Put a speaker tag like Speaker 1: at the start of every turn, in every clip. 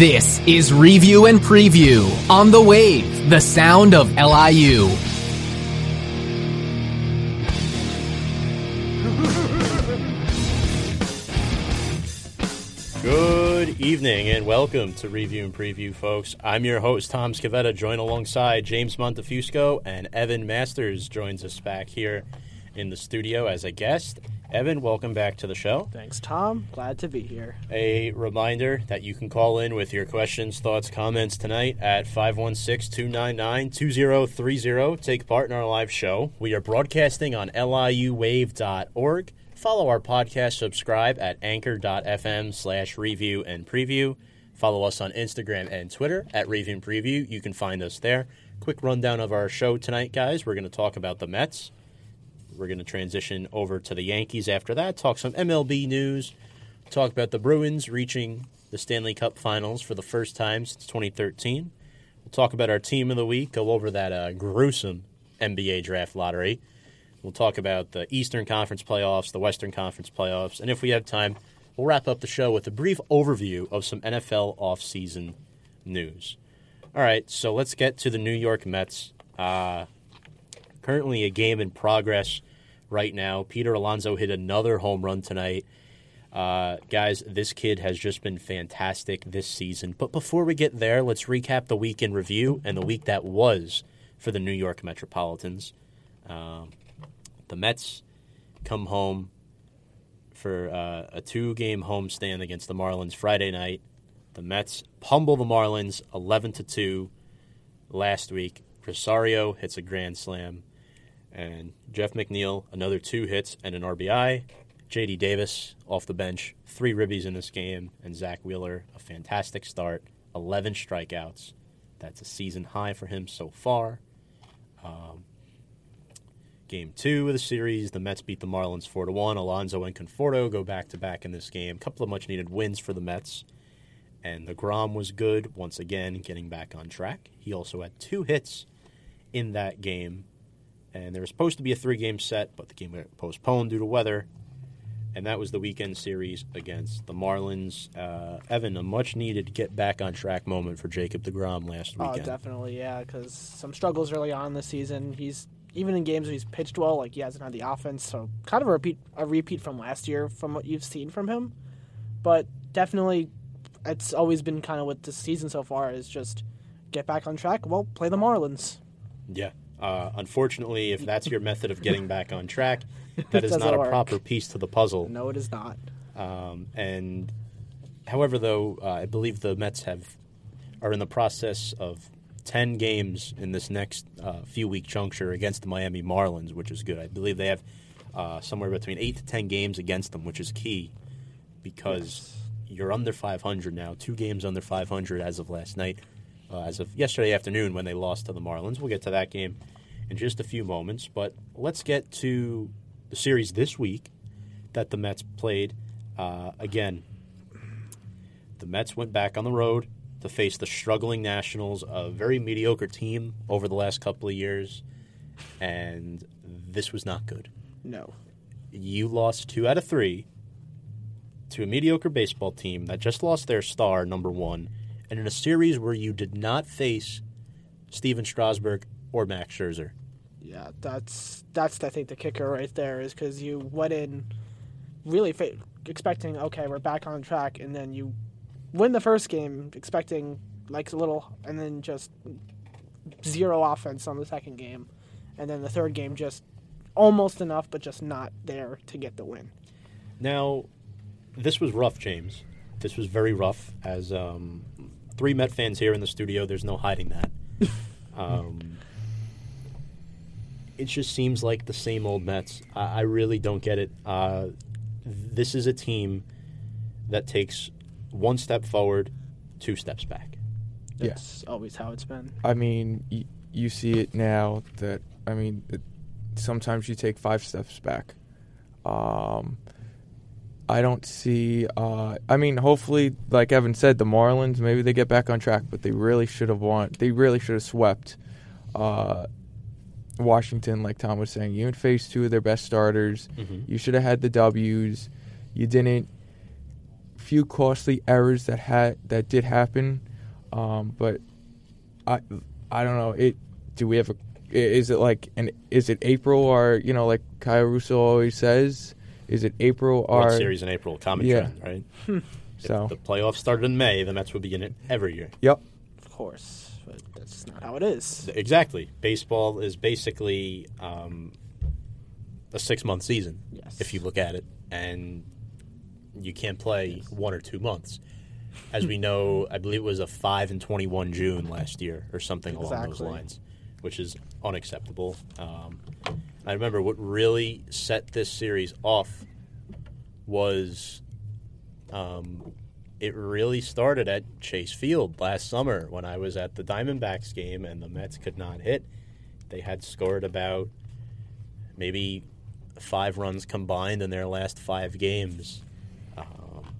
Speaker 1: This is Review and Preview on the Wave, the sound of LIU.
Speaker 2: Good evening and welcome to Review and Preview, folks. I'm your host, Tom Scavetta, joined alongside James Montefusco and Evan Masters joins us back here in the studio as a guest. Evan, welcome back to the show.
Speaker 3: Thanks, Tom. Glad to be here.
Speaker 2: A reminder that you can call in with your questions, thoughts, comments tonight at 516 299 2030. Take part in our live show. We are broadcasting on liuwave.org. Follow our podcast, subscribe at anchor.fm slash review and preview. Follow us on Instagram and Twitter at Review and Preview. You can find us there. Quick rundown of our show tonight, guys. We're going to talk about the Mets. We're going to transition over to the Yankees after that, talk some MLB news, talk about the Bruins reaching the Stanley Cup Finals for the first time since 2013. We'll talk about our team of the week, go over that uh, gruesome NBA draft lottery. We'll talk about the Eastern Conference playoffs, the Western Conference playoffs, and if we have time, we'll wrap up the show with a brief overview of some NFL offseason news. All right, so let's get to the New York Mets. Uh, currently a game in progress right now. Peter Alonso hit another home run tonight. Uh, guys, this kid has just been fantastic this season. But before we get there, let's recap the week in review and the week that was for the New York Metropolitans. Um, the Mets come home for uh, a two game homestand against the Marlins Friday night. The Mets pummel the Marlins 11 to 2 last week. Rosario hits a grand slam. And Jeff McNeil, another two hits and an RBI. JD Davis off the bench, three ribbies in this game. And Zack Wheeler, a fantastic start, 11 strikeouts. That's a season high for him so far. Um, game two of the series, the Mets beat the Marlins 4 to 1. Alonso and Conforto go back to back in this game. A couple of much needed wins for the Mets. And the Grom was good once again, getting back on track. He also had two hits in that game and there was supposed to be a three game set, but the game got postponed due to weather. And that was the weekend series against the Marlins. Uh, Evan, a much needed get back on track moment for Jacob DeGrom last weekend.
Speaker 3: Oh, definitely, yeah, because some struggles early on this season. He's even in games where he's pitched well, like he hasn't had the offense, so kind of a repeat a repeat from last year from what you've seen from him. But definitely, it's always been kind of what the season so far is just get back on track. Well, play the Marlins.
Speaker 2: Yeah. Uh, unfortunately, if that's your method of getting back on track, that is
Speaker 3: Doesn't
Speaker 2: a
Speaker 3: work.
Speaker 2: proper piece to the puzzle.
Speaker 3: No, it is not.
Speaker 2: Um, and however, though, uh, I believe the Mets have are in the process of ten games in this next uh, few week juncture against the Miami Marlins, which is good. I believe they have uh, somewhere between eight to ten games against them, which is key because you're under 500 now, two games under 500 as of last night. Uh, as of yesterday afternoon when they lost to the Marlins. We'll get to that game in just a few moments, but let's get to the series this week that the Mets played. Uh, again, the Mets went back on the road to face the struggling Nationals, a very mediocre team over the last couple of years, and this was not good.
Speaker 3: No.
Speaker 2: You lost two out of three to a mediocre baseball team that just lost their star, number one, and in a series where you did not face Stephen Strasburg or Max Scherzer.
Speaker 3: Yeah, that's that's I think the kicker right there is because you went in really fa- expecting okay we're back on track and then you win the first game expecting like a little and then just zero offense on the second game and then the third game just almost enough but just not there to get the win.
Speaker 2: Now, this was rough, James. This was very rough. As um, three Met fans here in the studio, there's no hiding that. um, it just seems like the same old Mets. I, I really don't get it. Uh, this is a team that takes one step forward, two steps back.
Speaker 4: Yeah.
Speaker 3: That's always how it's been.
Speaker 4: I mean, y- you see it now that I mean, it, sometimes you take five steps back. Um, I don't see. Uh, I mean, hopefully, like Evan said, the Marlins maybe they get back on track, but they really should have won. They really should have swept uh, Washington, like Tom was saying. You in phase two of their best starters.
Speaker 2: Mhm.
Speaker 4: You should have had the W's. You didn't. few costly errors that had that did happen, um, but I I don't know. It do we have a is it like an is it April or you know like Kyle Russo always says is it April or
Speaker 2: World Series in April, common
Speaker 4: Yeah.
Speaker 2: trend, right?
Speaker 4: so
Speaker 2: the playoffs started in May, the Mets would begin it every year.
Speaker 4: yep
Speaker 3: Of course, but that's not how it is.
Speaker 2: Exactly. Baseball is basically um, a six month season,
Speaker 3: Yes.
Speaker 2: if you look at it, and you can't play one or two months. As we know, I believe it was a 5 and 21 June last year or something along those lines, which is unacceptable. Um, I remember what really set this series off was um, it really started at Chase Field last summer when I was at the Diamondbacks game and the Mets could not hit. They had scored about maybe five runs combined in their last five games. Um,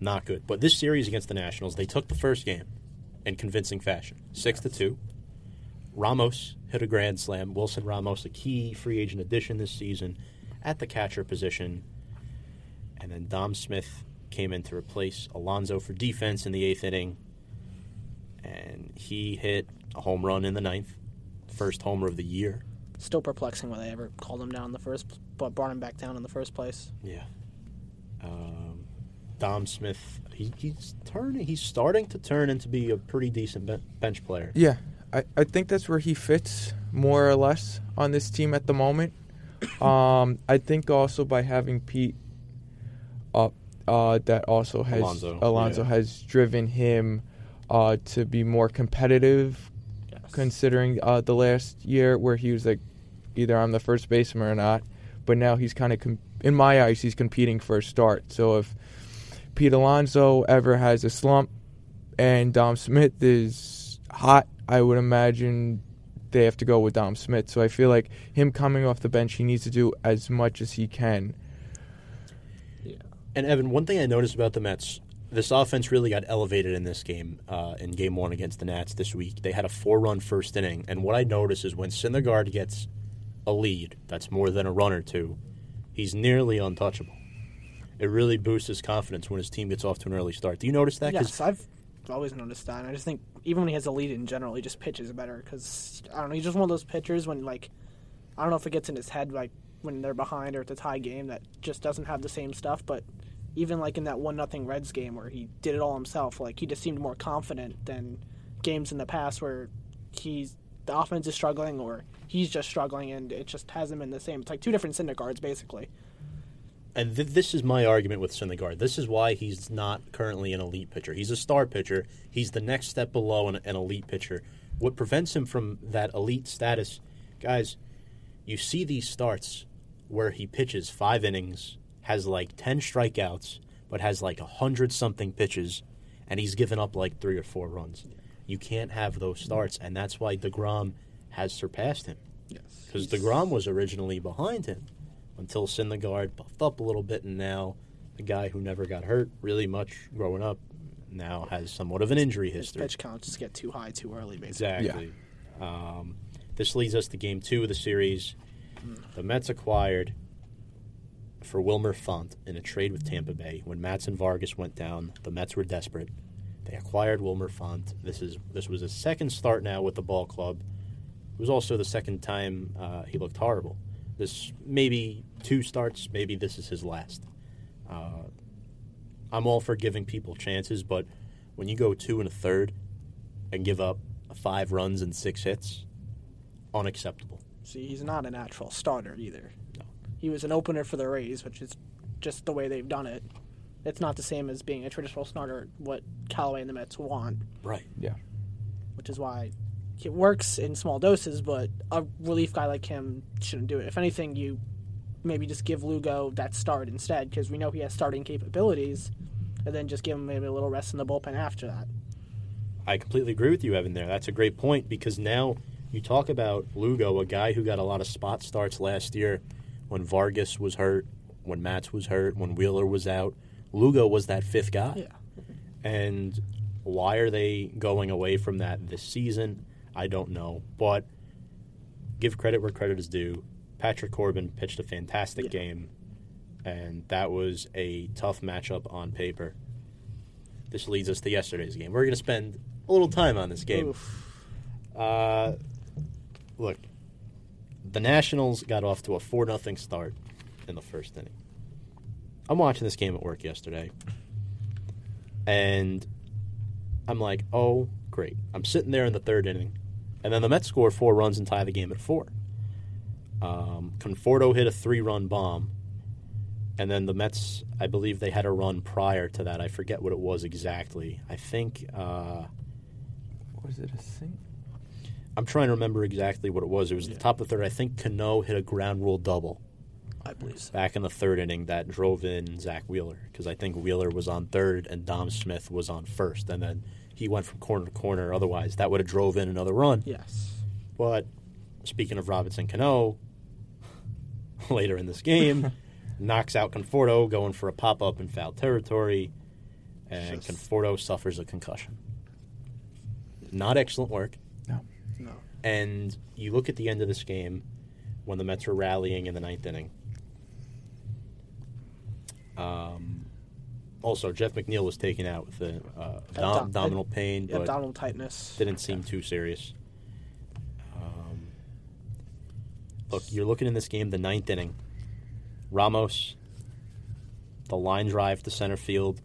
Speaker 2: not good. But this series against the Nationals, they took the first game in convincing fashion, six to two. Ramos hit a grand slam. Wilson Ramos, a key free agent addition this season, at the catcher position. And then Dom Smith came in to replace Alonso for defense in the eighth inning. And he hit a home run in the ninth, first homer of the year.
Speaker 3: Still perplexing why they ever called him down in the first, but brought him back down in the first place.
Speaker 2: Yeah. Um, Dom Smith, he, he's turning. He's starting to turn into be a pretty decent ben- bench player.
Speaker 4: yeah I, I think that's where he fits more or less on this team at the moment. Um, I think also by having Pete up, uh, that also has
Speaker 2: Alonso,
Speaker 4: Alonso
Speaker 2: yeah.
Speaker 4: has driven him uh, to be more competitive
Speaker 3: Yes.
Speaker 4: considering uh, the last year where he was like either I'm the first baseman or not. But now he's kind of, com- in my eyes, he's competing for a start. So if Pete Alonso ever has a slump and Dom Smith is hot, I would imagine they have to go with Dom Smith. So I feel like him coming off the bench, he needs to do as much as he can. Yeah.
Speaker 2: And Evan, one thing I noticed about the Mets, this offense really got elevated in this game, uh, in Game One against the Nats this week. They had a four-run first inning, and what I notice is when Syndergaard gets a lead, that's more than a run or two, he's nearly untouchable. It really boosts his confidence when his team gets off to an early start. Do you notice that?
Speaker 3: Yes, I've always noticed that. And I just think even when he has a lead in general, he just pitches better because I don't know. He's just one of those pitchers when like I don't know if it gets in his head like when they're behind or it's a tie game that just doesn't have the same stuff. But even like in that one nothing Reds game where he did it all himself, like he just seemed more confident than games in the past where he's the offense is struggling or he's just struggling and it just hasn't been the same. It's like two different Syndergaards basically.
Speaker 2: And th- this is my argument with Syndergaard. This is why he's not currently an elite pitcher. He's a star pitcher. He's the next step below an, an elite pitcher. What prevents him from that elite status, guys? You see these starts where he pitches five innings, has like ten strikeouts, but has like a hundred something pitches, and he's given up like three or four runs. You can't have those starts, and that's why Degrom has surpassed him
Speaker 3: Yes,
Speaker 2: because Degrom was originally behind him until Syndergaard buffed up a little bit, and now the guy who never got hurt really much growing up now has somewhat of an injury
Speaker 3: his
Speaker 2: history.
Speaker 3: pitch counts just get too high too early basically.
Speaker 2: Exactly. Um, this leads us to game two of the series. The Mets acquired for Wilmer Font in a trade with Tampa Bay. When Matson Vargas went down, the Mets were desperate. They acquired Wilmer Font. This is this was his second start now with the ball club. It was also the second time uh, he looked horrible. This maybe two starts, maybe this is his last. Uh, I'm all for giving people chances, but when you go two and a third and give up five runs and six hits, unacceptable.
Speaker 3: See, he's not a natural starter either.
Speaker 2: No.
Speaker 3: He was an opener for the Rays, which is just the way they've done it. It's not the same as being a traditional starter, what Callaway and the Mets want,
Speaker 2: Right.
Speaker 4: Yeah.
Speaker 3: which is why it works in small doses, but a relief guy like him shouldn't do it. If anything, you maybe just give Lugo that start instead, because we know he has starting capabilities, and then just give him maybe a little rest in the bullpen after that.
Speaker 2: I completely agree with you, Evan. There, that's a great point because now you talk about Lugo, a guy who got a lot of spot starts last year when Vargas was hurt, when Matz was hurt, when Wheeler was out. Lugo was that fifth guy.
Speaker 3: Yeah.
Speaker 2: And why are they going away from that this season? I don't know. But give credit where credit is due. Patrick Corbin pitched a fantastic
Speaker 3: Yeah.
Speaker 2: game. and that was a tough matchup on paper. This leads us to yesterday's game. We're going to spend a little time on this game. Uh, look, the Nationals got off to a 4 0 start in the first inning. I'm watching this game at work yesterday, and I'm like, oh, great. I'm sitting there in the third inning, and then the Mets score four runs and tie the game at four. Um, Conforto hit a three run bomb, and then the Mets, I believe they had a run prior to that. I forget what it was exactly. I think. Uh,
Speaker 4: Was it a sing?
Speaker 2: I'm trying to remember exactly what it was. It was the top of the third. I think Cano hit a ground rule double
Speaker 3: I believe so.
Speaker 2: back in the third inning that drove in Zack Wheeler because I think Wheeler was on third and Dom Smith was on first, and then he went from corner to corner. Otherwise, that would have drove in another run.
Speaker 3: Yes.
Speaker 2: But speaking of Robinson Cano, later in this game, knocks out Conforto going for a pop up in foul territory, and
Speaker 3: Just-
Speaker 2: Conforto suffers a concussion. Not excellent work.
Speaker 4: No.
Speaker 3: No.
Speaker 2: And you look at the end of this game when the Mets were rallying in the ninth inning. Um, also, Jeff McNeil was taken out with a uh, dom- abdominal pain, but
Speaker 3: Abdominal tightness.
Speaker 2: didn't seem too serious. Um, look, you're looking in this game, the ninth inning. Ramos, the line drive to center field,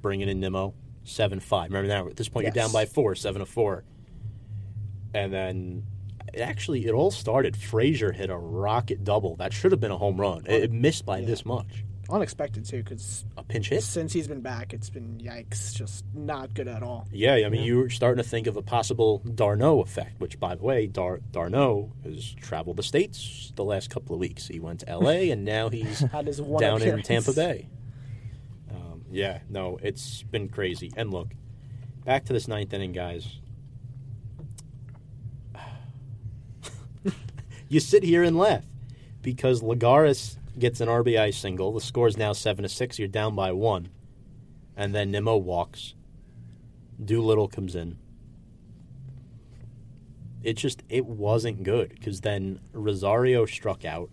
Speaker 2: bringing in Nimmo, seven five. Remember now at this point
Speaker 3: Yes.
Speaker 2: you're down by four, seven to four, and then it actually it all started. Frazier hit a rocket double that should have been a home run. It, it missed by
Speaker 3: Yeah.
Speaker 2: this much.
Speaker 3: Unexpected too, because
Speaker 2: A pinch hit.
Speaker 3: since he's been back, it's been yikes, just not good at all.
Speaker 2: Yeah, I mean, you were starting to think of a possible d'Arnaud effect, which, by the way, Dar- d'Arnaud has traveled the states the last couple of weeks. He went to L.A. and now he's
Speaker 3: Had his one
Speaker 2: down in. Tampa Bay. Um, yeah, no, it's been crazy. And look, back to this ninth inning, guys. you sit here and laugh because Lagares gets an RBI single. The score is now seven to six. You're down by one, and then Nimmo walks. Doolittle comes in. It just it wasn't good because then Rosario struck out,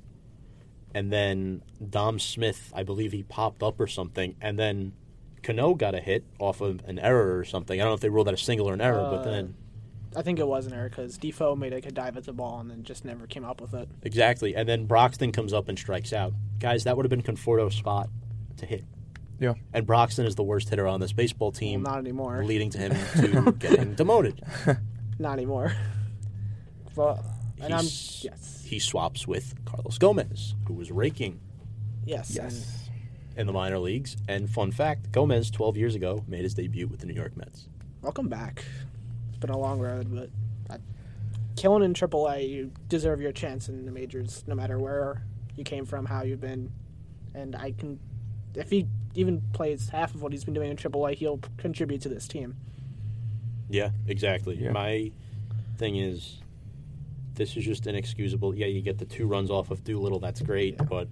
Speaker 2: and then Dom Smith, I believe he popped up or something, and then Cano got a hit off of an error or something. I don't know if they ruled that a single or an error, but
Speaker 3: Uh,
Speaker 2: then
Speaker 3: I think it was an error because Difo made like a dive at the ball and then just never came up with it.
Speaker 2: exactly, and then Broxton comes up and strikes out. Guys, that would have been Conforto's spot to hit,
Speaker 4: Yeah.
Speaker 2: and Broxton is the worst hitter on this baseball
Speaker 3: Well,
Speaker 2: team,
Speaker 3: not anymore.
Speaker 2: leading to him to getting demoted.
Speaker 3: Not anymore. Well, and I'm yes,
Speaker 2: He swaps with Carlos Gomez, who was raking
Speaker 3: yes,
Speaker 4: Yes.
Speaker 2: in the minor leagues. And fun fact Gomez, 12 years ago, made his debut with the New York Mets.
Speaker 3: welcome back. It's been a long road, but I, killing in AAA, you deserve your chance in the majors, no matter where you came from, how you've been, and I can, if he even plays half of what he's been doing in AAA, he'll contribute to this team.
Speaker 2: Yeah, exactly.
Speaker 4: Yeah.
Speaker 2: My thing is, this is just inexcusable. Yeah, you get the two runs off of Doolittle, that's great,
Speaker 3: Yeah.
Speaker 2: but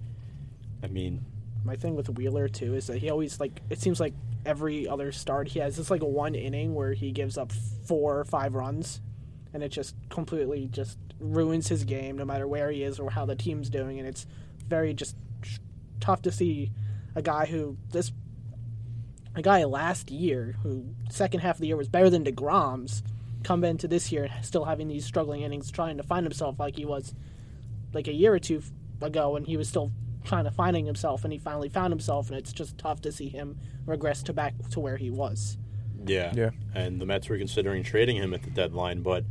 Speaker 2: I mean,
Speaker 3: my thing with Wheeler too is that he always like it seems like every other start he has this like a one inning where he gives up four or five runs and it just completely just ruins his game no matter where he is or how the team's doing and it's very just tough to see a guy who this a guy last year who second half of the year was better than DeGrom's come into this year still having these struggling innings trying to find himself like he was like a year or two ago when he was still trying to finding himself and he finally found himself and it's just tough to see him regress to back to where he was.
Speaker 2: yeah.
Speaker 4: Yeah.
Speaker 2: And the Mets were considering trading him at the deadline, but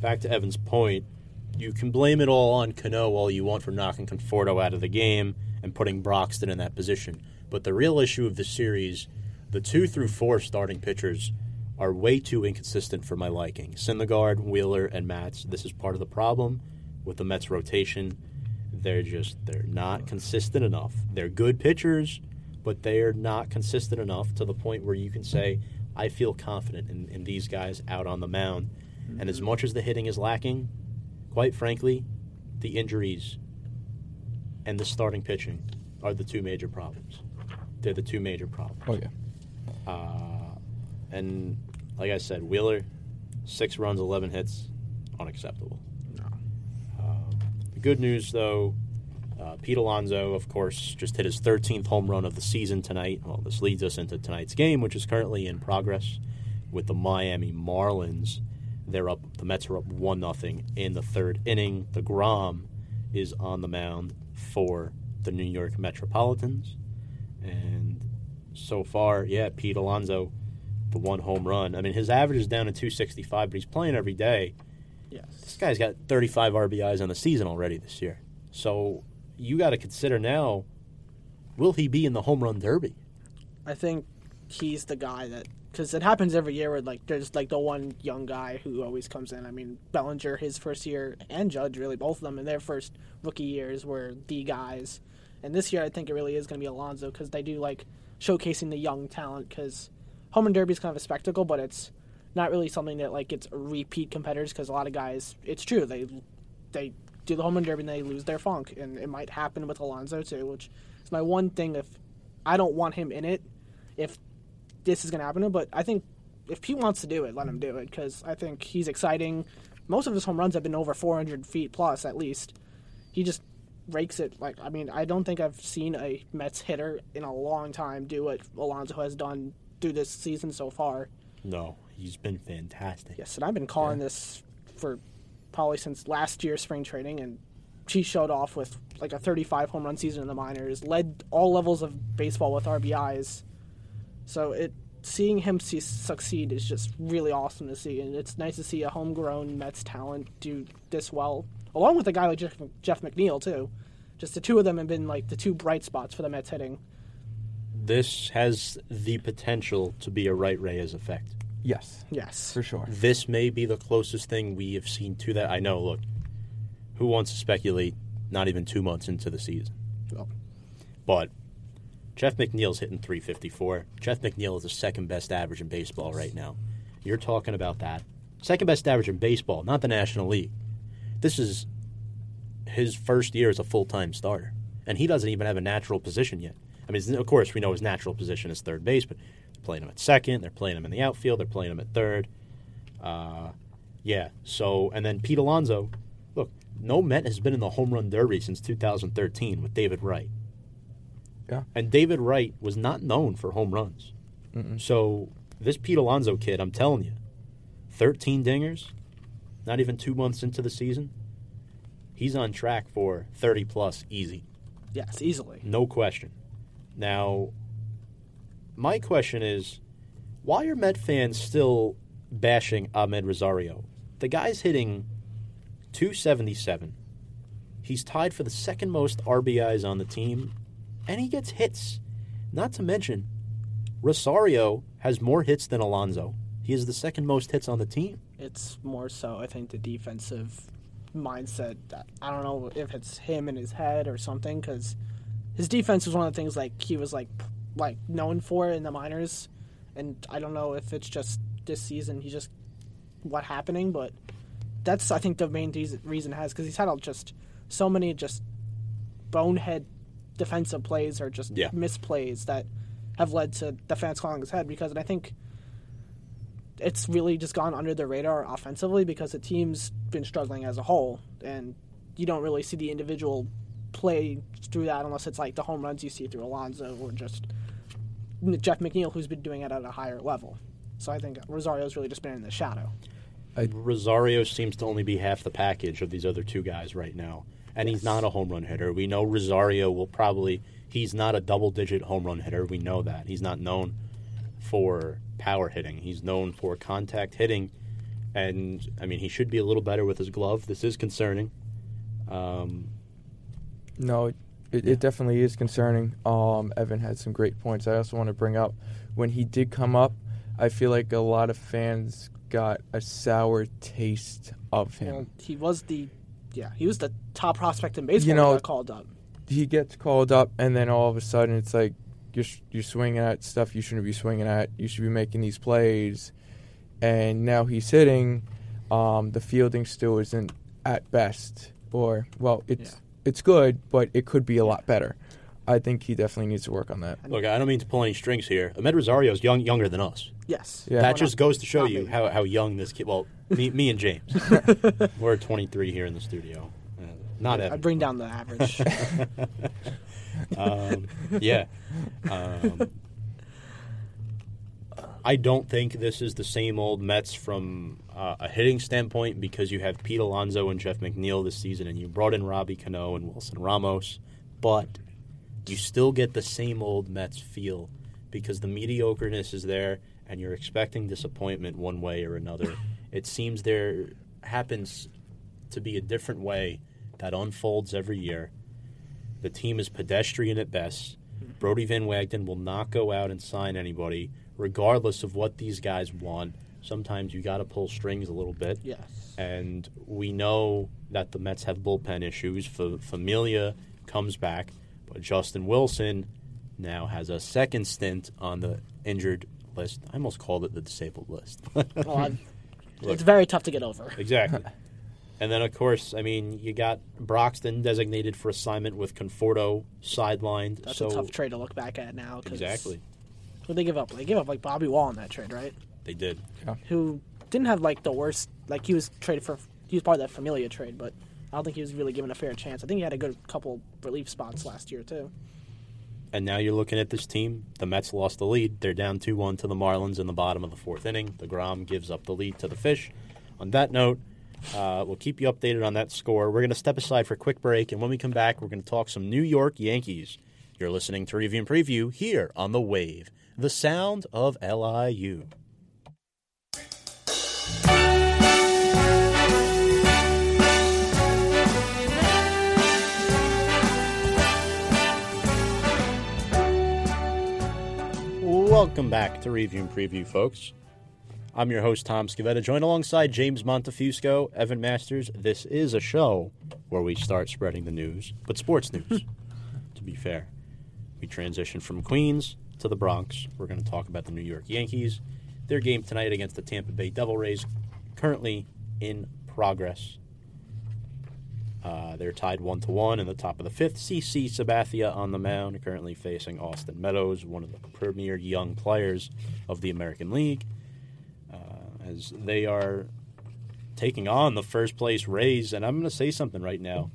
Speaker 2: back to Evan's point, you can blame it all on Cano all you want for knocking Conforto out of the game and putting Broxton in that position. But the real issue of the series, the two through four starting pitchers are way too inconsistent for my liking. Syndergaard, Wheeler, and Matz. This is part of the problem with the Mets rotation. They're just they're not consistent enough. They're good pitchers, but they are not consistent enough to the point where you can say, I feel confident in, in these guys out on the mound. And as much as the hitting is lacking, quite frankly, the injuries and the starting pitching are the two major problems. They're the two major problems.
Speaker 4: Oh yeah.
Speaker 2: Uh, and like I said, Wheeler, six runs, 11 hits, unacceptable. Good news, though, Uh, Pete Alonso, of course, just hit his 13th home run of the season tonight. Well, this leads us into tonight's game, which is currently in progress with the Miami Marlins. They're up. The Mets are up one nothing in the third inning. The Grom is on the mound for the New York Metropolitans, and so far, yeah, Pete Alonso, the one home run. I mean, his average is down to 265, but he's playing every day. This guy's got 35 RBIs on the season already this year. So you got to consider now, will he be in the home run derby?
Speaker 3: I think he's the guy that because it happens every year where like there's like the one young guy who always comes in. I mean, Bellinger his first year and Judge really both of them in their first rookie years were the guys, and this year I think it really is going to be Alonso because they do like showcasing the young talent because home run derby is kind of a spectacle, but it's not really something that like it's repeat competitors because a lot of guys it's true they they do the home run derby and they lose their funk and it might happen with Alonso too, which is my one thing if I don't want him in it if this is going to happen but I think if he wants to do it, let him do it because I think he's exciting. Most of his home runs have been over 400 feet plus at least. He just rakes it. Like I mean, I don't think I've seen a Mets hitter in a long time do what Alonso has done through this season so far.
Speaker 2: No, he's been fantastic.
Speaker 3: Yes, and I've been calling this for probably since last year's spring training, and he showed off with like a 35 home run season in the minors, led all levels of baseball with RBIs. So it seeing him see, succeed is just really awesome to see, and it's nice to see a homegrown Mets talent do this well, along with a guy like Jeff, Jeff McNeil too. Just the two of them have been like the two bright spots for the Mets hitting.
Speaker 2: This has the potential to be a Wright Reyes effect.
Speaker 4: Yes,
Speaker 3: Yes,
Speaker 4: for sure.
Speaker 2: This may be the closest thing we have seen to that. I know, look, who wants to speculate not even two months into the season?
Speaker 3: Well,
Speaker 2: But Jeff McNeil's hitting 354. Jeff McNeil is the second best average in baseball right now. You're talking about that. Second best average in baseball, not the National League. This is his first year as a full time starter. And he doesn't even have a natural position yet. I mean, of course, we know his natural position is third base, but they're playing him at second. They're playing him in the outfield. They're playing him at third. Uh, yeah. So, and then Pete Alonso. Look, no Met has been in the home run derby since 2013 with David Wright.
Speaker 4: Yeah.
Speaker 2: And David Wright was not known for home runs. So this Pete Alonso kid, I'm telling you, 13 dingers, not even two months into the season, he's on track for 30 plus easy.
Speaker 3: yes, easily.
Speaker 2: No question. Now, my question is why are Met fans still bashing Amed Rosario? The guy's hitting 277. He's tied for the second most RBIs on the team, and he gets hits. Not to mention, Rosario has more hits than Alonso. He has the second most hits on the team.
Speaker 3: It's more so, I think, the defensive mindset. I don't know if it's him in his head or something, because his defense was one of the things like he was like like known for in the minors, and I don't know if it's just this season he just what happening, but that's I think the main reason has because he's had all just so many just bonehead defensive plays or just
Speaker 2: Yeah.
Speaker 3: misplays that have led to the fans calling his head because and I think it's really just gone under the radar offensively because the team's been struggling as a whole, and you don't really see the individual play through that unless it's like the home runs you see through Alonso or just Jeff McNeil, who's been doing it at a higher level. So I think Rosario's really just been in the shadow.
Speaker 2: Rosario seems to only be half the package of these other two guys right now. And he's not a home run hitter. We know Rosario will probably he's not a double digit home run hitter. We know that. He's not known for power hitting. He's known for contact hitting. And I mean he should be a little better with his glove. This is concerning. Um,
Speaker 4: No, it, it, it definitely is concerning. Um, Evan had some great points. I also want to bring up when he did come up, I feel like a lot of fans got a sour taste of him.
Speaker 3: Well, he was the yeah, he was the top prospect in baseball
Speaker 4: You
Speaker 3: when he
Speaker 4: know-
Speaker 3: got called up.
Speaker 4: he gets called up, and then all of a sudden it's like you're you're swinging at stuff you shouldn't be swinging at. You should be making these plays, and now he's hitting. Um, the fielding still isn't at best, or well, it's
Speaker 3: Yeah.
Speaker 4: It's good, but it could be a lot better. I think he definitely needs to work on that.
Speaker 2: look, I don't mean to pull any strings here. Amed Rosario is young, younger than us.
Speaker 3: Yes.
Speaker 4: Yeah.
Speaker 2: that just goes to show you how, how young this kid. Well, me, me and James, we're 23 here in the studio. Uh, Not
Speaker 3: I
Speaker 2: Evan.
Speaker 3: bring down the average.
Speaker 2: um, yeah. Um, I don't think this is the same old Mets from uh, a hitting standpoint because you have Pete Alonso and Jeff McNeil this season, and you brought in Robbie Cano and Wilson Ramos, but you still get the same old Mets feel because the mediocreness is there, and you're expecting disappointment one way or another. it seems there happens to be a different way that unfolds every year. The team is pedestrian at best. Brodie Van Wagenen will not go out and sign anybody, regardless of what these guys want. Sometimes you got to pull strings a little bit.
Speaker 3: yes.
Speaker 2: And we know that the Mets have bullpen issues. F- Familia comes back, but Justin Wilson now has a second stint on the injured list. I almost called it the disabled list.
Speaker 3: Well, it's very tough to get over.
Speaker 2: Exactly. and then, of course, I mean, you got Broxton designated for assignment with Conforto sidelined.
Speaker 3: That's
Speaker 2: so
Speaker 3: a tough trade to look back at now.
Speaker 2: exactly,
Speaker 3: What they give up? They give up like Bobby Wahl in that trade, right?
Speaker 2: they did.
Speaker 3: Who didn't have like the worst. Like he was traded for. He was part of that Familia trade, but I don't think he was really given a fair chance. I think he had a good couple relief spots last year too.
Speaker 2: And now you're looking at this team. The Mets lost the lead. They're down 2 1 to the Marlins in the bottom of the fourth inning. The Grom gives up the lead to the Fish. On that note, uh, we'll keep you updated on that score. We're going to step aside for a quick break, and when we come back, we're going to talk some New York Yankees. You're listening to Review and Preview here on The Wave, the sound of LIU. Welcome back to Review and Preview, folks. I'm your host, Tom Scavetta, joined alongside James Montefusco, Evan Masters. This is a show where we start spreading the news, but sports news, to be fair. We transition from Queens to the Bronx. We're going to talk about the New York Yankees. Their game tonight against the Tampa Bay Devil Rays, currently in progress. Uh, they're tied one to one in the top of the fifth. CC Sabathia on the mound, currently facing Austin Meadows, one of the premier young players of the American League, uh, as they are taking on the first place Rays. And I'm going to say something right now: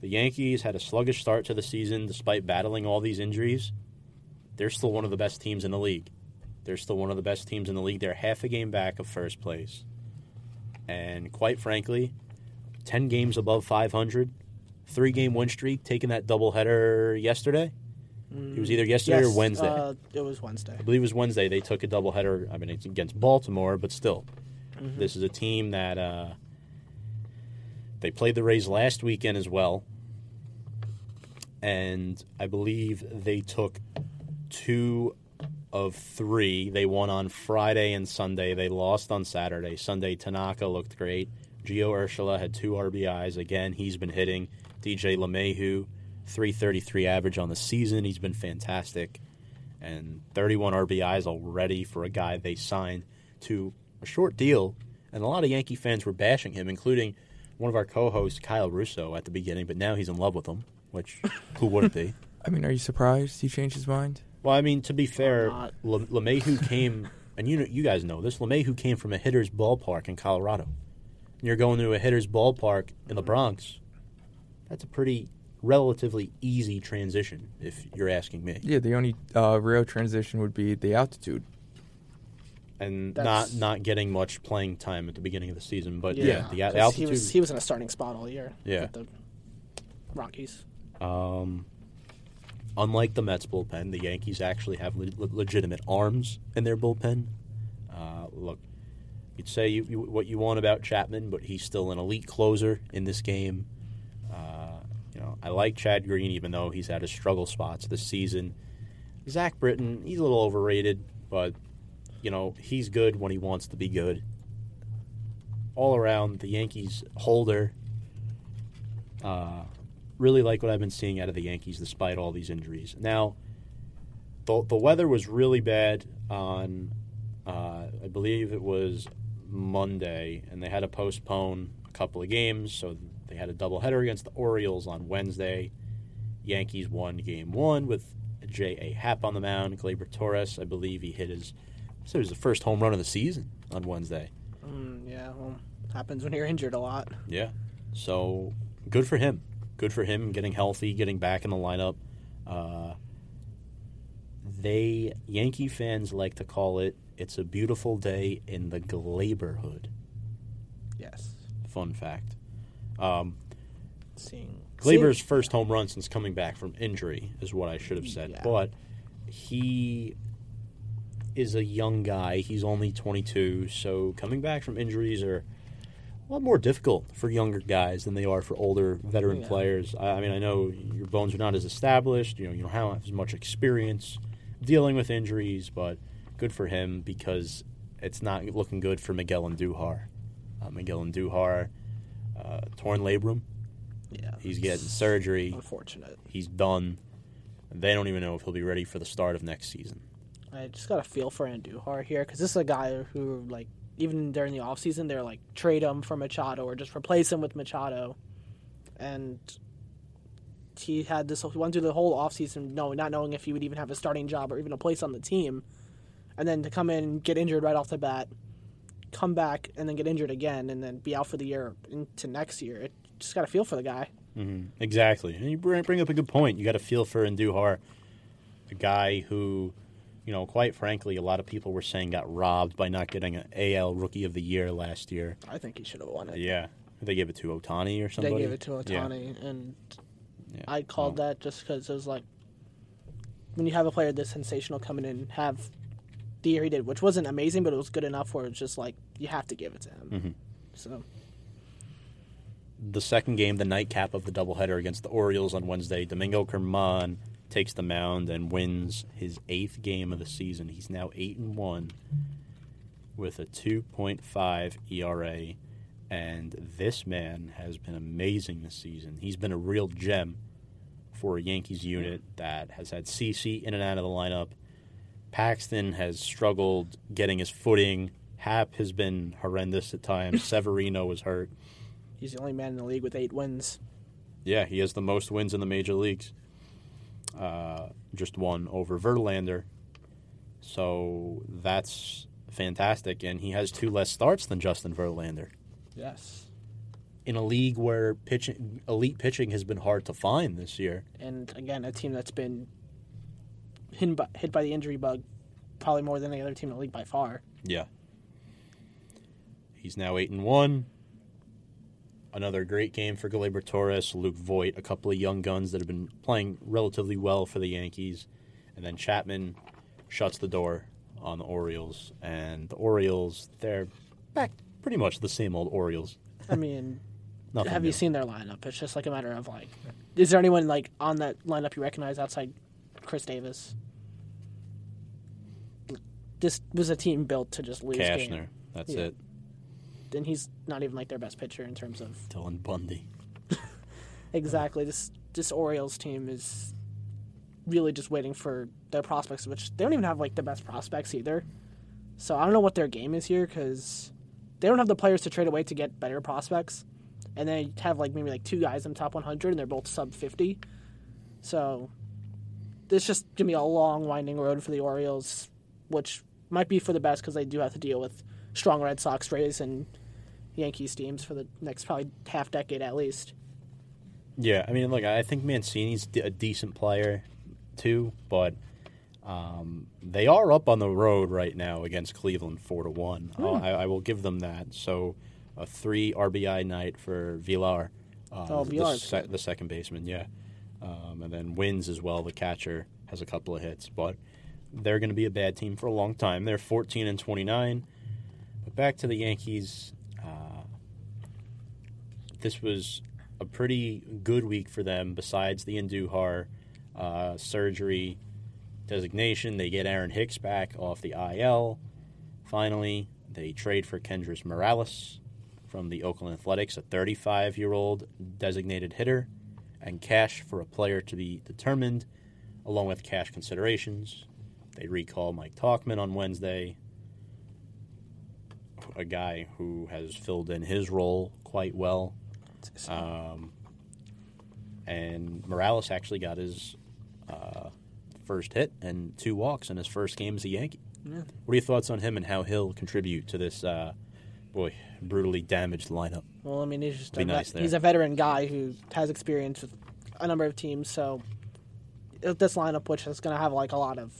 Speaker 2: the Yankees had a sluggish start to the season, despite battling all these injuries. They're still one of the best teams in the league. They're still one of the best teams in the league. They're half a game back of first place, and quite frankly. 10 games above 500, three game win streak, taking that doubleheader yesterday. It was either yesterday
Speaker 3: Yes,
Speaker 2: or Wednesday.
Speaker 3: Uh, it was Wednesday.
Speaker 2: I believe it was Wednesday. They took a doubleheader. I mean, it's against Baltimore, but still,
Speaker 3: Mm-hmm.
Speaker 2: this is a team that uh, they played the Rays last weekend as well, and I believe they took two of three. They won on Friday and Sunday. They lost on Saturday. Sunday, Tanaka looked great. Gio Urshela had two RBIs. Again, he's been hitting. DJ LeMahieu, 333 average on the season. He's been fantastic. And 31 RBIs already for a guy they signed to a short deal. And a lot of Yankee fans were bashing him, including one of our co hosts, Kyle Russo, at the beginning, but now he's in love with him, which who wouldn't be?
Speaker 4: I mean, are you surprised he changed his mind?
Speaker 2: Well, I mean, to be fair,
Speaker 3: not.
Speaker 2: Le- LeMahieu came, and you know, you guys know this. LeMahieu came from a hitter's ballpark in Colorado. You're going to a hitter's ballpark in the Bronx. That's a pretty relatively easy transition, if you're asking me,
Speaker 4: Yeah, the only uh, real transition would be the altitude.
Speaker 2: And
Speaker 3: That's-
Speaker 2: not not getting much playing time at the beginning of the season. But yeah,
Speaker 3: Yeah,
Speaker 2: the, a- the altitude.
Speaker 3: He was he was in a starting spot all year.
Speaker 2: Yeah.
Speaker 3: With the Rockies.
Speaker 2: Um, unlike the Mets bullpen, the Yankees actually have le- le- legitimate arms in their bullpen. Uh, look, you'd say you, you, what you want about Chapman, but he's still an elite closer in this game. Uh, you know, I like Chad Green, even though he's had his struggle spots this season. Zack Britton, he's a little overrated, but you know he's good when he wants to be good. All around, the Yankees holder. Uh, really like what I've been seeing out of the Yankees despite all these injuries. Now, the, the weather was really bad on, uh, I believe it was Monday, and they had to postpone a couple of games. So they had a doubleheader against the Orioles on Wednesday. Yankees won game one with J.A. Happ on the mound. Gleyber Torres, I believe he hit his, so it was the first home run of the season on Wednesday.
Speaker 3: Mm, yeah, well, happens when you're injured a lot.
Speaker 2: Yeah. So good for him. good for him getting healthy, getting back in the lineup. Uh, they Yankee fans like to call it "It's a beautiful day in the Gleyberhood."
Speaker 3: Yes.
Speaker 2: Fun fact. Um,
Speaker 3: Seeing
Speaker 2: Gleyber's first home run since coming back from injury is what I should have said.
Speaker 3: Yeah.
Speaker 2: But he is a young guy. He's only 22, so coming back from injuries are a lot more difficult for younger guys than they are for older veteran
Speaker 3: Yeah.
Speaker 2: players. I, I mean, I know your bones are not as established. You know, you don't have as much experience dealing with injuries, but good for him because it's not looking good for Miguel Andujar. Uh, Miguel Andujar, uh, torn labrum.
Speaker 3: yeah,
Speaker 2: He's getting surgery.
Speaker 3: unfortunate.
Speaker 2: He's done. They don't even know if he'll be ready for the start of next season.
Speaker 3: I just got a feel for Andujar here because this is a guy who, like, even during the offseason, they're like trade him for Machado or just replace him with Machado, and he had this. He went through the whole offseason, no, not knowing if he would even have a starting job or even a place on the team, and then to come in get injured right off the bat, come back and then get injured again, and then be out for the year into next year. It just got a feel for the guy. Mm-hmm.
Speaker 2: Exactly. And you bring bring up a good point. You got a feel for Andujar, a guy who, you know, quite frankly, a lot of people were saying got robbed by not getting an AL Rookie of the Year last year.
Speaker 3: I think he should have won it.
Speaker 2: Yeah. They gave it to Ohtani or somebody.
Speaker 3: They gave it to
Speaker 2: Yeah.
Speaker 3: Ohtani, and
Speaker 2: Yeah.
Speaker 3: I called
Speaker 2: Well,
Speaker 3: that just because it was like when you have a player this sensational coming in and have the year he did, which wasn't amazing, but it was good enough where it's just like you have to give it to him.
Speaker 2: Mm-hmm.
Speaker 3: So
Speaker 2: the second game, the nightcap of the doubleheader against the Orioles on Wednesday, Domingo German takes the mound and wins his eighth game of the season. He's now eight and one with a 2.5 ERA, and this man has been amazing this season. He's been a real gem for a Yankees unit that has had CC in and out of the lineup. Paxton has struggled getting his footing. Happ has been horrendous at times. Severino was hurt.
Speaker 3: he's the only man in the league with eight wins.
Speaker 2: Yeah, he has the most wins in the major leagues. Uh, just one over Verlander. So that's fantastic. And he has two less starts than Justin Verlander.
Speaker 3: Yes,
Speaker 2: In a league where pitching, elite pitching has been hard to find this year.
Speaker 3: and again, a team that's been hit by, hit by the injury bug probably more than any other team in the league by far.
Speaker 2: Yeah. He's now 8 and 1. Another great game for Gleyber Torres, Luke Voit, a couple of young guns that have been playing relatively well for the Yankees. And then Chapman shuts the door on the Orioles. And the Orioles, they're back pretty much the same old Orioles.
Speaker 3: I mean,
Speaker 2: Nothing
Speaker 3: have
Speaker 2: new.
Speaker 3: you seen their lineup? It's just like a matter of like, is there anyone like on that lineup you recognize outside Chris Davis? This was a team built to just lose
Speaker 2: Cashner.
Speaker 3: games.
Speaker 2: That's
Speaker 3: Yeah.
Speaker 2: it.
Speaker 3: And he's not even like their best pitcher in terms of
Speaker 2: Dylan Bundy.
Speaker 3: exactly this this Orioles team is really just waiting for their prospects, which they don't even have like the best prospects either. So I don't know what their game is here because they don't have the players to trade away to get better prospects, and they have like maybe like two guys in the top 100, and they're both sub 50. So this just gonna be a long, winding road for the Orioles, which might be for the best because they do have to deal with strong Red Sox, Rays, and Yankees teams for the next probably half decade at least.
Speaker 2: Yeah, I mean, look, I think Mancini's a decent player too, but um, they are up on the road right now against Cleveland, four to one. I, I will give them that. So, a three RBI night for Villar, uh,
Speaker 3: Oh,
Speaker 2: the, se- the second baseman, yeah, um, and then wins as well. The catcher has a couple of hits, but they're going to be a bad team for a long time. They're fourteen and twenty nine. Back to the Yankees. Uh, this was a pretty good week for them. Besides the Andujar uh, surgery designation, they get Aaron Hicks back off the IL. Finally, they trade for Kendrys Morales from the Oakland Athletics, a 35-year-old designated hitter, and cash for a player to be determined, along with cash considerations. They recall Mike Tauchman on Wednesday, a guy who has filled in his role quite well. Um, and Morales actually got his uh, first hit and two walks in his first game as a Yankee.
Speaker 3: Yeah.
Speaker 2: What are your thoughts on him and how he'll contribute to this uh, boy, brutally damaged lineup.
Speaker 3: Well, I mean, he's just a
Speaker 2: nice there.
Speaker 3: he's a veteran guy who has experience with a number of teams. So this lineup, which is going to have like a lot of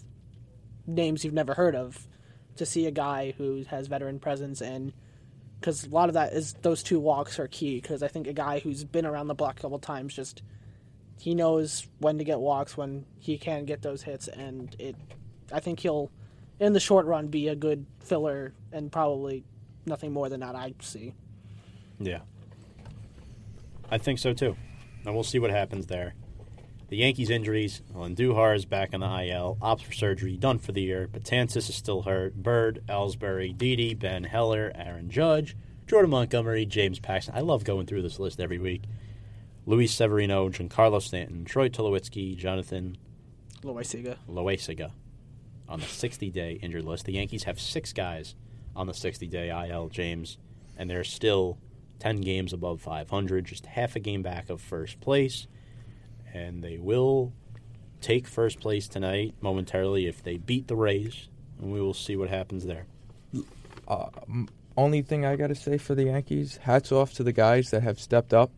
Speaker 3: names you've never heard of, to see a guy who has veteran presence and because a lot of that is those two walks are key. Because I think a guy who's been around the block a couple times just he knows when to get walks when he can get those hits, and it. I think he'll in the short run be a good filler and probably nothing more than that. I see.
Speaker 2: Yeah. I think so too. And we'll see what happens there. The Yankees' injuries, well, Andujar is back on the IL, ops for surgery, done for the year. Betances is still hurt. Bird, Ellsbury, Didi, Ben Heller, Aaron Judge, Jordan Montgomery, James Paxton. I love going through this list every week. Luis Severino, Giancarlo Stanton, Troy Tulowitzki, Jonathan
Speaker 3: Loisiga.
Speaker 2: Loaisiga on the 60 day injured list. The Yankees have six guys on the 60 day IL, James, and they're still 10 games above 500, just half a game back of first place. And they will take first place tonight momentarily if they beat the Rays, and we will see what happens there.
Speaker 4: only thing I got to say for the Yankees, hats off to the guys that have stepped up.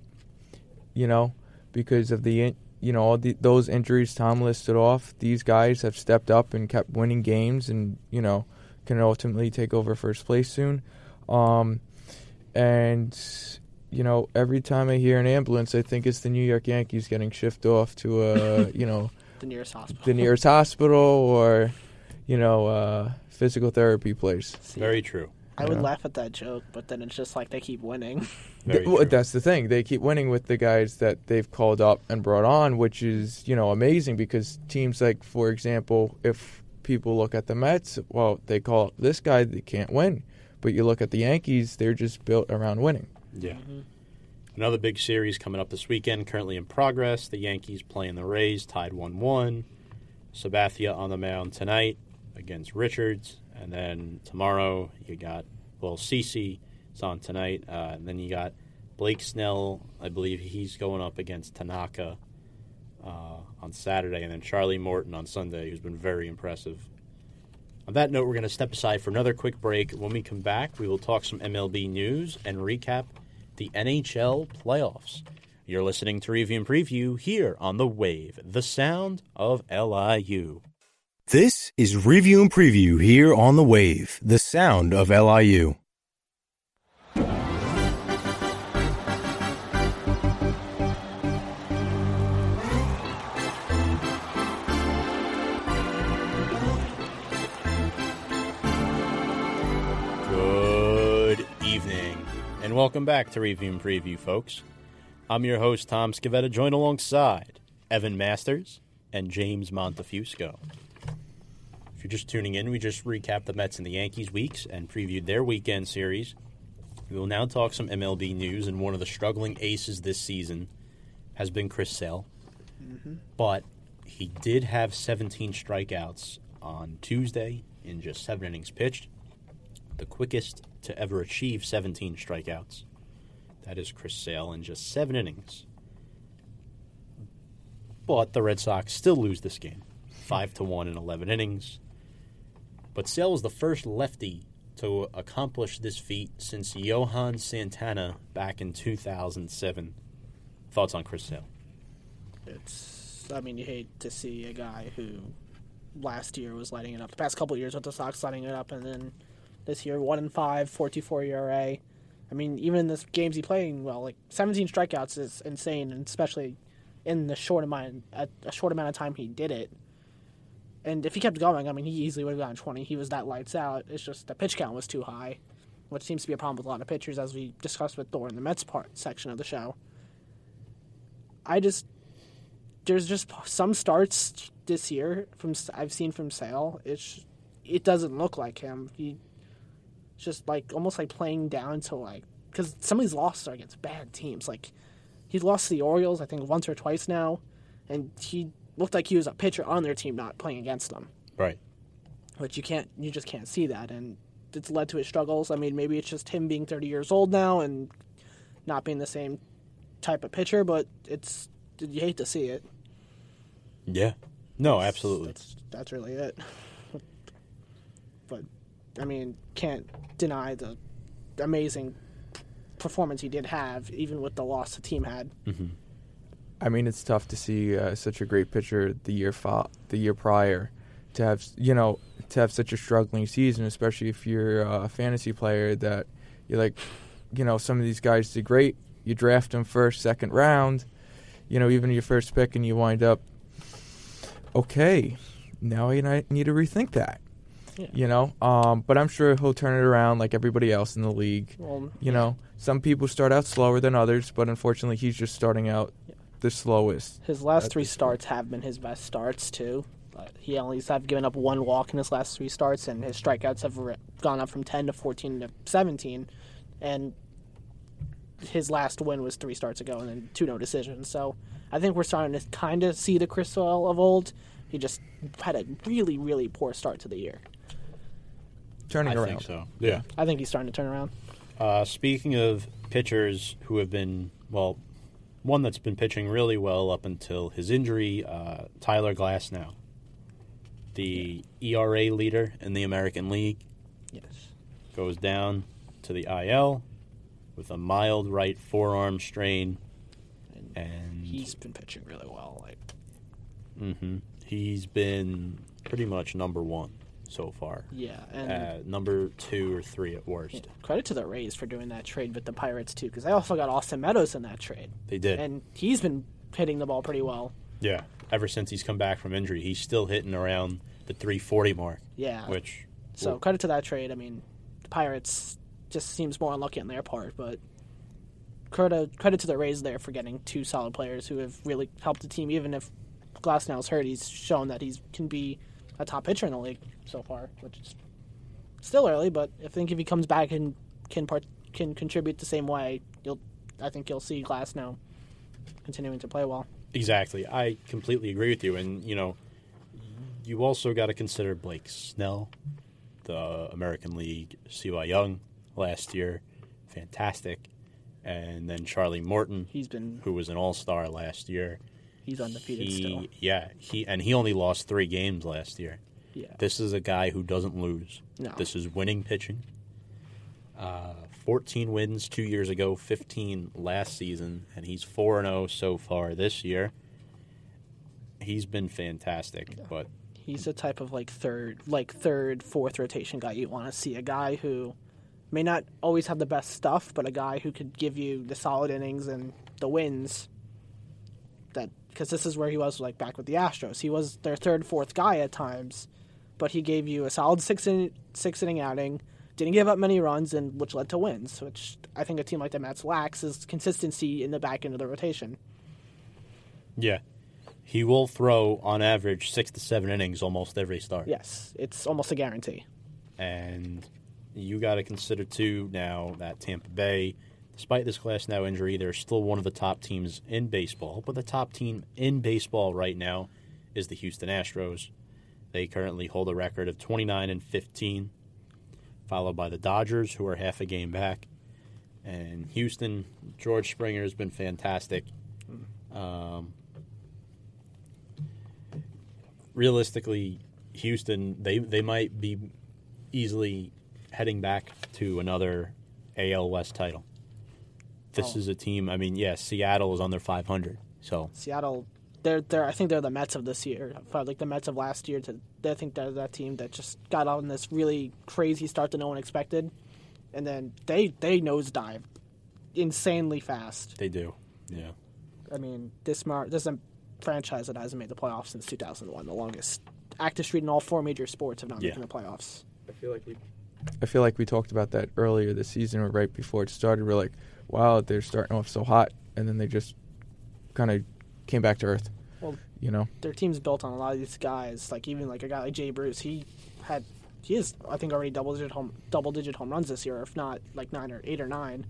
Speaker 4: You know, because of the you know all the, those injuries Tom listed off, these guys have stepped up and kept winning games, and you know can ultimately take over first place soon. Um, and you know, every time I hear an ambulance, I think it's the New York Yankees getting shipped off to a you know
Speaker 3: The nearest hospital.
Speaker 4: the nearest hospital or you know uh, physical therapy place.
Speaker 3: See,
Speaker 2: Very true.
Speaker 3: I would laugh at that joke, but then it's just like they keep winning.
Speaker 2: Very
Speaker 4: Th- well, that's the thing. They keep winning with the guys that they've called up and brought on, which is you know amazing because teams like, for example, if people look at the Mets, well, they call up this guy, they can't win. But you look at the Yankees, they're just built around winning.
Speaker 2: Yeah. Another big series coming up this weekend, currently in progress. The Yankees playing the Rays, tied 1 1. Sabathia on the mound tonight against Richards. And then tomorrow, you got, well, CC is on tonight. Uh, and then you got Blake Snell. I believe he's going up against Tanaka uh, on Saturday. And then Charlie Morton on Sunday, who's been very impressive. On that note, we're going to step aside for another quick break. When we come back, we will talk some MLB news and recap the NHL playoffs. You're listening to Review and Preview here on The Wave, the sound of LIU.
Speaker 5: This is Review and Preview here on the Wave, the sound of LIU.
Speaker 2: Welcome back to Review and Preview, folks. I'm your host, Tom Scavetta, joined alongside Evan Masters and James Montefusco. If you're just tuning in, we just recapped the Mets and the Yankees weeks and previewed their weekend series. We will now talk some MLB news, and one of the struggling aces this season has been Chris Sale. Mm-hmm. But he did have 17 strikeouts on Tuesday in just seven innings pitched the quickest to ever achieve 17 strikeouts. That is Chris Sale in just seven innings. But the Red Sox still lose this game, five to one in 11 innings. But Sale was the first lefty to accomplish this feat since Johan Santana back in 2007. Thoughts on Chris Sale?
Speaker 3: It's. I mean, you hate to see a guy who last year was lighting it up. The past couple years with the Sox lighting it up, and then this year one and five, 4.24 ERA. I mean, even in the games he playing well, like 17 strikeouts is insane, and especially in the short amount a short amount of time he did it. And if he kept going, I mean, he easily would have gotten 20. He was that lights out. It's just the pitch count was too high, which seems to be a problem with a lot of pitchers, as we discussed with Thor in the Mets part section of the show. I just there's just some starts this year from I've seen from Sale. It's it doesn't look like him. He just like almost like playing down to like because some of these losses are against bad teams. Like he's lost to the Orioles, I think once or twice now, and he looked like he was a pitcher on their team, not playing against them.
Speaker 2: Right.
Speaker 3: But you can't, you just can't see that, and it's led to his struggles. I mean, maybe it's just him being 30 years old now and not being the same type of pitcher, but it's you hate to see it.
Speaker 2: Yeah. No, absolutely.
Speaker 3: That's that's really it. I mean, can't deny the amazing performance he did have, even with the loss the team had.
Speaker 4: I mean, it's tough to see uh, such a great pitcher the year fo- the year prior to have you know to have such a struggling season, especially if you're a fantasy player that you're like, you know, some of these guys did great. You draft them first, second round, you know, even your first pick, and you wind up, okay, now I need to rethink that.
Speaker 3: Yeah.
Speaker 4: You know, um, but I'm sure he'll turn it around like everybody else in the league.
Speaker 3: Well,
Speaker 4: You know, some people start out slower than others, but unfortunately, he's just starting out the slowest.
Speaker 3: His last three starts have been his best starts too. Uh, he only have given up one walk in his last three starts, and his strikeouts have gone up from ten to fourteen to seventeen. And his last win was three starts ago, and then two no decisions. So I think we're starting to kind of see the Chris Sale of old. He just had a really, really poor start to the year.
Speaker 4: Turning
Speaker 2: I
Speaker 4: around.
Speaker 2: think so. Yeah.
Speaker 3: I think he's starting to turn around.
Speaker 2: Uh, speaking of pitchers who have been, well, one that's been pitching really well up until his injury, uh, Tyler Glasnow. The ERA leader in the American League
Speaker 3: Yes.
Speaker 2: goes down to the IL with a mild right forearm strain. And
Speaker 3: He's been pitching really well. Like
Speaker 2: mhm. he's been pretty much number one so far.
Speaker 3: yeah, and
Speaker 2: Uh, number two or three at worst.
Speaker 3: yeah, credit to the Rays for doing that trade with the Pirates too, because they also got Austin Meadows in that trade,
Speaker 2: They did.
Speaker 3: and he's been hitting the ball pretty well.
Speaker 2: Yeah, ever since he's come back from injury, he's still hitting around the 340 mark.
Speaker 3: Yeah.
Speaker 2: Which,
Speaker 3: So credit to that trade. I mean, the Pirates just seems more unlucky on their part, but credit credit to the Rays there for getting two solid players who have really helped the team. Even if Glasnow's hurt, he's shown that he can be a top pitcher in the league so far, which is still early. But I think if he comes back and can part, can contribute the same way, you'll I think you'll see Glasnow continuing to play well.
Speaker 2: exactly. I completely agree with you. And, you know, you also got to consider Blake Snell, the American League CY Young last year. Fantastic. And then Charlie Morton,
Speaker 3: He's been
Speaker 2: who was an all star last year.
Speaker 3: He's undefeated
Speaker 2: He,
Speaker 3: still.
Speaker 2: yeah, he and he only lost three games last year.
Speaker 3: Yeah.
Speaker 2: This is a guy who doesn't lose.
Speaker 3: No.
Speaker 2: This is winning pitching. Uh, 14 wins two years ago, 15 last season, and he's 4 0 so far this year. He's been fantastic, but
Speaker 3: He's the type of like third, like third, fourth rotation guy you want to see. A guy who may not always have the best stuff, but a guy who could give you the solid innings and the wins. That because this is where he was like back with the Astros. He was their third, fourth guy at times, but he gave you a solid six in, six inning outing. Didn't give up many runs, and which led to wins. Which I think a team like the Mets lacks is consistency in the back end of the rotation.
Speaker 2: yeah, he will throw on average six to seven innings almost every start.
Speaker 3: Yes, it's almost a guarantee.
Speaker 2: And you got to consider too now that Tampa Bay, despite this Glasnow injury, they're still one of the top teams in baseball. But the top team in baseball right now is the Houston Astros. They currently hold a record of 29 and 15, followed by the Dodgers, who are half a game back. And Houston, George Springer has been fantastic. Um, realistically, Houston they they might be easily heading back to another AL West title. This
Speaker 3: Oh.
Speaker 2: is a team. I mean, yes, Seattle is under 500, so
Speaker 3: Seattle, they're they're I think they're the Mets of this year, uh, like the Mets of last year. To I think they're that team that just got on this really crazy start that no one expected, and then they they nosedive insanely fast.
Speaker 2: they do. Yeah,
Speaker 3: I mean, this mar- this is a franchise that hasn't made the playoffs since 2001, the longest active streak in all four major sports have not
Speaker 2: Yeah.
Speaker 3: making the playoffs.
Speaker 4: I feel like we I feel like we talked about that earlier this season or right before it started. We're like, wow, they're starting off so hot and then they just kind of came back to earth.
Speaker 3: Well,
Speaker 4: you know.
Speaker 3: their team's built on a lot of these guys. Like even like a guy like Jay Bruce, he had he is I think already double digit home double digit home runs this year, if not like nine or eight or nine.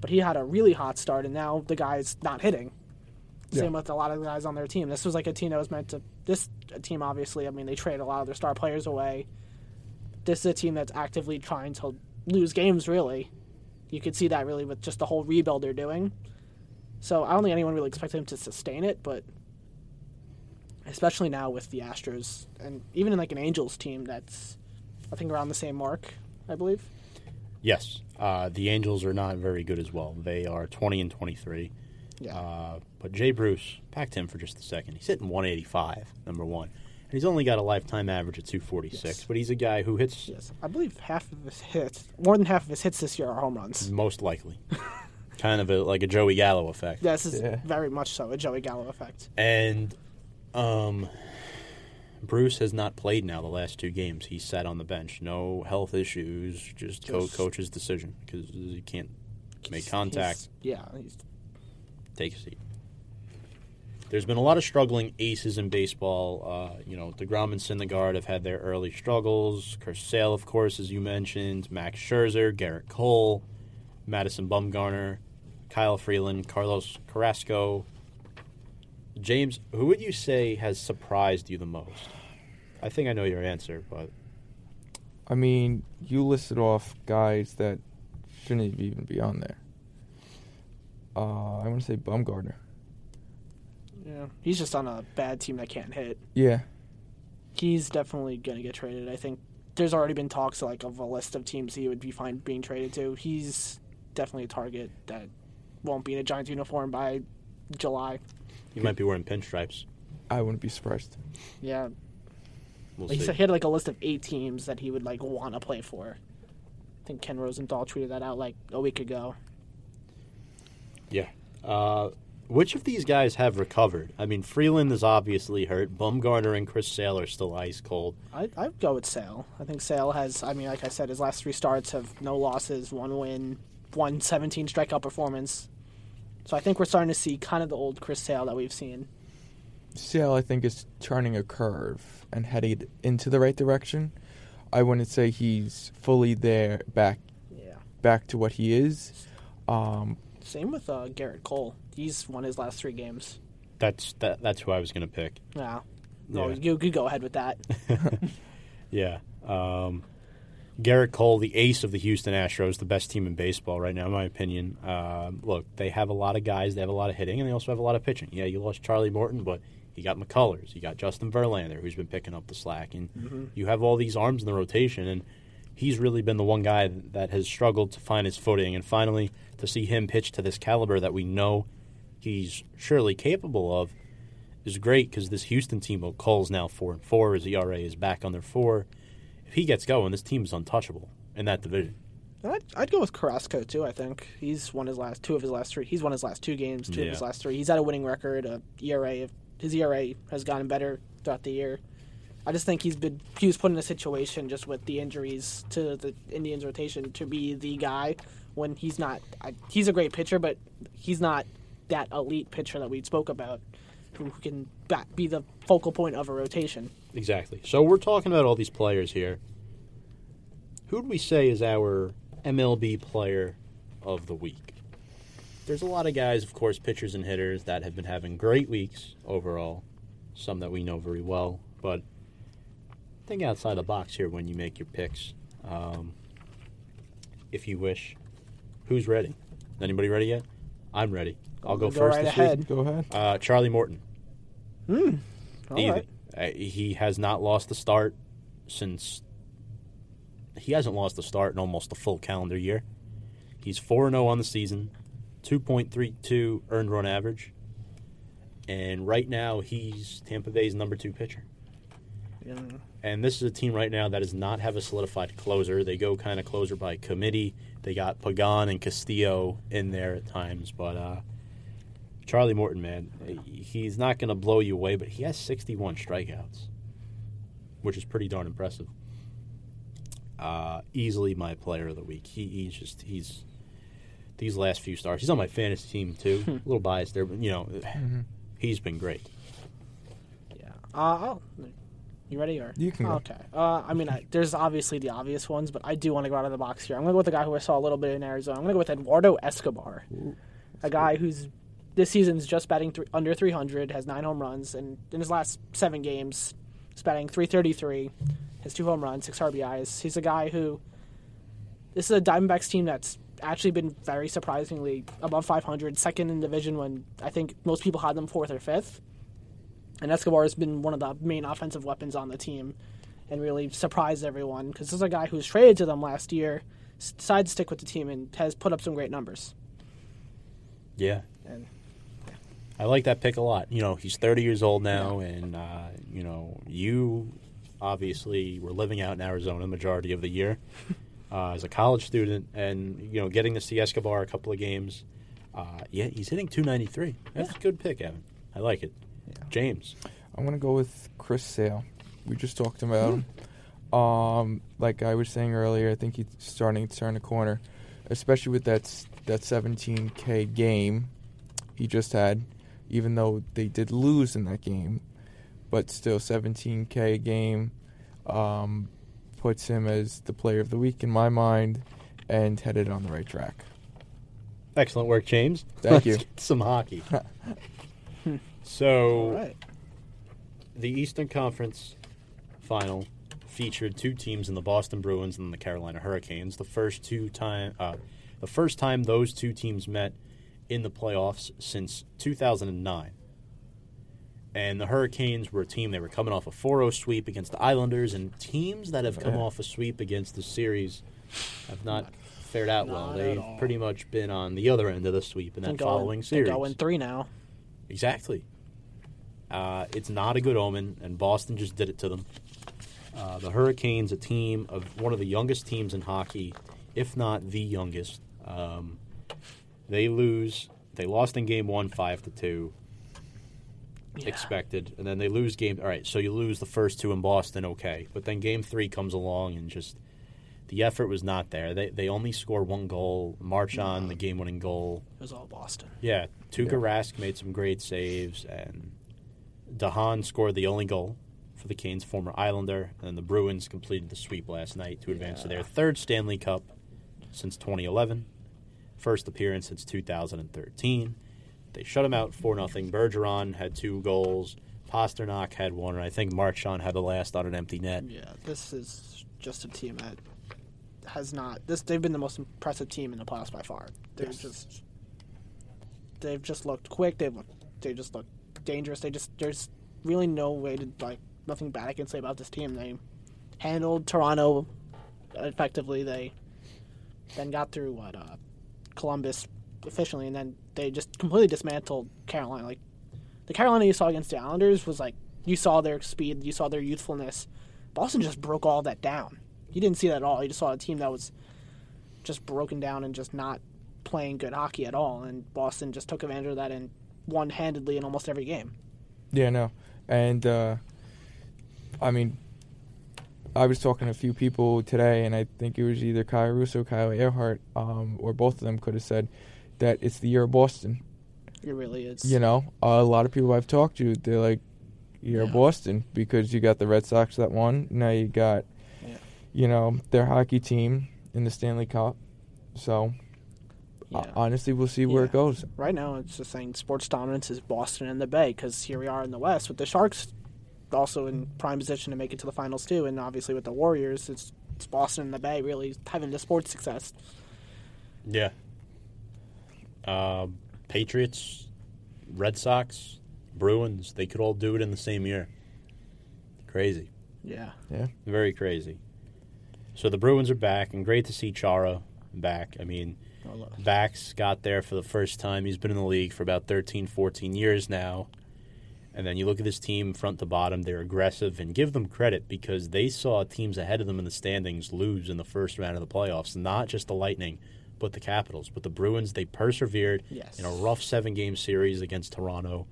Speaker 3: But he had a really hot start, and now the guy's not hitting.
Speaker 4: Yeah.
Speaker 3: Same with a lot of the guys on their team. This was like a team that was meant to. This team obviously, I mean, they traded a lot of their star players away. This is a team that's actively trying to lose games. Really, you could see that really with just the whole rebuild they're doing. So I don't think anyone really expected him to sustain it, but especially now with the Astros and even in like an Angels team that's I think around the same mark, I believe.
Speaker 2: Yes, uh, the Angels are not very good as well. They are twenty and twenty three.
Speaker 3: Yeah.
Speaker 2: Uh, but Jay Bruce, back to him for just a second. He's hitting 185, number one. And he's only got a lifetime average of 246,
Speaker 3: Yes.
Speaker 2: but he's a guy who hits
Speaker 3: yes. I believe half of his hits, more than half of his hits this year are home runs.
Speaker 2: most likely. kind of a, like a Joey Gallo effect.
Speaker 3: Yeah, this is
Speaker 4: Yeah.
Speaker 3: very much so a Joey Gallo effect.
Speaker 2: And um, Bruce has not played now the last two games. He sat on the bench. No health issues, just, co-
Speaker 3: Just-
Speaker 2: coach's decision because he can't make contact.
Speaker 3: He's- yeah, he's,
Speaker 2: take a seat. There's been a lot of struggling aces in baseball. Uh, you know, DeGrom and Syndergaard have had their early struggles. Chris Sale, of course, as you mentioned. Max Scherzer, Gerrit Cole, Madison Bumgarner, Kyle Freeland, Carlos Carrasco. James, who would you say has surprised you the most? I think I know your answer, but
Speaker 4: I mean, you listed off guys that shouldn't even be on there. Uh, I want to say Bumgarner.
Speaker 3: Yeah, he's just on a bad team that can't hit.
Speaker 4: Yeah,
Speaker 3: He's definitely gonna get traded. I think there's already been talks like of a list of teams he would be fine being traded to. He's definitely a target that won't be in a Giants uniform by July.
Speaker 2: he might be wearing pinstripes.
Speaker 4: I wouldn't be surprised.
Speaker 3: Yeah,
Speaker 2: We'll
Speaker 3: like he
Speaker 2: see.
Speaker 3: said, he had like a list of eight teams that he would like want to play for. I think Ken Rosenthal tweeted that out like a week ago.
Speaker 2: Yeah. Uh, which of these guys have recovered? I mean, Freeland is obviously hurt. Bumgarner and Chris Sale are still ice cold.
Speaker 3: I I'd go with Sale. I think Sale has. I mean, like I said, his last three starts have no losses, one win, one 17 strikeout performance. So I think we're starting to see kind of the old Chris Sale that we've seen.
Speaker 4: Sale, I think, is turning a curve and headed into the right direction. I wouldn't say he's fully there, back
Speaker 3: Yeah.
Speaker 4: back to what he is. Um,
Speaker 3: Same with uh, Gerrit Cole. He's won his last three games.
Speaker 2: That's that, that's who I was going to pick.
Speaker 3: Yeah. No,
Speaker 2: Yeah.
Speaker 3: you, you go ahead with that.
Speaker 2: Yeah. Um, Gerrit Cole, the ace of the Houston Astros, the best team in baseball right now, in my opinion. Um look, they have a lot of guys. They have a lot of hitting, and they also have a lot of pitching. Yeah, you lost Charlie Morton, but you got McCullers. You got Justin Verlander, who's been picking up the slack, and you have all these arms in the rotation. And he's really been the one guy that has struggled to find his footing. And finally, to see him pitch to this caliber that we know he's surely capable of is great because this Houston team, well, Cole's now four and four. His ERA is back under four. If he gets going, this team is untouchable in that division.
Speaker 3: I'd, I'd go with Carrasco too. I think he's won his last two of his last three. He's won his last two games, two of his last three. He's had a winning record. A ERA, his ERA has gotten better throughout the year. I just think he's been he was put in a situation just with the injuries to the Indians rotation to be the guy when he's not. I, he's a great pitcher, but he's not that elite pitcher that we spoke about who can be the focal point of a rotation.
Speaker 2: Exactly. So we're talking about all these players here. Who would we say is our MLB player of the week? There's a lot of guys, of course, pitchers and hitters that have been having great weeks overall. Some that we know very well, but think outside the box here when you make your picks. Um, if you wish, who's ready? Anybody ready yet? I'm ready. I'll go,
Speaker 3: Go
Speaker 2: first
Speaker 3: right
Speaker 2: this
Speaker 3: ahead.
Speaker 2: week.
Speaker 4: go ahead.
Speaker 2: Uh, Charlie Morton.
Speaker 3: All
Speaker 2: Easy.
Speaker 3: right.
Speaker 2: Uh, he has not lost the start since he hasn't lost the start in almost a full calendar year. He's 4 0 on the season, 2.32 earned run average. And right now, he's Tampa Bay's number two pitcher.
Speaker 3: Yeah.
Speaker 2: And this is a team right now that does not have a solidified closer. They go kind of closer by committee. They got Pagan and Castillo in there at times, but uh, Charlie Morton, man, he's not going to blow you away, but he has 61 strikeouts, which is pretty darn impressive. Uh, easily my player of the week. He, he's just he's these last few stars. He's on my fantasy team too. a little biased there, but you know, he's been great.
Speaker 3: Yeah. Uh, I'll, you ready or
Speaker 4: You can go.
Speaker 3: Okay. Uh, I mean, I, there's obviously the obvious ones, but I do want to go out of the box here. I'm gonna go with the guy who I saw a little bit in Arizona. I'm gonna go with Eduardo Escobar, a guy who's this season's just batting three, under 300, has nine home runs, and in his last seven games, he's batting 333, has two home runs, six RBIs. He's a guy who this is a Diamondbacks team that's actually been very surprisingly above 500, second in division when I think most people had them fourth or fifth. And Escobar has been one of the main offensive weapons on the team and really surprised everyone because this is a guy who was traded to them last year decided to stick with the team and has put up some great numbers.
Speaker 2: Yeah.
Speaker 3: And
Speaker 2: I like that pick a lot. You know, he's 30 years old now, and, uh, you know, you obviously were living out in Arizona the majority of the year uh, as a college student, and, you know, getting to see Escobar a couple of games. Uh, yeah, he's hitting 293. That's a good pick, Evan. I like it. James.
Speaker 4: I'm gonna go with Chris Sale. We just talked about him. Um, like I was saying earlier, I think he's starting to turn a corner, especially with that that 17k game he just had. Even though they did lose in that game, but still 17k game um, puts him as the player of the week in my mind, and headed on the right track.
Speaker 2: Excellent work, James.
Speaker 4: Thank
Speaker 2: Let's
Speaker 4: you.
Speaker 2: get Some hockey. so,
Speaker 3: right,
Speaker 2: the Eastern Conference final featured two teams in the Boston Bruins and the Carolina Hurricanes. The first two time, uh, the first time those two teams met in the playoffs since 2009. And the Hurricanes were a team they were coming off a 4-0 sweep against the Islanders, and teams that have come
Speaker 4: Yeah.
Speaker 2: off a sweep against the series have not fared out well.
Speaker 3: Not at
Speaker 2: They've pretty much been on the other end of the sweep in that following They're
Speaker 3: going three now.
Speaker 2: Exactly. Uh, it's not a good omen, and Boston just did it to them. Uh, the Hurricanes, a team of one of the youngest teams in hockey, if not the youngest. Um, they lose. They lost in game one, five to two.
Speaker 3: Yeah.
Speaker 2: Expected, and then they lose game. All right, so you lose the first two in Boston, okay, but then game three comes along and just the effort was not there. They they only score one goal. Marchand the game winning goal.
Speaker 3: It was all Boston.
Speaker 2: Yeah, Tuukka
Speaker 4: Yeah.
Speaker 2: Rask made some great saves, and de Haan scored the only goal for the Canes, former Islander, and the Bruins completed the sweep last night to advance to their third Stanley Cup since 2011, first appearance since 2013. They shut him out 4 0. Bergeron had two goals. Pastrnak had one, and I think Marchand had the last on an empty net.
Speaker 3: Yeah, this is just a team that has not. This they've been the most impressive team in the playoffs by far. They've
Speaker 2: Yes.
Speaker 3: just they've just looked quick. They've looked they just look dangerous. They just there's really no way to like nothing bad I can say about this team. They handled Toronto effectively. They then got through what uh, Columbus efficiently, and then they just completely dismantled Carolina. Like the Carolina you saw against the Islanders was like you saw their speed, you saw their youthfulness. Boston just broke all that down. You didn't see that at all. You just saw a team that was just broken down and just not playing good hockey at all. And Boston just took advantage of that and won handedly in almost every game.
Speaker 4: Yeah, no. And uh I mean I was talking to a few people today and I think it was either Kyle Russo, Kyle Earhart, um, or both of them could have said that it's the year of Boston.
Speaker 3: It really is.
Speaker 4: You know, a lot of people I've talked to, they're like, "Year of
Speaker 3: Yeah.
Speaker 4: Boston," because you got the Red Sox that won. Now you got,
Speaker 3: Yeah.
Speaker 4: you know, their hockey team in the Stanley Cup. So,
Speaker 3: Yeah.
Speaker 4: honestly, we'll see where
Speaker 3: Yeah.
Speaker 4: it goes.
Speaker 3: right now it's just saying sports dominance is Boston and the Bay because here we are in the West with the Sharks also in prime position to make it to the finals too, and obviously with the Warriors, it's, it's Boston and the Bay really having the sports success.
Speaker 2: Yeah. Uh, Patriots, Red Sox, Bruins, they could all do it in the same year. Crazy.
Speaker 3: Yeah,
Speaker 4: Yeah,
Speaker 2: Very crazy. So the Bruins are back, and great to see Chara back. I mean, Bax got there for the first time. He's been in the league for about 13, 14 years now. And then you look at this team front to bottom, they're aggressive, and give them credit because they saw teams ahead of them in the standings lose in the first round of the playoffs. Not just the Lightning, but the Capitals. But the Bruins, they persevered
Speaker 3: Yes.
Speaker 2: in a rough seven game series against Toronto.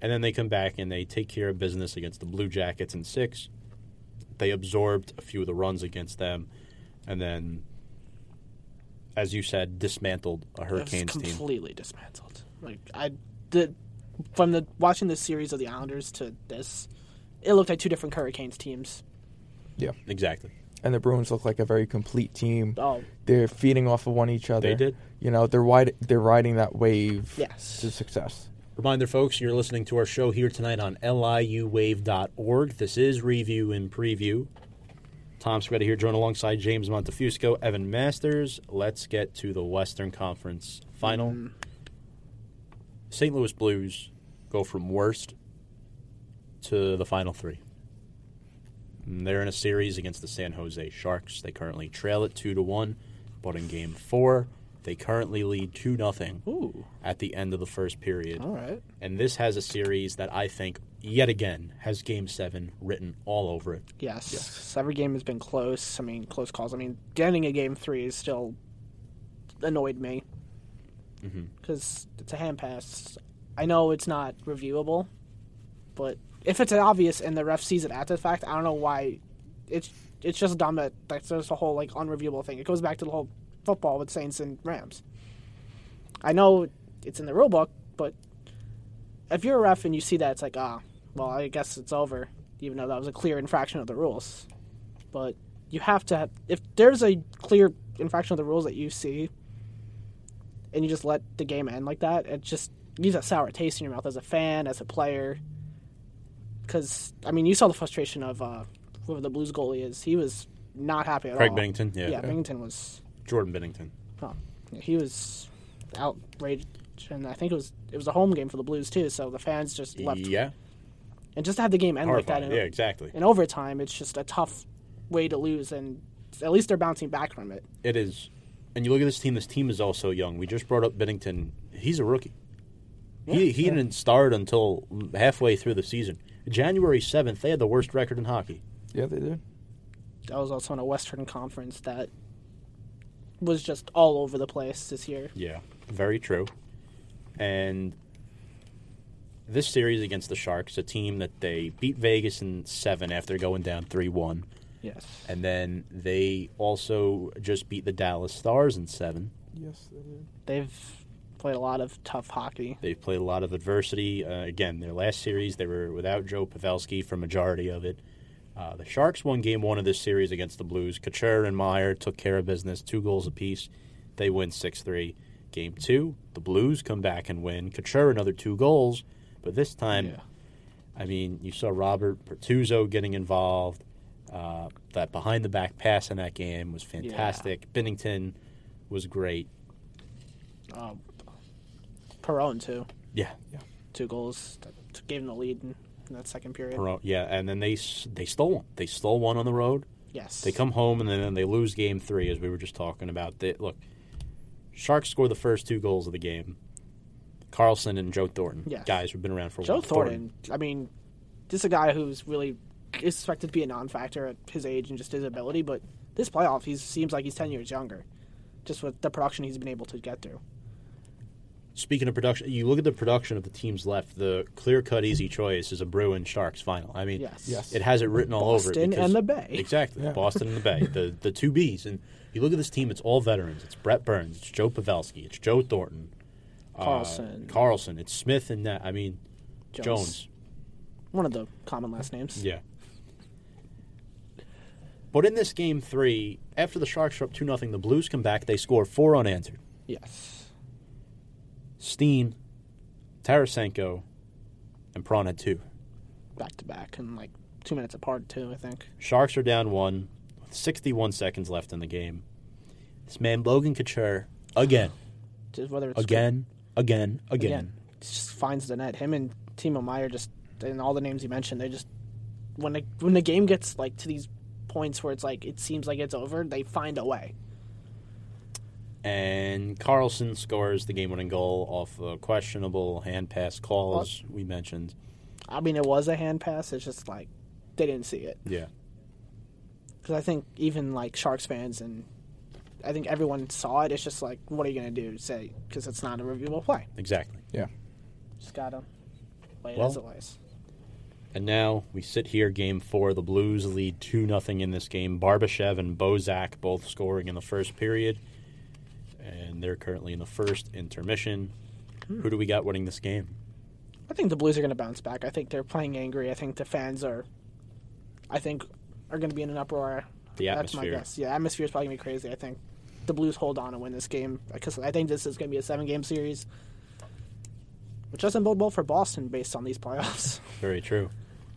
Speaker 2: And then they come back and they take care of business against the Blue Jackets in six. They absorbed a few of the runs against them. And then, as you said, dismantled a Hurricanes
Speaker 3: it
Speaker 2: team.
Speaker 3: completely dismantled. Like I did from the watching the series of the Islanders to this, it looked like two different Hurricanes teams.
Speaker 4: yeah.
Speaker 2: Exactly.
Speaker 4: And the Bruins look like a very complete team.
Speaker 3: Oh
Speaker 4: They're feeding off of one each other.
Speaker 2: They did.
Speaker 4: You know, they're wide, They're riding that wave
Speaker 3: Yes.
Speaker 4: to success.
Speaker 2: Reminder, folks, you're listening to our show here tonight on liuwave.org. This is Review and Preview. Tom Spready here, joined alongside James Montefusco, Evan Masters. Let's get to the Western Conference final.
Speaker 3: Mm.
Speaker 2: St. Louis Blues go from worst to the final three. And they're in a series against the San Jose Sharks. They currently trail it two to one, but in Game Four, they currently lead two nothing at the end of the first period.
Speaker 3: all right.
Speaker 2: And this has a series that I think, yet again, has Game Seven written all over it.
Speaker 3: Yes. yes. Every game has been close. I mean, close calls. I mean, the ending of game three is still annoyed me
Speaker 2: Mhm.
Speaker 3: because it's a hand pass. I know it's not reviewable, but if it's obvious and the ref sees it after the fact, I don't know why. It's it's just dumb that that's just a whole like unreviewable thing. It goes back to the whole football with Saints and Rams. I know it's in the rule book, but if you're a ref and you see that, it's like ah, well, I guess it's over, even though that was a clear infraction of the rules. But you have to have, if there's a clear infraction of the rules that you see, and you just let the game end like that, it just leaves a sour taste in your mouth as a fan, as a player. Because I mean, you saw the frustration of uh, whoever the Blues goalie is. He was not happy at
Speaker 2: Craig
Speaker 3: all.
Speaker 2: Binnington, yeah.
Speaker 3: Yeah, Binnington was.
Speaker 2: Jordan Binnington.
Speaker 3: Oh, he was outraged, and I think it was it was a home game for the Blues too. So the fans just left,
Speaker 2: Yeah,
Speaker 3: and just to have the game end like that. In,
Speaker 2: Yeah, exactly.
Speaker 3: in overtime, it's just a tough way to lose, and at least they're bouncing back from it.
Speaker 2: It is. And you look at this team. This team is also young. We just brought up Binnington. He's a rookie. he he didn't start until halfway through the season. January seventh, they had the worst record in hockey.
Speaker 4: Yeah, they did.
Speaker 3: That was also in a Western Conference that was just all over the place this year.
Speaker 2: Yeah, very true. And this series against the Sharks, a team that they beat Vegas in seven after going down three one,
Speaker 3: Yes.
Speaker 2: and then they also just beat the Dallas Stars in seven.
Speaker 4: Yes, they did.
Speaker 3: They've played a lot of tough hockey.
Speaker 2: They've played a lot of adversity. Uh, again, their last series, they were without Joe Pavelski for majority of it. Uh, the Sharks won game one of this series against the Blues. Couture and Meier took care of business, two goals apiece. They win 6 3. Game two, the Blues come back and win. Couture another two goals, but this time,
Speaker 3: Yeah.
Speaker 2: I mean, you saw Robert Bortuzzo getting involved. Uh, that behind the back pass in that game was fantastic. Binnington was great.
Speaker 3: Um, Perron too.
Speaker 2: Yeah, yeah.
Speaker 3: Two goals that gave them the lead in, that second period.
Speaker 2: Perot, yeah, and then they they stole one. They stole one on the road.
Speaker 3: Yes.
Speaker 2: They come home and then they lose game three, as we were just talking about. They, look, Sharks score the first two goals of the game. Karlsson and Joe Thornton,
Speaker 3: Yes.
Speaker 2: guys who've been around for a
Speaker 3: Joe
Speaker 2: while.
Speaker 3: Joe Thornton. I mean, this is a guy who's really is expected to be a non-factor at his age and just his ability, but this playoff, he seems like he's ten years younger, just with the production he's been able to get through.
Speaker 2: Speaking of production, you look at the production of the teams left. The clear-cut, easy choice is a Bruin Sharks final. I mean,
Speaker 3: Yes.
Speaker 4: Yes.
Speaker 2: it has it written all over it.
Speaker 3: Boston and the Bay.
Speaker 2: Exactly,
Speaker 4: Yeah.
Speaker 2: Boston and the Bay, the the two Bs. And you look at this team; it's all veterans. It's Brent Burns, it's Joe Pavelski, it's Joe Thornton, uh,
Speaker 3: Karlsson.
Speaker 2: Karlsson, it's Smith, and that. I mean,
Speaker 3: Jones.
Speaker 2: Jones.
Speaker 3: One of the common last names.
Speaker 2: Yeah. But in this game three, after the Sharks are up two nothing, the Blues come back. They score four unanswered.
Speaker 3: Yes.
Speaker 2: Steen, Tarasenko, and Prawn had two.
Speaker 3: Back to back and like two minutes apart too. I think.
Speaker 2: Sharks are down one with 61 seconds left in the game. This man, Logan Couture, again,
Speaker 3: Just whether it's
Speaker 2: again, again, again.
Speaker 3: again, just finds the net. Him and Timo Meier just and all the names you mentioned, they just when the when the game gets like to these points where it's like it seems like it's over, they find a way.
Speaker 2: And Karlsson scores the game winning goal off a questionable hand pass call, as we mentioned.
Speaker 3: I mean, it was a hand pass. It's just like they didn't see it
Speaker 2: Yeah.
Speaker 3: because I think even like Sharks fans and I think everyone saw it. It's just like, what are you gonna do? Say because it's not a reviewable play.
Speaker 2: Exactly.
Speaker 4: Yeah.
Speaker 3: Just gotta play it
Speaker 2: Well-
Speaker 3: as it was.
Speaker 2: And now we sit here, game four. The Blues lead 2 nothing in this game. Barbashev and Bozak both scoring in the first period. And they're currently in the first intermission. Hmm. Who do we got winning this game?
Speaker 3: I think the Blues are going to bounce back. I think they're playing angry. I think the fans are, I think, are going to be in an uproar.
Speaker 2: The
Speaker 3: That's my
Speaker 2: atmosphere.
Speaker 3: guess. Yeah, atmosphere is probably going to be crazy. I think the Blues hold on and win this game because I think this is going to be a seven-game series, which doesn't bode well for Boston based on these playoffs.
Speaker 2: Very true.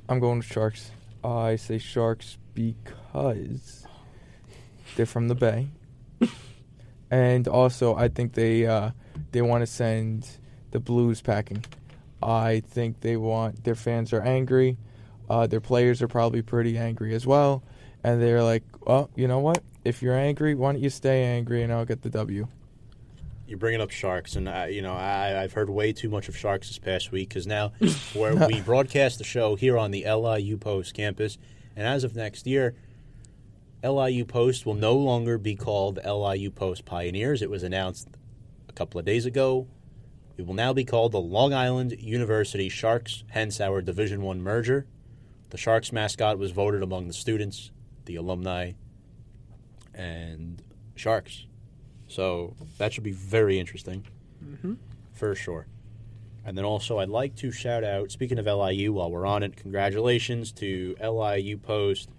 Speaker 4: I'm going with Sharks. I say Sharks because they're from the Bay, and also I think they uh, they want to send the Blues packing. I think they want their fans are angry. Uh, their players are probably pretty angry as well, and they're like, "Well, you know what? If you're angry, why don't you stay angry and I'll get the W."
Speaker 2: You're bringing up sharks, and I, you know I, I've heard way too much of sharks this past week because now where we broadcast the show here on the LIU Post campus, and as of next year, LIU Post will no longer be called LIU Post Pioneers. It was announced a couple of days ago. It will now be called the Long Island University Sharks, hence our Division One merger. The Sharks mascot was voted among the students, the alumni, and Sharks. So that should be very interesting, for sure. And then also, I'd like to shout out, speaking of LIU, while we're on it, congratulations to LIU Post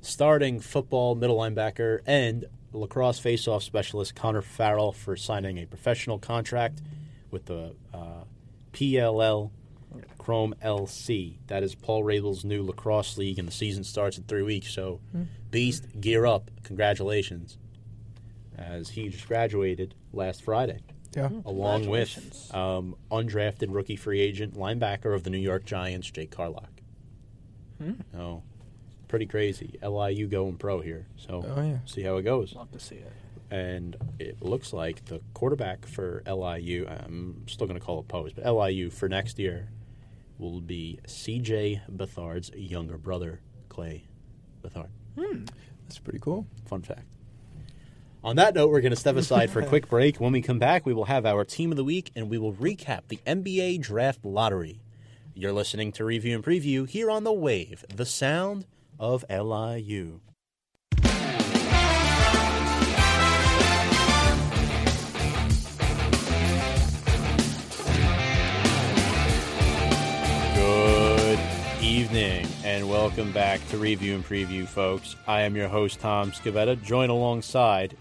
Speaker 2: starting football middle linebacker and lacrosse faceoff specialist Connor Farrell for signing a professional contract with the uh, PLL Chrome LC. That is Paul Rabil's new lacrosse league, and the season starts in three weeks. So, Beast, gear up! Congratulations, as he just graduated last Friday
Speaker 4: Yeah.
Speaker 2: along with um, undrafted rookie free agent linebacker of the New York Giants, Jake Carlock. Oh, pretty crazy. LIU going pro here. So
Speaker 4: Oh, yeah.
Speaker 2: see how it goes.
Speaker 3: Love to see it.
Speaker 2: And it looks like the quarterback for LIU, I'm still going to call it Pose, but LIU for next year will be CJ Beathard's younger brother, Clay Beathard. Hmm.
Speaker 4: That's pretty cool.
Speaker 2: Fun fact. On that note, we're going to step aside for a quick break. When we come back, we will have our team of the week and we will recap the NBA Draft Lottery. You're listening to Review and Preview here on The Wave, the sound of LIU. Evening and welcome back to Review and Preview, folks. I am your host, Tom Scavetta, joined alongside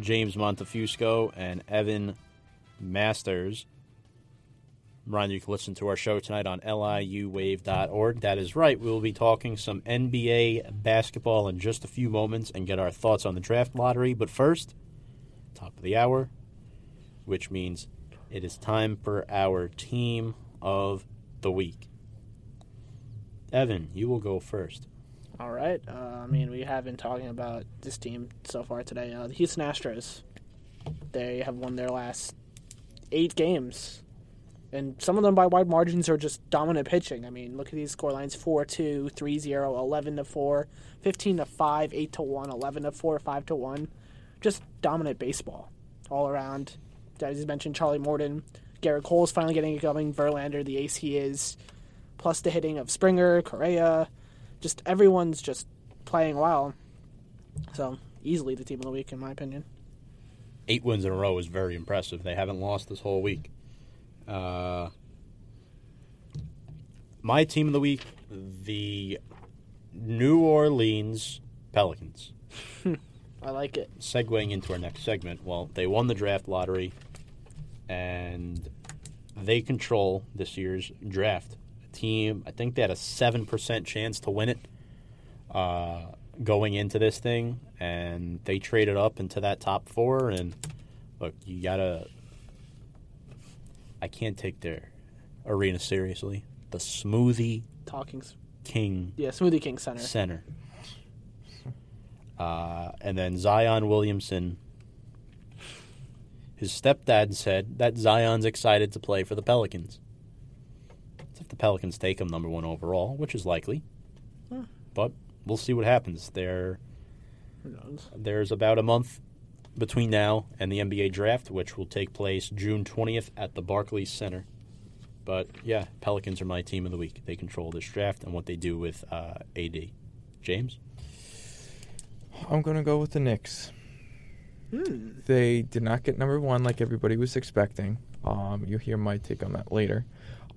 Speaker 2: James Montefusco and Evan Masters. Remind you, can listen to our show tonight on liuwave.org. That is right. We will be talking some NBA basketball in just a few moments and get our thoughts on the draft lottery. But first, top of the hour, which means it is time for our team of the week. Evan, you will go first.
Speaker 3: All right. Uh, I mean, we have been talking about this team so far today. Uh, the Houston Astros. They have won their last eight games, and some of them by wide margins are just dominant pitching. I mean, look at these score lines: 4-2, 3-0, 11 to 4, 15 to 5, 8 to 1, 11 to 4, 5 to 1. Just dominant baseball all around. As you mentioned, Charlie Morton, Gerrit Cole's finally getting it going. Verlander, the ace he is, plus the hitting of Springer, Correa. Just everyone's just playing well. So easily the team of the week, in my opinion.
Speaker 2: Eight wins in a row is very impressive. They haven't lost this whole week. Uh, my team of the week, the New Orleans Pelicans.
Speaker 3: I like it.
Speaker 2: segueing into our next segment, well, they won the draft lottery, and they control this year's draft. Team, I think they had a seven percent chance to win it uh, going into this thing, and they traded up into that top four. And look, you gotta. I can't take their arena seriously. The Smoothie
Speaker 3: Talking,
Speaker 2: King
Speaker 3: yeah, Smoothie King Center.
Speaker 2: center. Uh, and then Zion Williamson. His stepdad said that Zion's excited to play for the Pelicans. If the Pelicans take him number one overall, which is likely, but we'll see what happens. There, there's about a month between now and the NBA draft, which will take place June 20th at the Barclays Center. But yeah, Pelicans are my team of the week. They control this draft and what they do with uh, AD. James?
Speaker 4: I'm gonna go with the Knicks. They did not get number one like everybody was expecting. Um, you'll hear my take on that later.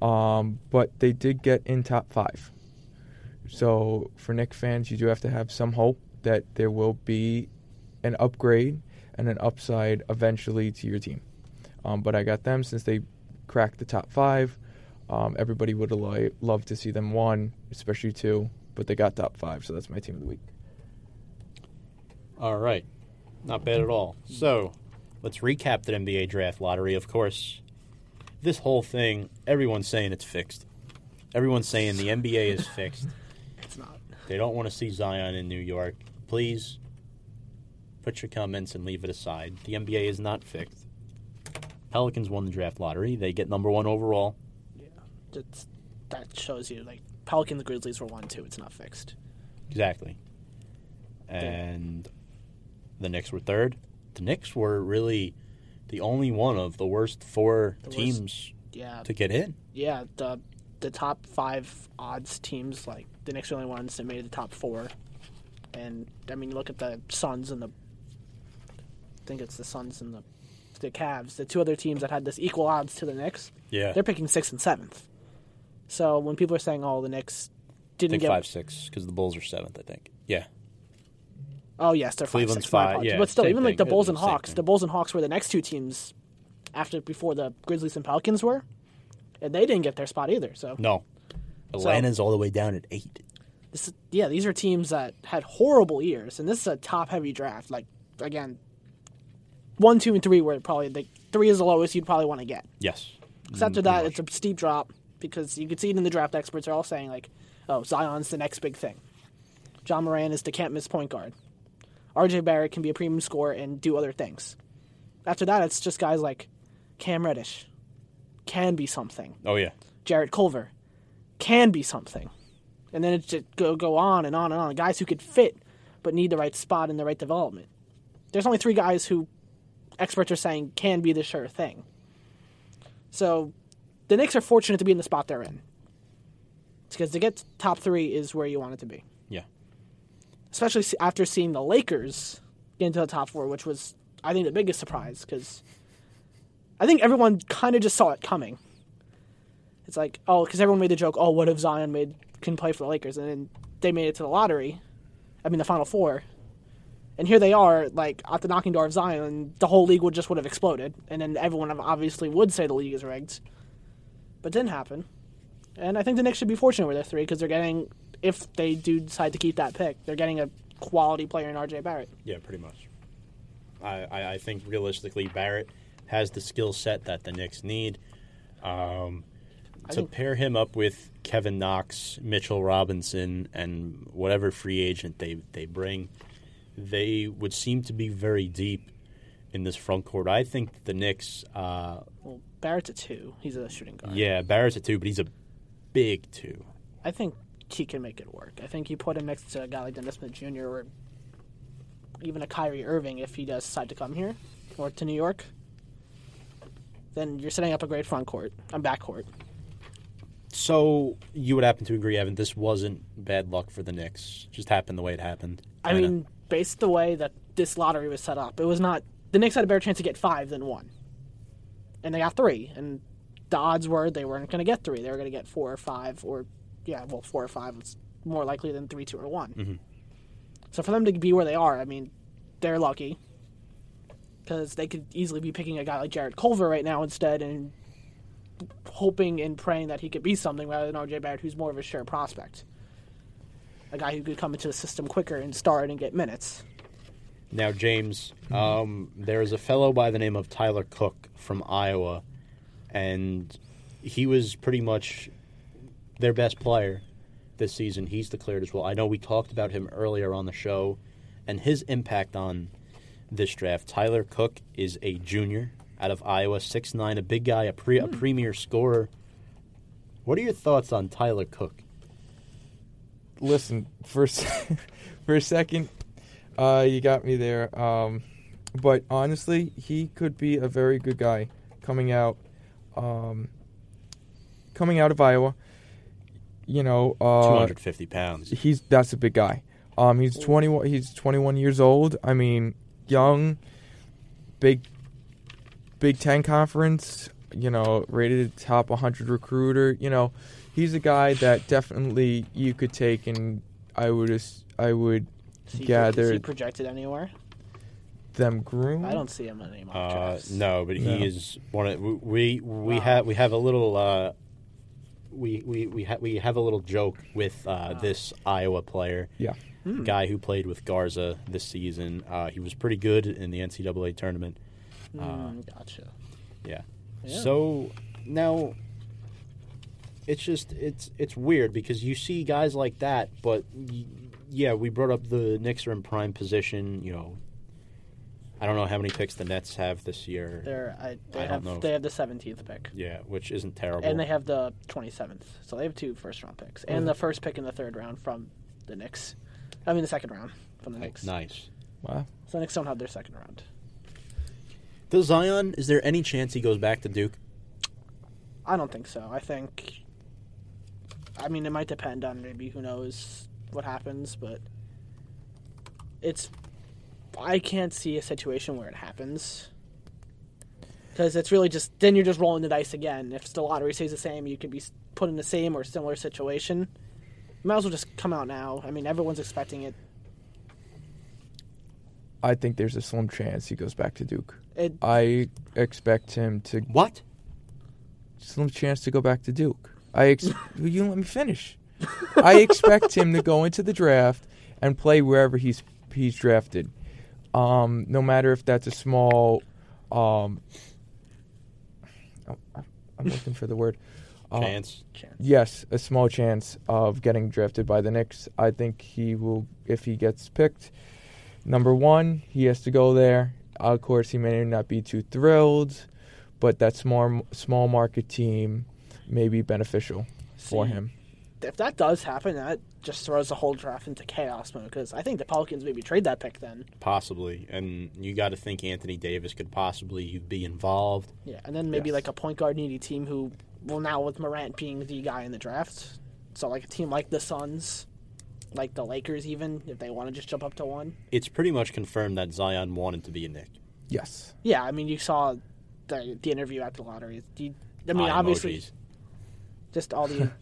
Speaker 4: Um, but they did get in top five. So for Knick fans, you do have to have some hope that there will be an upgrade and an upside eventually to your team. Um, but I got them since they cracked the top five. Um, everybody would have li- loved to see them one, especially two, but they got top five, so that's my team of the week.
Speaker 2: All right. Not bad at all. So, let's recap the NBA draft lottery. Of course, this whole thing, everyone's saying it's fixed. Everyone's saying the NBA is fixed. It's not. They don't want to see Zion in New York. Please put your comments and leave it aside. The NBA is not fixed. Pelicans won the draft lottery. They get number one overall.
Speaker 3: Yeah, That's, that shows you like Pelicans Grizzlies were one two. It's not fixed.
Speaker 2: Exactly. And the Knicks were third. The Knicks were really the only one of the worst four
Speaker 3: The worst-
Speaker 2: teams
Speaker 3: Yeah,
Speaker 2: to get in.
Speaker 3: yeah. The the top five odds teams like the Knicks are the only ones that made the top four. And I mean, look at the Suns and the. I think it's the Suns and the the Cavs, the two other teams that had this equal odds to the Knicks.
Speaker 2: Yeah.
Speaker 3: They're picking sixth and seventh. So when people are saying, "Oh, the Knicks didn't
Speaker 2: think
Speaker 3: get,"
Speaker 2: five six because the Bulls are seventh. I think. Yeah.
Speaker 3: Oh yes, they're
Speaker 2: Cleveland's
Speaker 3: five, six,
Speaker 2: five,
Speaker 3: apologies.
Speaker 2: yeah,
Speaker 3: but still, even like the. Bulls and Hawks,
Speaker 2: thing.
Speaker 3: the Bulls and Hawks were the next two teams after before the Grizzlies and Pelicans were, and they didn't get their spot either. So
Speaker 2: No. Atlanta's all the way down at eight.
Speaker 3: this yeah, these are teams that had horrible years, and this is a top-heavy draft. Like again, one, two, and three were probably the three is the lowest you'd probably want to get.
Speaker 2: Yes.
Speaker 3: Because after
Speaker 2: Mm,
Speaker 3: that, it's a steep drop because you can see it in the draft experts are all saying like, "Oh, Zion's the next big thing." Ja Morant is the can't miss point guard. R.J. Barrett can be a premium scorer and do other things. After that, it's just guys like Cam Reddish can be something.
Speaker 2: Oh yeah.
Speaker 3: Jarrett Culver can be something, and then it just go go on and on and on. Guys who could fit but need the right spot and the right development. There's only three guys who experts are saying can be the sure thing. So the Knicks are fortunate to be in the spot they're in. It's because to get top three is where you want it to be. Especially after seeing the Lakers get into the top four, which was I think the biggest surprise because I think everyone kind of just saw it coming. It's like, oh, because everyone made the joke, oh, what if Zion made can play for the Lakers, and then they made it to the lottery, I mean the Final Four, and here they are, like at the knocking door of Zion, the whole league would just would have exploded, and then everyone obviously would say the league is rigged, but didn't happen, and I think the Knicks should be fortunate with their three because they're getting, if they do decide to keep that pick, they're getting a quality player in R.J. Barrett.
Speaker 2: Yeah, pretty much. I, I, I think realistically, Barrett has the skill set that the Knicks need. Um, to
Speaker 3: think-
Speaker 2: pair him up with Kevin Knox, Mitchell Robinson, and whatever free agent they, they bring, they would seem to be very deep in this front court. I think the Knicks, uh,
Speaker 3: Well, Barrett's a two; he's a shooting guard.
Speaker 2: yeah, Barrett's a two, but he's a big two.
Speaker 3: I think he can make it work. I think you put him next to a guy like Dennis Smith Jr. or even a Kyrie Irving if he does decide to come here or to New York. Then you're setting up a great front court, a back court.
Speaker 2: So you would happen to agree, Evan? This wasn't bad luck for the Knicks. Just happened the way it happened.
Speaker 3: I
Speaker 2: Kinda.
Speaker 3: mean, based the way that this lottery was set up, it was not the Knicks had a better chance to get five than one, and they got three. And the odds were they weren't going to get three; they were going to get four or five, or yeah, well, four or five was more likely than three, two, or one. So for them to be where they are, I mean, they're lucky because they could easily be picking a guy like Jarrett Culver right now instead, and hoping and praying that he could be something rather than RJ Barrett, who's more of a sure prospect. A guy who could come into the system quicker and start and get minutes.
Speaker 2: Now, James, um, there is a fellow by the name of Tyler Cook from Iowa, and he was pretty much their best player this season. He's declared as well. I know we talked about him earlier on the show and his impact on this draft. Tyler Cook is a junior out of Iowa, 6'9", a big guy, a, pre- a premier scorer. What are your thoughts on Tyler Cook?
Speaker 4: listen for for a second uh, you got me there um, but honestly he could be a very good guy coming out um, coming out of Iowa you know uh,
Speaker 2: 250 pounds.
Speaker 4: he's that's a big guy um, he's 21 he's 21 years old I mean young big Big 10 conference you know rated top 100 recruiter you know he's a guy that definitely you could take and I would as- I would
Speaker 3: Is he,
Speaker 4: gather
Speaker 3: is he projected anywhere?
Speaker 4: them groom.
Speaker 3: I don't see him in any mock
Speaker 2: Uh, no, but
Speaker 4: No.
Speaker 2: he is one of we we
Speaker 3: Wow.
Speaker 2: have we have a little uh, we we we, ha- we have a little joke with uh, this Iowa player
Speaker 4: Yeah.
Speaker 2: guy who played with Garza this season. Uh, he was pretty good in the NCAA tournament.
Speaker 3: Mm, gotcha.
Speaker 2: Yeah.
Speaker 3: Yeah.
Speaker 2: So now it's just it's it's weird because you see guys like that, but y- yeah, we brought up the Knicks are in prime position. You know, I don't know how many picks the Nets have this year.
Speaker 3: They're I, they
Speaker 2: I don't
Speaker 3: have
Speaker 2: know.
Speaker 3: they have the 17th pick.
Speaker 2: yeah, which isn't terrible.
Speaker 3: And they have the 27th. So they have two first round picks. And the mm-hmm. first pick in the third round from the Knicks. I mean, the second round from the Knicks.
Speaker 2: nice.
Speaker 4: Wow.
Speaker 3: So the Knicks don't have their second round.
Speaker 2: Does Zion? Is there any chance he goes back to Duke?
Speaker 3: I don't think so. I think. I mean, it might depend on maybe who knows what happens, but it's. I can't see a situation where it happens. Because it's really just. Then you're just rolling the dice again. If the lottery stays the same, you could be put in the same or similar situation. You might as well just come out now. I mean, everyone's expecting it.
Speaker 4: I think there's a slim chance he goes back to Duke.
Speaker 3: It
Speaker 4: I expect him to
Speaker 2: What?
Speaker 4: slim chance to go back to Duke. I ex- you let me finish. I expect him to go into the draft and play wherever he's he's drafted. Um, no matter if that's a small, um, I'm- I'm looking for the word. Uh,
Speaker 2: Chance.
Speaker 3: chance.
Speaker 4: Yes, a small chance of getting drafted by the Knicks. I think he will, if he gets picked. Number one, he has to go there. Of course, he may not be too thrilled, but that small small market team may be beneficial for him.
Speaker 3: If that does happen, that just throws the whole draft into chaos mode. Because I think the Pelicans maybe trade that pick then.
Speaker 2: Possibly, and you got to think Anthony Davis could possibly be involved.
Speaker 3: Yeah, and then maybe
Speaker 4: Yes.
Speaker 3: like a point guard needy team who, well, now with Morant being the guy in the draft, so like a team like the Suns, like the Lakers, even if they want to just jump up to one.
Speaker 2: It's pretty much confirmed that Zion wanted to be a Knick.
Speaker 4: Yes.
Speaker 3: Yeah, I mean, you saw the the interview at the lottery. You, I mean,
Speaker 2: Eye
Speaker 3: obviously,
Speaker 2: emojis.
Speaker 3: just all the.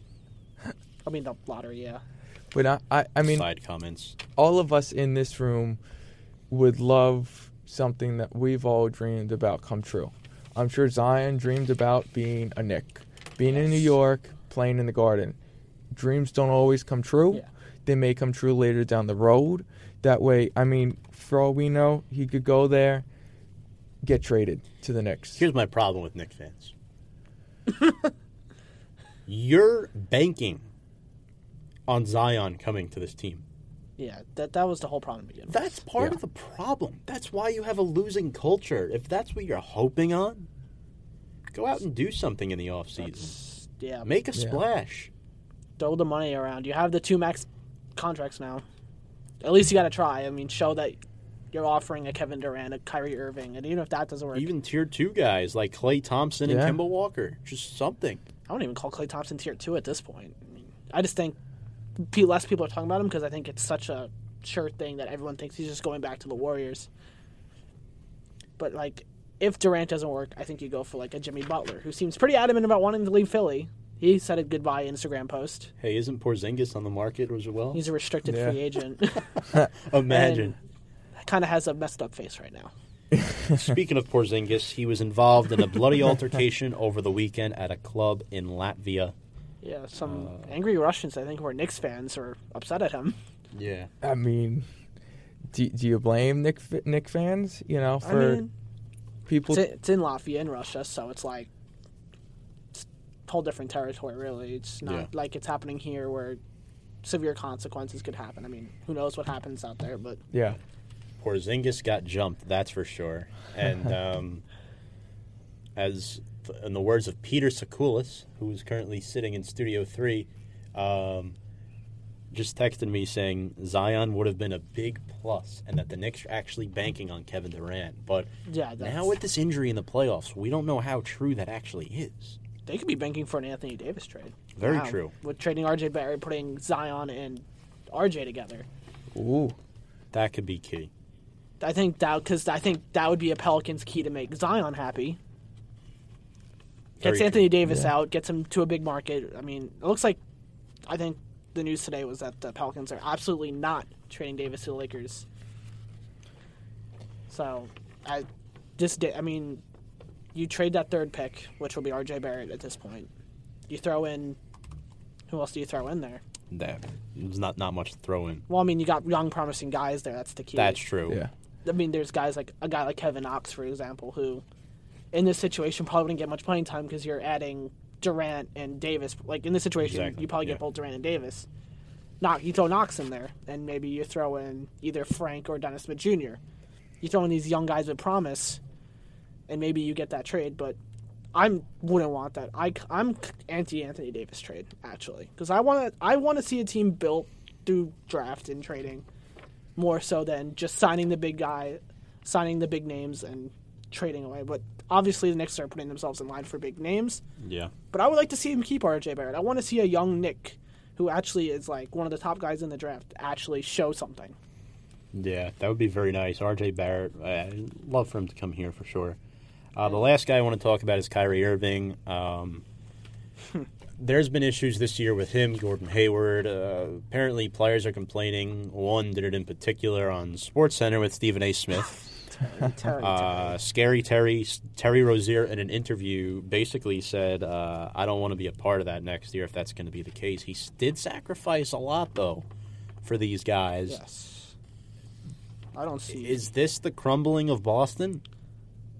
Speaker 3: I mean, the lottery, yeah.
Speaker 4: But I, I, I mean,
Speaker 2: side comments.
Speaker 4: all of us in this room would love something that we've all dreamed about come true. I'm sure Zion dreamed about being a Knick, being in New York, playing in the Garden. Dreams don't always come true.
Speaker 3: Yeah.
Speaker 4: They may come true later down the road. That way, I mean, for all we know, he could go there, get traded to the Knicks.
Speaker 2: Here's my problem with Knick fans. You're banking on Zion coming to this team.
Speaker 3: Yeah, that that was the whole problem to begin with.
Speaker 2: That's part
Speaker 4: Yeah.
Speaker 2: of the problem. That's why you have a losing culture. If that's what you're hoping on, go out and do something in the offseason.
Speaker 3: That's- yeah,
Speaker 2: Make a
Speaker 4: Yeah.
Speaker 2: splash.
Speaker 3: throw the money around. You have the two max contracts now. At least you got to try. I mean, show that you're offering a Kevin Durant, a Kyrie Irving, and even if that doesn't work,
Speaker 2: Even tier two guys like Klay Thompson and
Speaker 4: Yeah.
Speaker 2: Kemba Walker. Just something.
Speaker 3: I don't even call Klay Thompson tier two at this point. I mean, I just think pe- less people are talking about him because I think it's such a sure thing that everyone thinks he's just going back to the Warriors. But like, if Durant doesn't work, I think you go for like a Jimmy Butler, who seems pretty adamant about wanting to leave Philly. He said a goodbye Instagram post.
Speaker 2: Hey, isn't Porzingis on the market as well?
Speaker 3: He's a restricted
Speaker 4: Yeah.
Speaker 3: free agent.
Speaker 2: Imagine.
Speaker 3: kind of has a messed up face right now.
Speaker 2: Speaking of Porzingis, he was involved in a bloody altercation over the weekend at a club in Latvia.
Speaker 3: Yeah, some
Speaker 2: Uh,
Speaker 3: angry Russians, I think, who are Knicks fans, are upset at him.
Speaker 2: Yeah.
Speaker 4: I mean, do, do you blame Knick Knick fans? You know,
Speaker 3: I
Speaker 4: for
Speaker 3: mean,
Speaker 4: people.
Speaker 3: it's, it's in Latvia in Russia, so it's like it's a whole different territory, really. It's not
Speaker 2: Yeah.
Speaker 3: like it's happening here where severe consequences could happen. I mean, who knows what happens out there, but
Speaker 4: yeah.
Speaker 2: Porzingis got jumped, that's for sure. And um, as in the words of Peter Sakulis, who is currently sitting in Studio Three, um, just texted me saying Zion would have been a big plus, and that the Knicks are actually banking on Kevin Durant. But
Speaker 3: yeah,
Speaker 2: now with this injury in the playoffs, we don't know how true that actually is.
Speaker 3: they could be banking for an Anthony Davis trade.
Speaker 2: Very
Speaker 3: Wow.
Speaker 2: true.
Speaker 3: With trading RJ Barrett, putting Zion and RJ together.
Speaker 4: Ooh.
Speaker 2: That could be key.
Speaker 3: I think that because I think that would be a Pelicans key to make Zion happy. Gets
Speaker 2: Very
Speaker 3: Anthony. Davis
Speaker 4: Yeah.
Speaker 3: out, gets him to a big market. I mean, it looks like I think the news today was that the Pelicans are absolutely not trading Davis to the Lakers. So, I just did. I mean, you trade that third pick, which will be R.J. Barrett at this point. You throw in. Who else do you throw in there?
Speaker 2: That there's not not much to throw in.
Speaker 3: Well, I mean, you got young, promising guys there. That's the key.
Speaker 2: That's true.
Speaker 4: Yeah.
Speaker 3: I mean, there's guys like a guy like Kevin Knox, for example, who in this situation probably wouldn't get much playing time because you're adding Durant and Davis. Like in this situation,
Speaker 2: Exactly,
Speaker 3: you probably
Speaker 2: yeah.
Speaker 3: get both Durant and Davis. Knock, you throw Knox in there, and maybe you throw in either Frank or Dennis Smith Jr. You throw in these young guys with promise, and maybe you get that trade. But I wouldn't want that. I I'm anti Anthony Davis trade actually because I want to I want to see a team built through draft and trading more so than just signing the big guy, signing the big names and trading away. But obviously the Knicks are putting themselves in line for big names.
Speaker 2: Yeah.
Speaker 3: But I would like to see him keep RJ Barrett. I want to see a young Knick who actually is like one of the top guys in the draft actually show something.
Speaker 2: Yeah, that would be very nice. RJ Barrett, I'd love for him to come here for sure. Uh, the last guy I want to talk about is Kyrie Irving. Um, there's been issues this year with him, Gordon Hayward. Uh, apparently, players are complaining. One did it in particular on Sports Center with Stephen A. Smith.
Speaker 3: Terry,
Speaker 2: Uh, Scary Terry Terry Rozier in an interview basically said, uh, "I don't want to be a part of that next year if that's going to be the case." He did sacrifice a lot though for these guys.
Speaker 3: yes. I don't see.
Speaker 2: Is this the crumbling of Boston?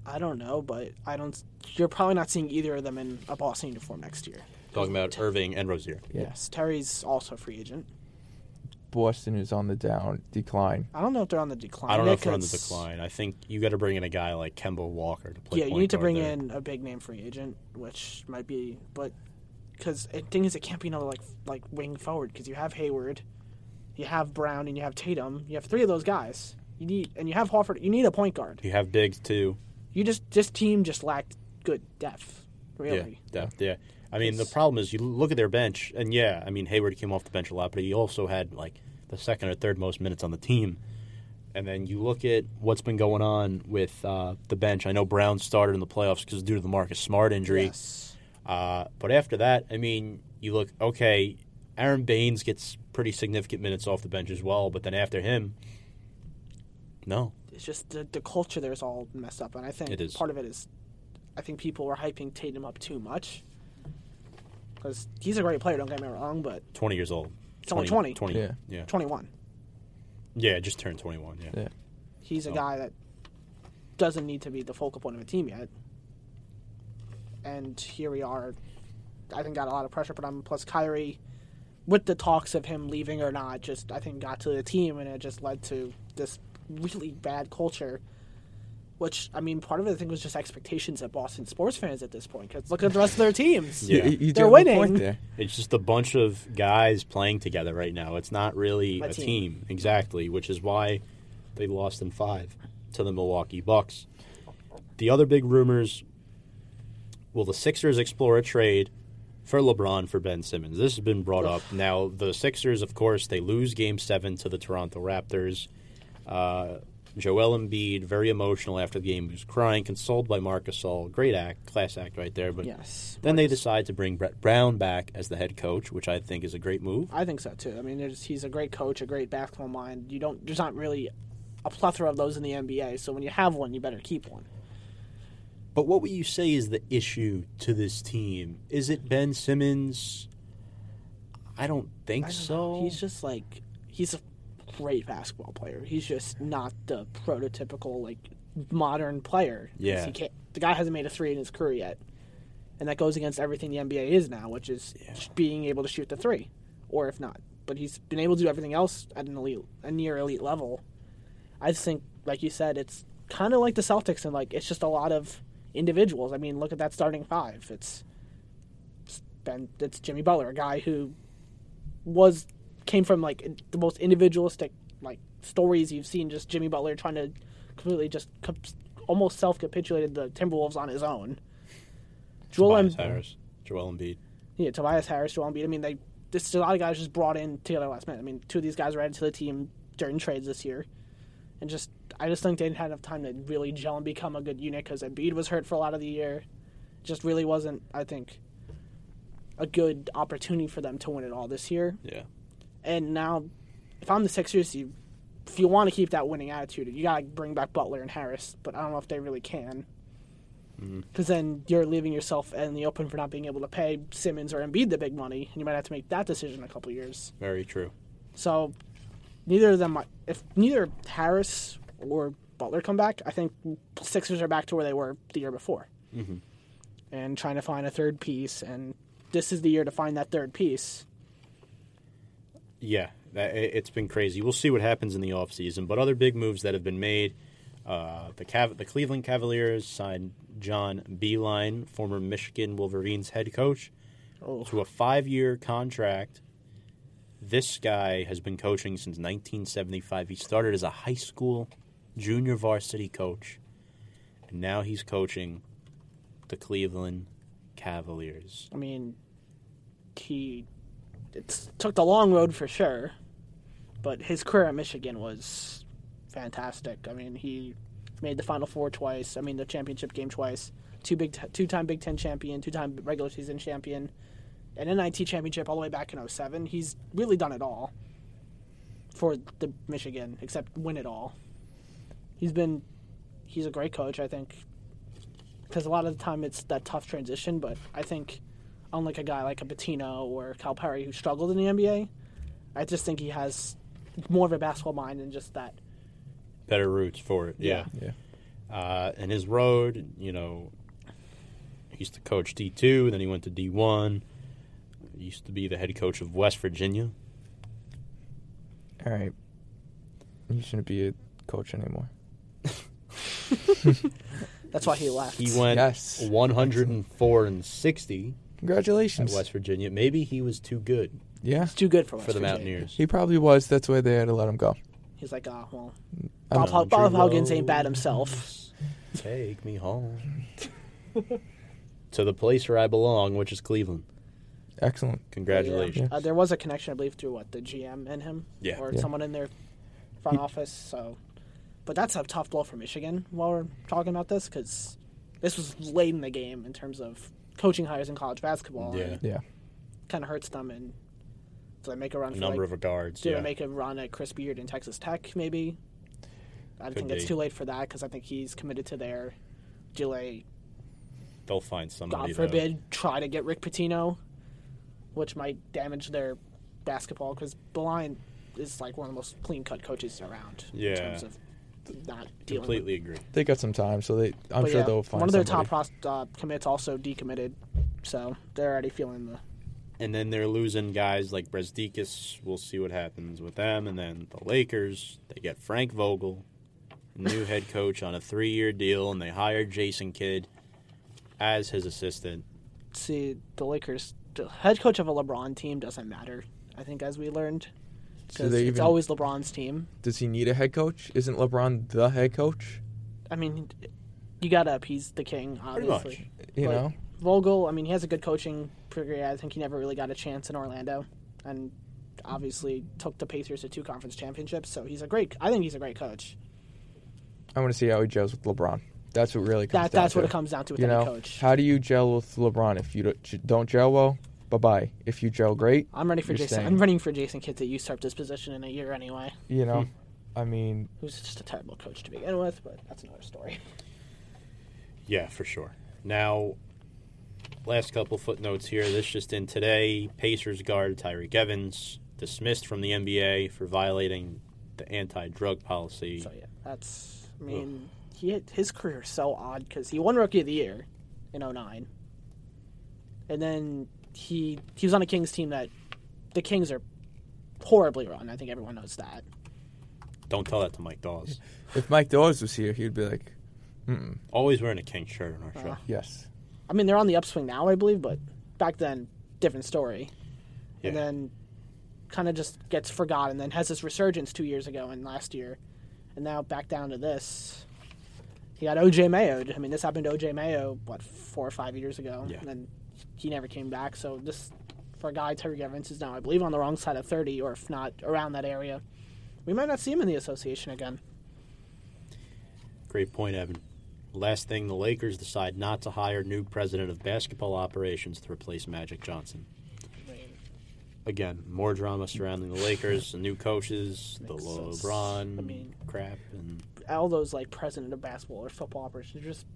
Speaker 3: I don't know, but I don't. You're probably not seeing either of them in a Boston uniform next year.
Speaker 2: Talking about Irving and Rozier.
Speaker 3: Yes, Terry's also a free agent.
Speaker 4: Boston is on the down decline.
Speaker 3: I don't know if they're on the decline.
Speaker 2: I don't know if they're on the decline. I think you got to bring in a guy like Kemba Walker to play.
Speaker 3: Yeah, you need to bring
Speaker 2: there.
Speaker 3: in a big name free agent, which might be, but because the thing is, it can't be another like like wing forward because you have Hayward, you have Brown, and you have Tatum. You have three of those guys. You need and you have Horford. You need a point guard.
Speaker 2: You have Biggs too.
Speaker 3: You just this team just lacked good depth.
Speaker 2: Yeah,
Speaker 3: Really,
Speaker 2: depth. Yeah. I mean, the problem is you look at their bench, and yeah, I mean Hayward came off the bench a lot, but he also had like the second or third most minutes on the team. And then you look at what's been going on with uh, the bench. I know Brown started in the playoffs because due to the Marcus Smart injury.
Speaker 3: yes.
Speaker 2: Uh, but after that, I mean, you look okay. Aron Baynes gets pretty significant minutes off the bench as well, but then after him, no.
Speaker 3: It's just the, the culture there is all messed up, and I think part of it is, I think people were hyping Tatum up too much. Because he's a great player, don't get me wrong, but
Speaker 2: Twenty years old.
Speaker 3: He's only 20.
Speaker 2: 20.
Speaker 4: Yeah.
Speaker 2: yeah,
Speaker 3: 21.
Speaker 2: yeah. Just turned twenty-one. Yeah.
Speaker 4: Yeah.
Speaker 3: He's a
Speaker 2: Oh.
Speaker 3: guy that doesn't need to be the focal point of a team yet. And here we are. I think got a lot of pressure put on him. Plus Kyrie, with the talks of him leaving or not, just I think got to the team and it just led to this really bad culture. Which I mean, part of it I think was just expectations of Boston sports fans at this point. Because look at the rest of their teams.
Speaker 2: Yeah.
Speaker 4: You- you
Speaker 3: They're
Speaker 4: have a point
Speaker 3: winning.
Speaker 2: It's just a bunch of guys playing together right now. It's not really
Speaker 3: A
Speaker 2: a
Speaker 3: team.
Speaker 2: team. exactly, which is why they lost in five to the Milwaukee Bucks. The other big rumors: Will the Sixers explore a trade for LeBron for Ben Simmons? This has been brought up. Now, the Sixers, of course, they lose Game Seven to the Toronto Raptors. Uh, Joel Embiid, very emotional after the game, he was crying, consoled by Marc All. Great act, class act right there. But
Speaker 3: Yes.
Speaker 2: then they decide to bring Brett Brown back as the head coach, which I think is a great move.
Speaker 3: I think so too. I mean, there's, he's a great coach, a great basketball mind. You don't. There's not really a plethora of those in the NBA. So when you have one, you better keep one.
Speaker 2: But what would you say is the issue to this team? Is it Ben Simmons? I don't think
Speaker 3: I don't
Speaker 2: so.
Speaker 3: know. He's just like he's a great basketball player. He's just not the prototypical like modern player.
Speaker 2: Yeah.
Speaker 3: he can't. The guy hasn't made a three in his career yet, and that goes against everything the NBA is now, which is
Speaker 2: Yeah.
Speaker 3: being able to shoot the three, or if not. But he's been able to do everything else at an elite, a near elite level. I just think, like you said, it's kind of like the Celtics, and like it's just a lot of individuals. I mean, look at that starting five. It's it's Ben, it's Jimmy Butler, a guy who was came from like the most individualistic like stories you've seen. Just Jimmy Butler trying to completely just almost self capitulated the Timberwolves on his own. Joel
Speaker 2: Tobias
Speaker 3: Embiid,
Speaker 2: Harris, Joel Embiid.
Speaker 3: yeah, Tobias Harris, Joel Embiid. I mean, they this a lot of guys just brought in together last minute. I mean, two of these guys were added to the team during trades this year, and just I just think they didn't have enough time to really gel and become a good unit because Embiid was hurt for a lot of the year. Just really wasn't, I think, a good opportunity for them to win it all this year.
Speaker 2: Yeah.
Speaker 3: And now, if I'm the Sixers, you, if you want to keep that winning attitude, you gotta bring back Butler and Harris. But I don't know if they really can, mm-hmm. because then you're leaving yourself in the open for not being able to pay Simmons or Embiid the big money, and you might have to make that decision in a couple years.
Speaker 2: Very true.
Speaker 3: So, neither of them, if neither Harris or Butler come back, I think Sixers are back to where they were the year before. Mm-hmm. and trying to find a third piece. And this is the year to find that third piece.
Speaker 2: Yeah, it's been crazy. We'll see what happens in the offseason. But other big moves that have been made uh, the, Cav- the Cleveland Cavaliers signed John Beilein, former Michigan Wolverines head coach,
Speaker 3: Oh,
Speaker 2: to a five year contract. This guy has been coaching since 1975. He started as a high school junior varsity coach, and now he's coaching the Cleveland Cavaliers.
Speaker 3: I mean, he it's took the long road for sure, but his career at Michigan was fantastic. I mean, he made the Final Four twice. I mean, the championship game twice. Two big, two-time Big Ten champion, two-time regular season champion, an NIT championship all the way back in 07. He's really done it all for the Michigan, except win it all. He's been, he's a great coach. I think because a lot of the time it's that tough transition. But I think, unlike a guy like a Pitino or Calipari who struggled in the NBA, I just think he has more of a basketball mind than just that.
Speaker 2: Better roots for it. Yeah.
Speaker 4: Yeah.
Speaker 2: Uh, and his road, you know, he used to coach D2, then he went to D1. He used to be the head coach of West Virginia.
Speaker 4: All right. You shouldn't be a coach anymore.
Speaker 3: That's why he left.
Speaker 2: He went
Speaker 4: Yes.
Speaker 2: 104 and 60 at
Speaker 4: Congratulations.
Speaker 2: West Virginia. Maybe he was too good
Speaker 4: Yeah.
Speaker 3: He's too good for, West
Speaker 2: for the
Speaker 3: Virginia.
Speaker 2: Mountaineers.
Speaker 4: He probably was. That's why they had to let him go.
Speaker 3: He's like, ah, well,
Speaker 4: I'm
Speaker 3: Bob,
Speaker 4: not-
Speaker 3: Bob Huggins ain't bad himself.
Speaker 2: Take me home to the place where I belong, which is Cleveland.
Speaker 4: Excellent.
Speaker 2: Congratulations.
Speaker 3: Uh, there was a connection, I believe, through what the GM and him,
Speaker 2: Yeah.
Speaker 3: or
Speaker 4: Yeah.
Speaker 3: someone in their front office. So, but that's a tough blow for Michigan while we're talking about this because this was late in the game in terms of coaching hires in college basketball.
Speaker 2: Yeah.
Speaker 3: and
Speaker 4: Yeah.
Speaker 3: kind of hurts them. And do they make a run
Speaker 2: A
Speaker 3: for
Speaker 2: number
Speaker 3: like,
Speaker 2: of regards.
Speaker 3: do
Speaker 2: Yeah.
Speaker 3: they make a run at Chris Beard in Texas Tech? Maybe. I
Speaker 2: Could
Speaker 3: think it's too late for that because I think he's committed to their. Do they,
Speaker 2: They'll find somebody.
Speaker 3: God
Speaker 2: though.
Speaker 3: forbid, try to get Rick Pitino, which might damage their basketball because Beilein is like one of the most clean cut coaches around
Speaker 2: Yeah.
Speaker 3: in terms of not dealing
Speaker 2: Completely agree.
Speaker 4: They got some time, so they. I'm
Speaker 3: But
Speaker 4: sure
Speaker 3: yeah,
Speaker 4: they'll find
Speaker 3: one of their
Speaker 4: somebody.
Speaker 3: top pros- uh, commits also decommitted, so they're already feeling the.
Speaker 2: And then they're losing guys like Brazdeikis. We'll see what happens with them. And then the Lakers, they get Frank Vogel, new head coach on a three-year deal, and they hired Jason Kidd as his assistant.
Speaker 3: See, the Lakers, the head coach of a LeBron team doesn't matter. I think as we learned,
Speaker 4: So
Speaker 3: because
Speaker 4: they
Speaker 3: it's
Speaker 4: even-
Speaker 3: always LeBron's team.
Speaker 4: Does he need a head coach? Isn't LeBron the head coach?
Speaker 3: I mean, you gotta appease the king,
Speaker 2: Pretty
Speaker 3: obviously.
Speaker 2: much.
Speaker 4: You
Speaker 3: But
Speaker 4: know.
Speaker 3: Vogel, I mean, he has a good coaching career. I think he never really got a chance in Orlando, and obviously took the Pacers to two conference championships. So he's a great. I think he's a great coach.
Speaker 4: I want to see how he gels with LeBron. That's what really comes
Speaker 3: That
Speaker 4: down
Speaker 3: that's
Speaker 4: to.
Speaker 3: what it comes down to with
Speaker 4: You
Speaker 3: any
Speaker 4: know,
Speaker 3: coach.
Speaker 4: how do you gel with LeBron? If you don't- don't gel well, bye bye. If you gel great,
Speaker 3: I'm ready for Jason.
Speaker 4: staying.
Speaker 3: I'm running for Jason Kidd to usurp this position in a year anyway.
Speaker 4: you know,
Speaker 3: Hmm.
Speaker 4: I mean,
Speaker 3: Who's just a terrible coach to begin with, but that's another story.
Speaker 2: Yeah, for sure. Now, last couple footnotes here. This just in today. Pacers guard Tyreke Evans dismissed from the NBA for violating the anti-drug policy.
Speaker 3: So yeah, that's. I mean, he had, his career is so odd because he won Rookie of the Year in 09. and then he he was on a Kings team that the Kings are horribly run. I think everyone knows that.
Speaker 2: Don't tell that to Mike Dawes.
Speaker 4: if Mike Dawes was here, he'd be like, Mm-mm,
Speaker 2: Always wearing a King shirt on our show.
Speaker 3: Uh,
Speaker 4: yes.
Speaker 3: I mean, they're on the upswing now, I believe, but back then, different story. And then kind of just gets forgotten, then has this resurgence two years ago and last year, and now back down to this. He got OJ Mayo. I mean, this happened to OJ Mayo, what, four or five years ago?
Speaker 2: Yeah.
Speaker 3: And then he never came back. So this, for a guy, Terry Evans is now, I believe, on the wrong side of 30, or if not, around that area. We might not see him in the association again.
Speaker 2: Great point, Evan. Last thing, the Lakers decide not to hire new president of basketball operations to replace Magic Johnson. Again, more drama surrounding the Lakers, the new coaches, the
Speaker 3: Makes sense.
Speaker 2: LeBron
Speaker 3: I mean-
Speaker 2: crap, and
Speaker 3: all those like president of basketball or football operations are just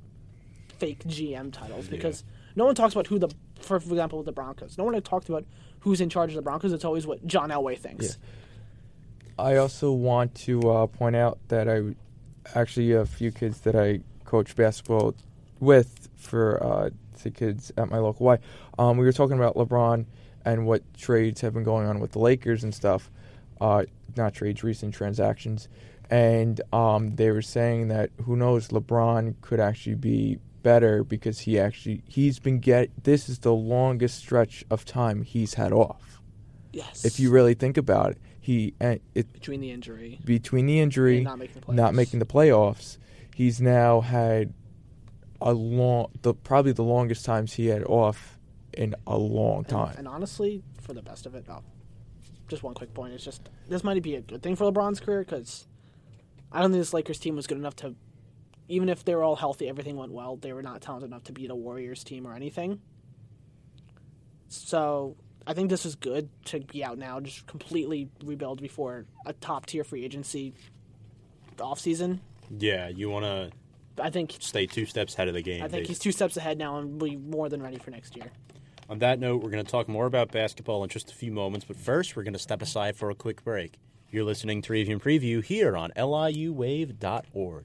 Speaker 3: fake GM titles because no one talks about who the for example the Broncos. No one talks about who's in charge of the Broncos. It's always what John Elway thinks.
Speaker 4: I also want to uh, point out that I actually have a few kids that I coach basketball with for uh, the kids at my local Y. Um, we were talking about LeBron and what trades have been going on with the Lakers and stuff. Uh, not trades, recent transactions, and um, they were saying that who knows, LeBron could actually be better because he actually he's been get this is the longest stretch of time he's had off.
Speaker 3: Yes.
Speaker 4: If you really think about it, he and it
Speaker 3: between the injury,
Speaker 4: between the injury,
Speaker 3: and not making the playoffs.
Speaker 4: not making the playoffs, he's now had a long, the probably the longest times he had off in a long
Speaker 3: And-
Speaker 4: time.
Speaker 3: And, honestly, for the best of it, oh, just one quick point. It's just this might be a good thing for LeBron's career because I don't think this Lakers team was good enough to, even if they were all healthy, everything went well. They were not talented enough to beat a Warriors team or anything. So I think this is good to be out now, just completely rebuild before a top tier free agency off season.
Speaker 2: Yeah, you want to
Speaker 3: I think
Speaker 2: stay two steps ahead of the game.
Speaker 3: I think
Speaker 2: They-
Speaker 3: he's two steps ahead now and be more than ready for next year.
Speaker 2: On that note, we're going to talk more about basketball in just a few moments, but first, we're going to step aside for a quick break. You're listening to Review and Preview here on liuwave.org.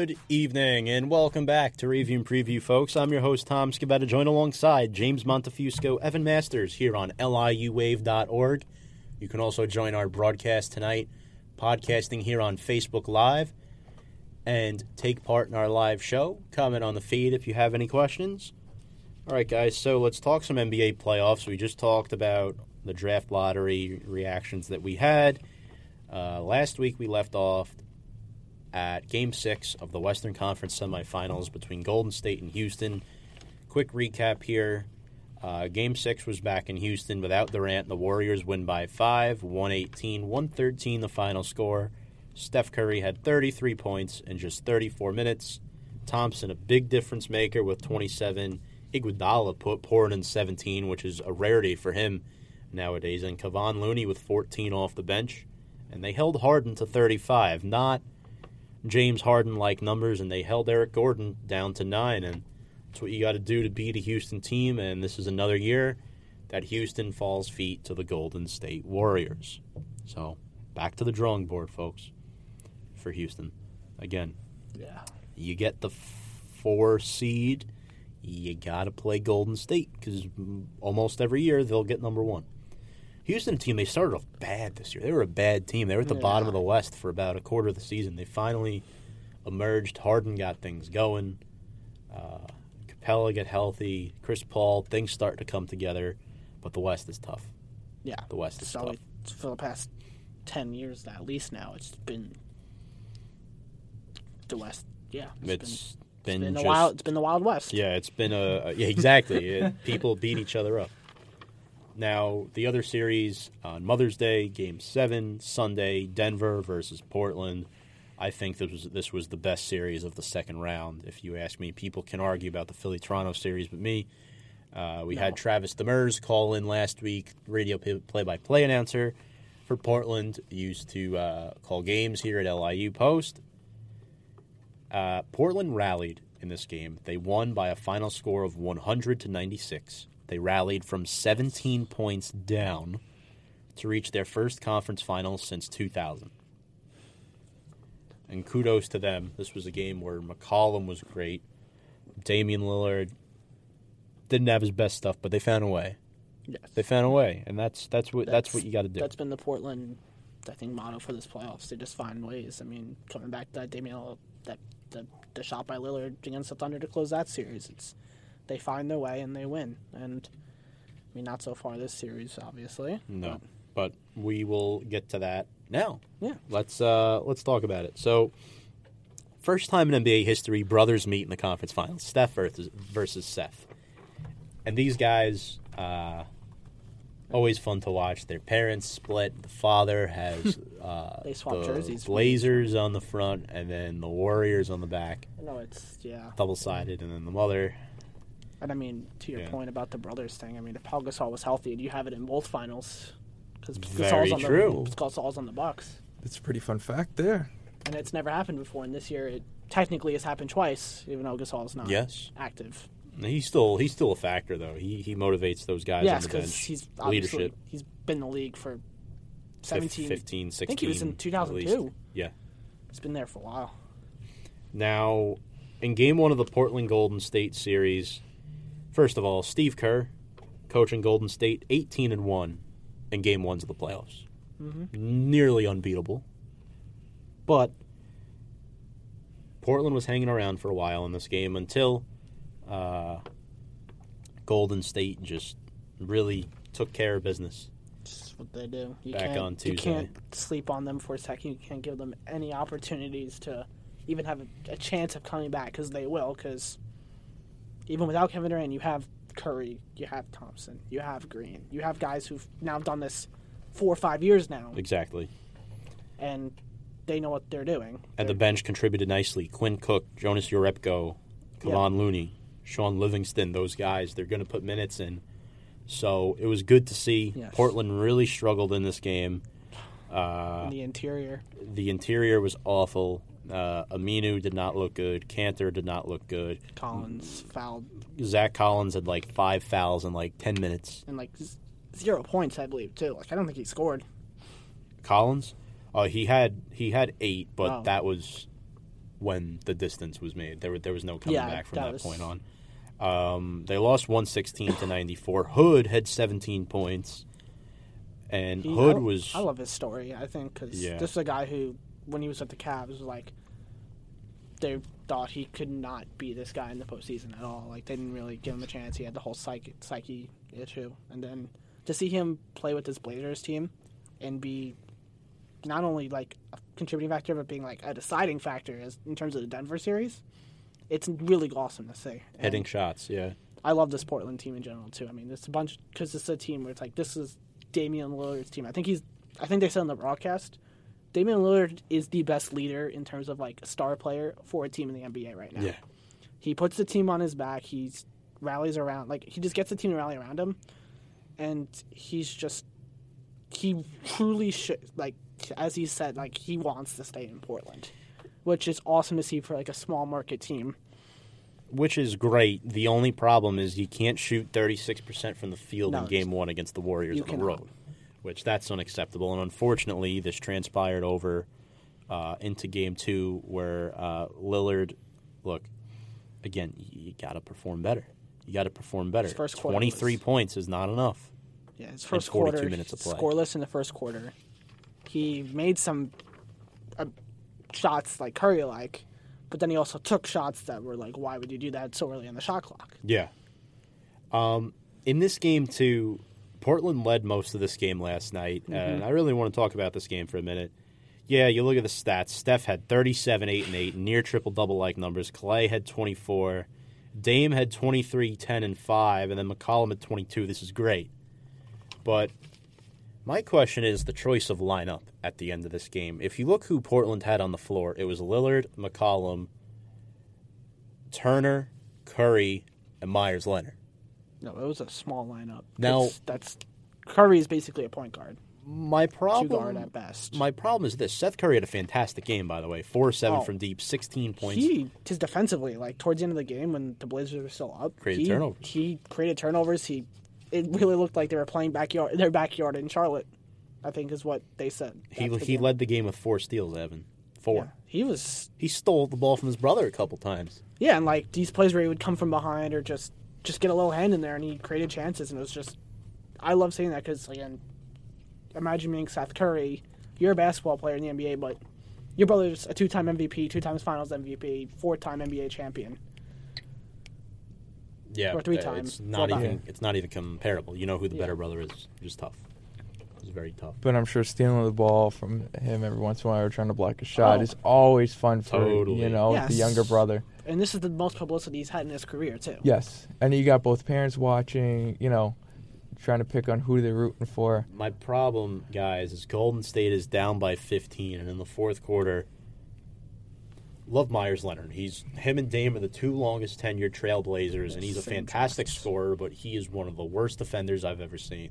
Speaker 2: Good evening and welcome back to Review and Preview, folks. I'm your host, Tom Scavetta, joined alongside James Montefusco, Evan Masters here on liuwave.org. You can also join our broadcast tonight, podcasting here on Facebook Live, and take part in our live show. Comment on the feed if you have any questions. All right, guys, so let's talk some NBA playoffs. We just talked about the draft lottery reactions that we had. Uh, last week we left off at Game 6 of the Western Conference semifinals between Golden State and Houston. Quick recap here. Uh, game 6 was back in Houston without Durant. The Warriors win by 5, 118, 113 the final score. Steph Curry had 33 points in just 34 minutes. Thompson, a big difference maker with 27. Iguodala put pouring in 17, which is a rarity for him nowadays. And Kevon Looney with 14 off the bench. And they held Harden to 35. Not James Harden like numbers, and they held Eric Gordon down to nine. And that's what you got to do to beat a Houston team. And this is another year that Houston falls feet to the Golden State Warriors. So back to the drawing board, folks, for Houston. Again,
Speaker 3: Yeah.
Speaker 2: you get the four seed, you got to play Golden State because almost every year they'll get number one. Houston team, they started off bad this year. They were a bad team. They were at the bottom of the West for about a quarter of the season. They finally emerged. Harden got things going. Uh, Capela get healthy. Chris Paul, things start to come together. But the West is tough.
Speaker 3: Yeah.
Speaker 2: The West is
Speaker 3: so
Speaker 2: tough.
Speaker 3: it's for the past ten years at least now. It's been the West. Yeah,
Speaker 2: It's
Speaker 3: been,
Speaker 2: been,
Speaker 3: it's been the wild. It's been the Wild West.
Speaker 2: Yeah, it's been a yeah, exactly. It- people beat each other up. Now the other series on Mother's Day, Game Seven, Sunday, Denver versus Portland. I think this was this was the best series of the second round. If you ask me, people can argue about the Philly Toronto series, but me, uh, we had Travis Demers call in last week, radio play by play announcer for Portland. Used to uh, call games here at LIU Post. Uh, Portland rallied in this game. They won by a final score of 100 to 96. They rallied from 17 points down to reach their first conference final since 2000. And kudos to them. This was a game where McCollum was great. Damian Lillard didn't have his best stuff, but they found a way.
Speaker 3: Yes.
Speaker 2: They found a way, and that's that's what that's, what you got to do.
Speaker 3: That's been the Portland, I think, motto for this playoffs. They just find ways. I mean, coming back to that Damian, Lillard- that the the shot by Lillard against the Thunder to close that series. It's they find their way and they win. And I mean, not so far this series, obviously.
Speaker 2: No, but we will get to that now.
Speaker 3: Yeah.
Speaker 2: Let's uh let's talk about it. So, first time in NBA history, brothers meet in the conference finals. Steph versus, versus Seth, and these guys, uh, always fun to watch. Their parents split. The father has uh,
Speaker 3: They swap
Speaker 2: the
Speaker 3: jerseys.
Speaker 2: Blazers on the front, and then the Warriors on the back,
Speaker 3: No, it's yeah.
Speaker 2: double sided, and then the mother.
Speaker 3: And I mean, to your
Speaker 2: Yeah.
Speaker 3: point about the brothers thing, I mean, if Pau Gasol was healthy, and you have it in both finals, because
Speaker 2: Very
Speaker 3: Gasol's on
Speaker 2: true.
Speaker 3: the Gasol's on the Bucks,
Speaker 4: That's a pretty fun fact there.
Speaker 3: and it's never happened before. And this year, it technically has happened twice, even though Gasol's not
Speaker 2: Yes.
Speaker 3: active.
Speaker 2: He's still he's still a factor though. He he motivates those guys
Speaker 3: yes,
Speaker 2: on the
Speaker 3: because
Speaker 2: bench.
Speaker 3: he's obviously
Speaker 2: leadership.
Speaker 3: he's been in the league for
Speaker 2: Fif-
Speaker 3: 17,
Speaker 2: 15, 16.
Speaker 3: I think he was in 2002.
Speaker 2: Yeah.
Speaker 3: He's been there for a while.
Speaker 2: Now, in game one of the Portland Golden State series, first of all, Steve Kerr, coaching Golden State, 18 and 1 in game ones of the playoffs. Nearly unbeatable. But Portland was hanging around for a while in this game until uh, Golden State just really took care of business.
Speaker 3: That's what they do. You
Speaker 2: Back
Speaker 3: can't,
Speaker 2: on
Speaker 3: You can't sleep on them for a second. You can't give them any opportunities to even have a, a chance of coming back because they will. Because even without Kevin Durant, you have Curry, you have Thompson, you have Green, you have guys who've now done this four or five years now,
Speaker 2: Exactly.
Speaker 3: and they know what they're doing.
Speaker 2: And the bench contributed nicely. Quinn Cook, Jonas Jerebko, Kevon Looney, Shaun Livingston, those guys, they're going to put minutes in. So it was good to see.
Speaker 3: Yes.
Speaker 2: Portland really struggled in this game. Uh,
Speaker 3: the interior.
Speaker 2: the interior was awful. Uh, Aminu did not look good. Kanter did not look good.
Speaker 3: Collins fouled
Speaker 2: Zach Collins had like five fouls in like 10 minutes.
Speaker 3: and like z- zero points, I believe, too. Like I don't think he scored.
Speaker 2: Collins, uh, he had he had eight, but
Speaker 3: Oh.
Speaker 2: that was when the distance was made. There, there was no coming
Speaker 3: Yeah,
Speaker 2: back from
Speaker 3: that
Speaker 2: that,
Speaker 3: was-
Speaker 2: point on. Um, they lost 116 to 94. Hood had 17 points, and
Speaker 3: He-
Speaker 2: Hood
Speaker 3: I,
Speaker 2: was
Speaker 3: I love his story. I think because
Speaker 2: Yeah.
Speaker 3: this is a guy who, when he was at the Cavs, was like they thought he could not be this guy in the postseason at all. Like they didn't really give him a chance. He had the whole psyche psyche issue, and then to see him play with this Blazers team and be not only like a contributing factor, but being like a deciding factor as in terms of the Denver series, it's really awesome to see. And-
Speaker 2: hitting shots. Yeah,
Speaker 3: I love this Portland team in general too. I mean, it's a bunch because it's a team where it's like this is Damian Lillard's team. I think he's. I think they said on the broadcast, Damian Lillard is the best leader in terms of like a star player for a team in the NBA right now.
Speaker 2: yeah.
Speaker 3: He puts the team on his back. He rallies around. Like he just gets the team to rally around him, and he's just he truly should like as he said like he wants to stay in Portland, which is awesome to see for like a small market team.
Speaker 2: Which is great. The only problem is you can't shoot 36% from the field
Speaker 3: No,
Speaker 2: in game one against the Warriors on the road, which that's unacceptable. And unfortunately, this transpired over uh, into game two where uh, Lillard, look, again, you got to perform better. You got to perform better.
Speaker 3: His first quarter
Speaker 2: 23
Speaker 3: was-
Speaker 2: points is not enough.
Speaker 3: Yeah, his first
Speaker 2: 42
Speaker 3: quarter,
Speaker 2: minutes of play.
Speaker 3: scoreless in the first quarter. He made some uh, shots like Curry like, but then he also took shots that were like, why would you do that so early on the shot clock?
Speaker 2: Yeah. Um, in this game too, Portland led most of this game last night, and I really want to talk about this game for a minute. Yeah, you look at the stats. Steph had 37, 8, and 8, near triple double like numbers. Clay had 24. Dame had 23, 10, and 5, and then McCollum had 22. This is great. But my question is the choice of lineup at the end of this game. If you look who Portland had on the floor, it was Lillard, McCollum, Turner, Curry, and Meyers Leonard.
Speaker 3: No, it was a small lineup.
Speaker 2: Now-
Speaker 3: That's- that's Curry is basically a point guard,
Speaker 2: My problem,
Speaker 3: guard at best.
Speaker 2: my problem is this: Seth Curry had a fantastic game, by the way, four seven
Speaker 3: Oh.
Speaker 2: from deep, sixteen points.
Speaker 3: he just defensively, like towards the end of the game when the Blazers were still up,
Speaker 2: Created
Speaker 3: he,
Speaker 2: turnovers.
Speaker 3: He created turnovers. He, it really looked like they were playing backyard, their backyard in Charlotte. I think is what they said.
Speaker 2: he
Speaker 3: the
Speaker 2: he
Speaker 3: game.
Speaker 2: led the game with four steals. Evan, four.
Speaker 3: Yeah, he was
Speaker 2: He stole the ball from his brother a couple times.
Speaker 3: Yeah, and like these plays where he would come from behind or just just get a little hand in there, and he created chances, and it was just. I love seeing that because again, imagine being Seth Curry. You're a basketball player in the NBA, but your brother's a two-time MVP, two times Finals MVP, four-time NBA champion.
Speaker 2: Yeah,
Speaker 3: Or three
Speaker 2: uh,
Speaker 3: times,
Speaker 2: It's not even.
Speaker 3: times.
Speaker 2: It's not even comparable. You know who the
Speaker 3: Yeah.
Speaker 2: better brother is. Just tough. It's very tough.
Speaker 4: But I'm sure stealing the ball from him every once in a while or trying to block a shot
Speaker 3: Oh.
Speaker 4: is always fun for
Speaker 2: Totally.
Speaker 4: you know
Speaker 3: Yes.
Speaker 4: the younger brother.
Speaker 3: And this is the most publicity he's had in his career too.
Speaker 4: Yes, and you got both parents watching. You know, trying to pick on who they're rooting for.
Speaker 2: My problem, guys, is Golden State is down by 15, and in the fourth quarter, love Meyers Leonard. He's him and Dame are the two longest tenured Trailblazers, and he's a fantastic scorer. But he is one of the worst defenders I've ever seen.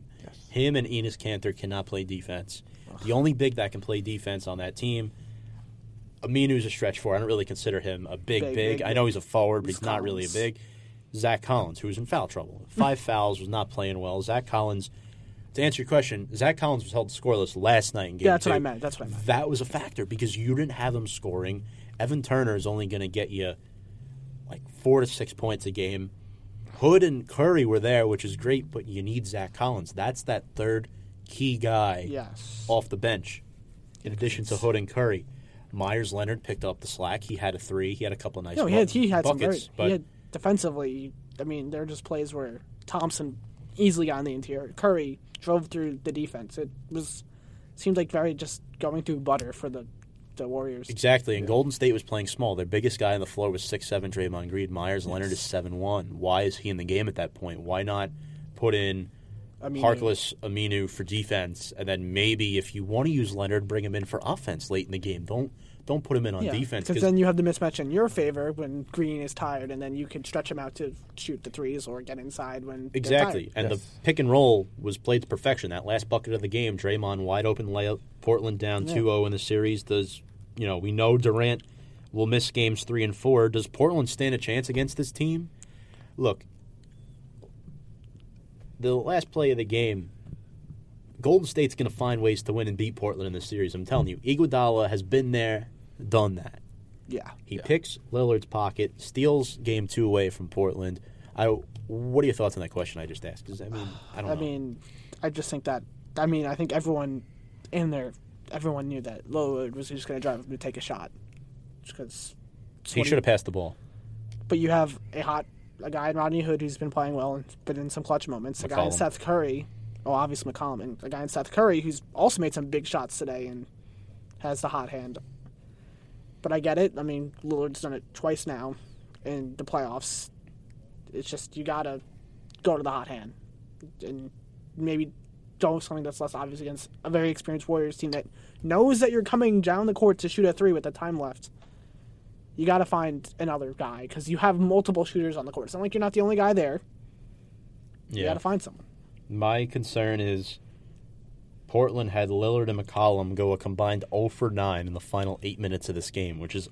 Speaker 2: Him and Enes Kanter cannot play defense. The only big that can play defense on that team. Aminu's a stretch for. I don't really consider him a big, big.
Speaker 3: Big, big,
Speaker 2: I know he's a forward, but he's,
Speaker 3: He's
Speaker 2: not really a big. Zach Collins, who's in foul trouble, five fouls, was not playing well. Zach Collins. To answer your question, Zach Collins was held scoreless last night in game
Speaker 3: Yeah, that's what. I meant. That's what I meant.
Speaker 2: That was a factor because you didn't have him scoring. Evan Turner is only going to get you like four to six points a game. Hood and Curry were there, which is great, but you need Zach Collins. That's that third key guy
Speaker 3: Yes.
Speaker 2: off the bench, in addition to Hood and Curry. Meyers Leonard picked up the slack. He had a three. He had a couple of nice
Speaker 3: No, he had he had some very.
Speaker 2: buckets,
Speaker 3: he had defensively. I mean, there are just plays where Thompson easily got in the interior. Curry drove through the defense. It was seemed like very just going through butter for the the Warriors.
Speaker 2: Exactly, and Golden State was playing small. Their biggest guy on the floor was six seven Draymond Green. Meyers Leonard is seven one. Why is he in the game at that point? Why not put in
Speaker 3: Aminu.
Speaker 2: Harkless Aminu for defense, and then maybe if you want to use Leonard, bring him in for offense late in the game. Don't don't put him in on
Speaker 3: Yeah,
Speaker 2: defense
Speaker 3: because then you have the mismatch in your favor when Green is tired, and then you can stretch him out to shoot the threes or get inside when
Speaker 2: Exactly.
Speaker 3: tired.
Speaker 2: And
Speaker 4: Yes.
Speaker 2: the pick and roll was played to perfection. That last bucket of the game, Draymond wide open layup, Portland down
Speaker 3: Yeah.
Speaker 2: 2-0 in the series. Does you know, we know Durant will miss games 3 and 4. Does Portland stand a chance against this team? Look, the last play of the game, Golden State's going to find ways to win and beat Portland in this series. I'm telling you, Iguodala has been there, done that.
Speaker 3: Yeah,
Speaker 2: He picks Lillard's pocket, steals game two away from Portland. I, what are your thoughts on that question I just asked? 'Cause, I mean, I don't
Speaker 3: I
Speaker 2: know.
Speaker 3: mean, I just think that. I mean, I think everyone in there, everyone knew that Lillard was just going to drive him to take a shot, because
Speaker 2: he should have passed the ball.
Speaker 3: But you have a hot a guy in Rodney Hood who's been playing well and been in some clutch moments. A guy in Seth Curry, oh obviously McCollum, and a guy in Seth Curry who's also made some big shots today and has the hot hand. But I get it. I mean, Lillard's done it twice now in the playoffs. It's just you gotta go to the hot hand and maybe do something that's less obvious against a very experienced Warriors team that knows that you're coming down the court to shoot a three with the time left you got to find another guy because you have multiple shooters on the court. It's not like you're not the only guy there. You got to find someone.
Speaker 2: My concern is Portland had Lillard and McCollum go a combined 0 for 9 in the final eight minutes of this game, which is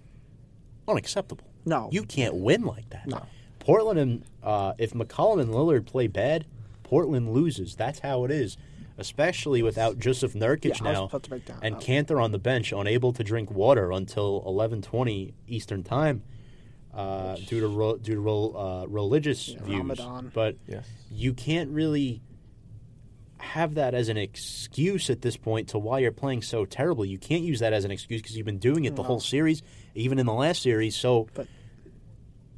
Speaker 2: unacceptable.
Speaker 3: No.
Speaker 2: You can't win like that.
Speaker 3: No.
Speaker 2: Portland and uh, if McCollum and Lillard play bad, Portland loses. That's how it is. Especially without Joseph Nurkic
Speaker 3: Yeah,
Speaker 2: now
Speaker 3: about to break down
Speaker 2: and
Speaker 3: that.
Speaker 2: Kanter on the bench, unable to drink water until 11:20 Eastern Time uh, due to ro- due to ro- uh, religious
Speaker 3: Yeah,
Speaker 2: views.
Speaker 3: Ramadan.
Speaker 2: But
Speaker 4: Yes.
Speaker 2: you can't really have that as an excuse at this point to why you're playing so terribly. You can't use that as an excuse because you've been doing it the whole series, even in the last series. So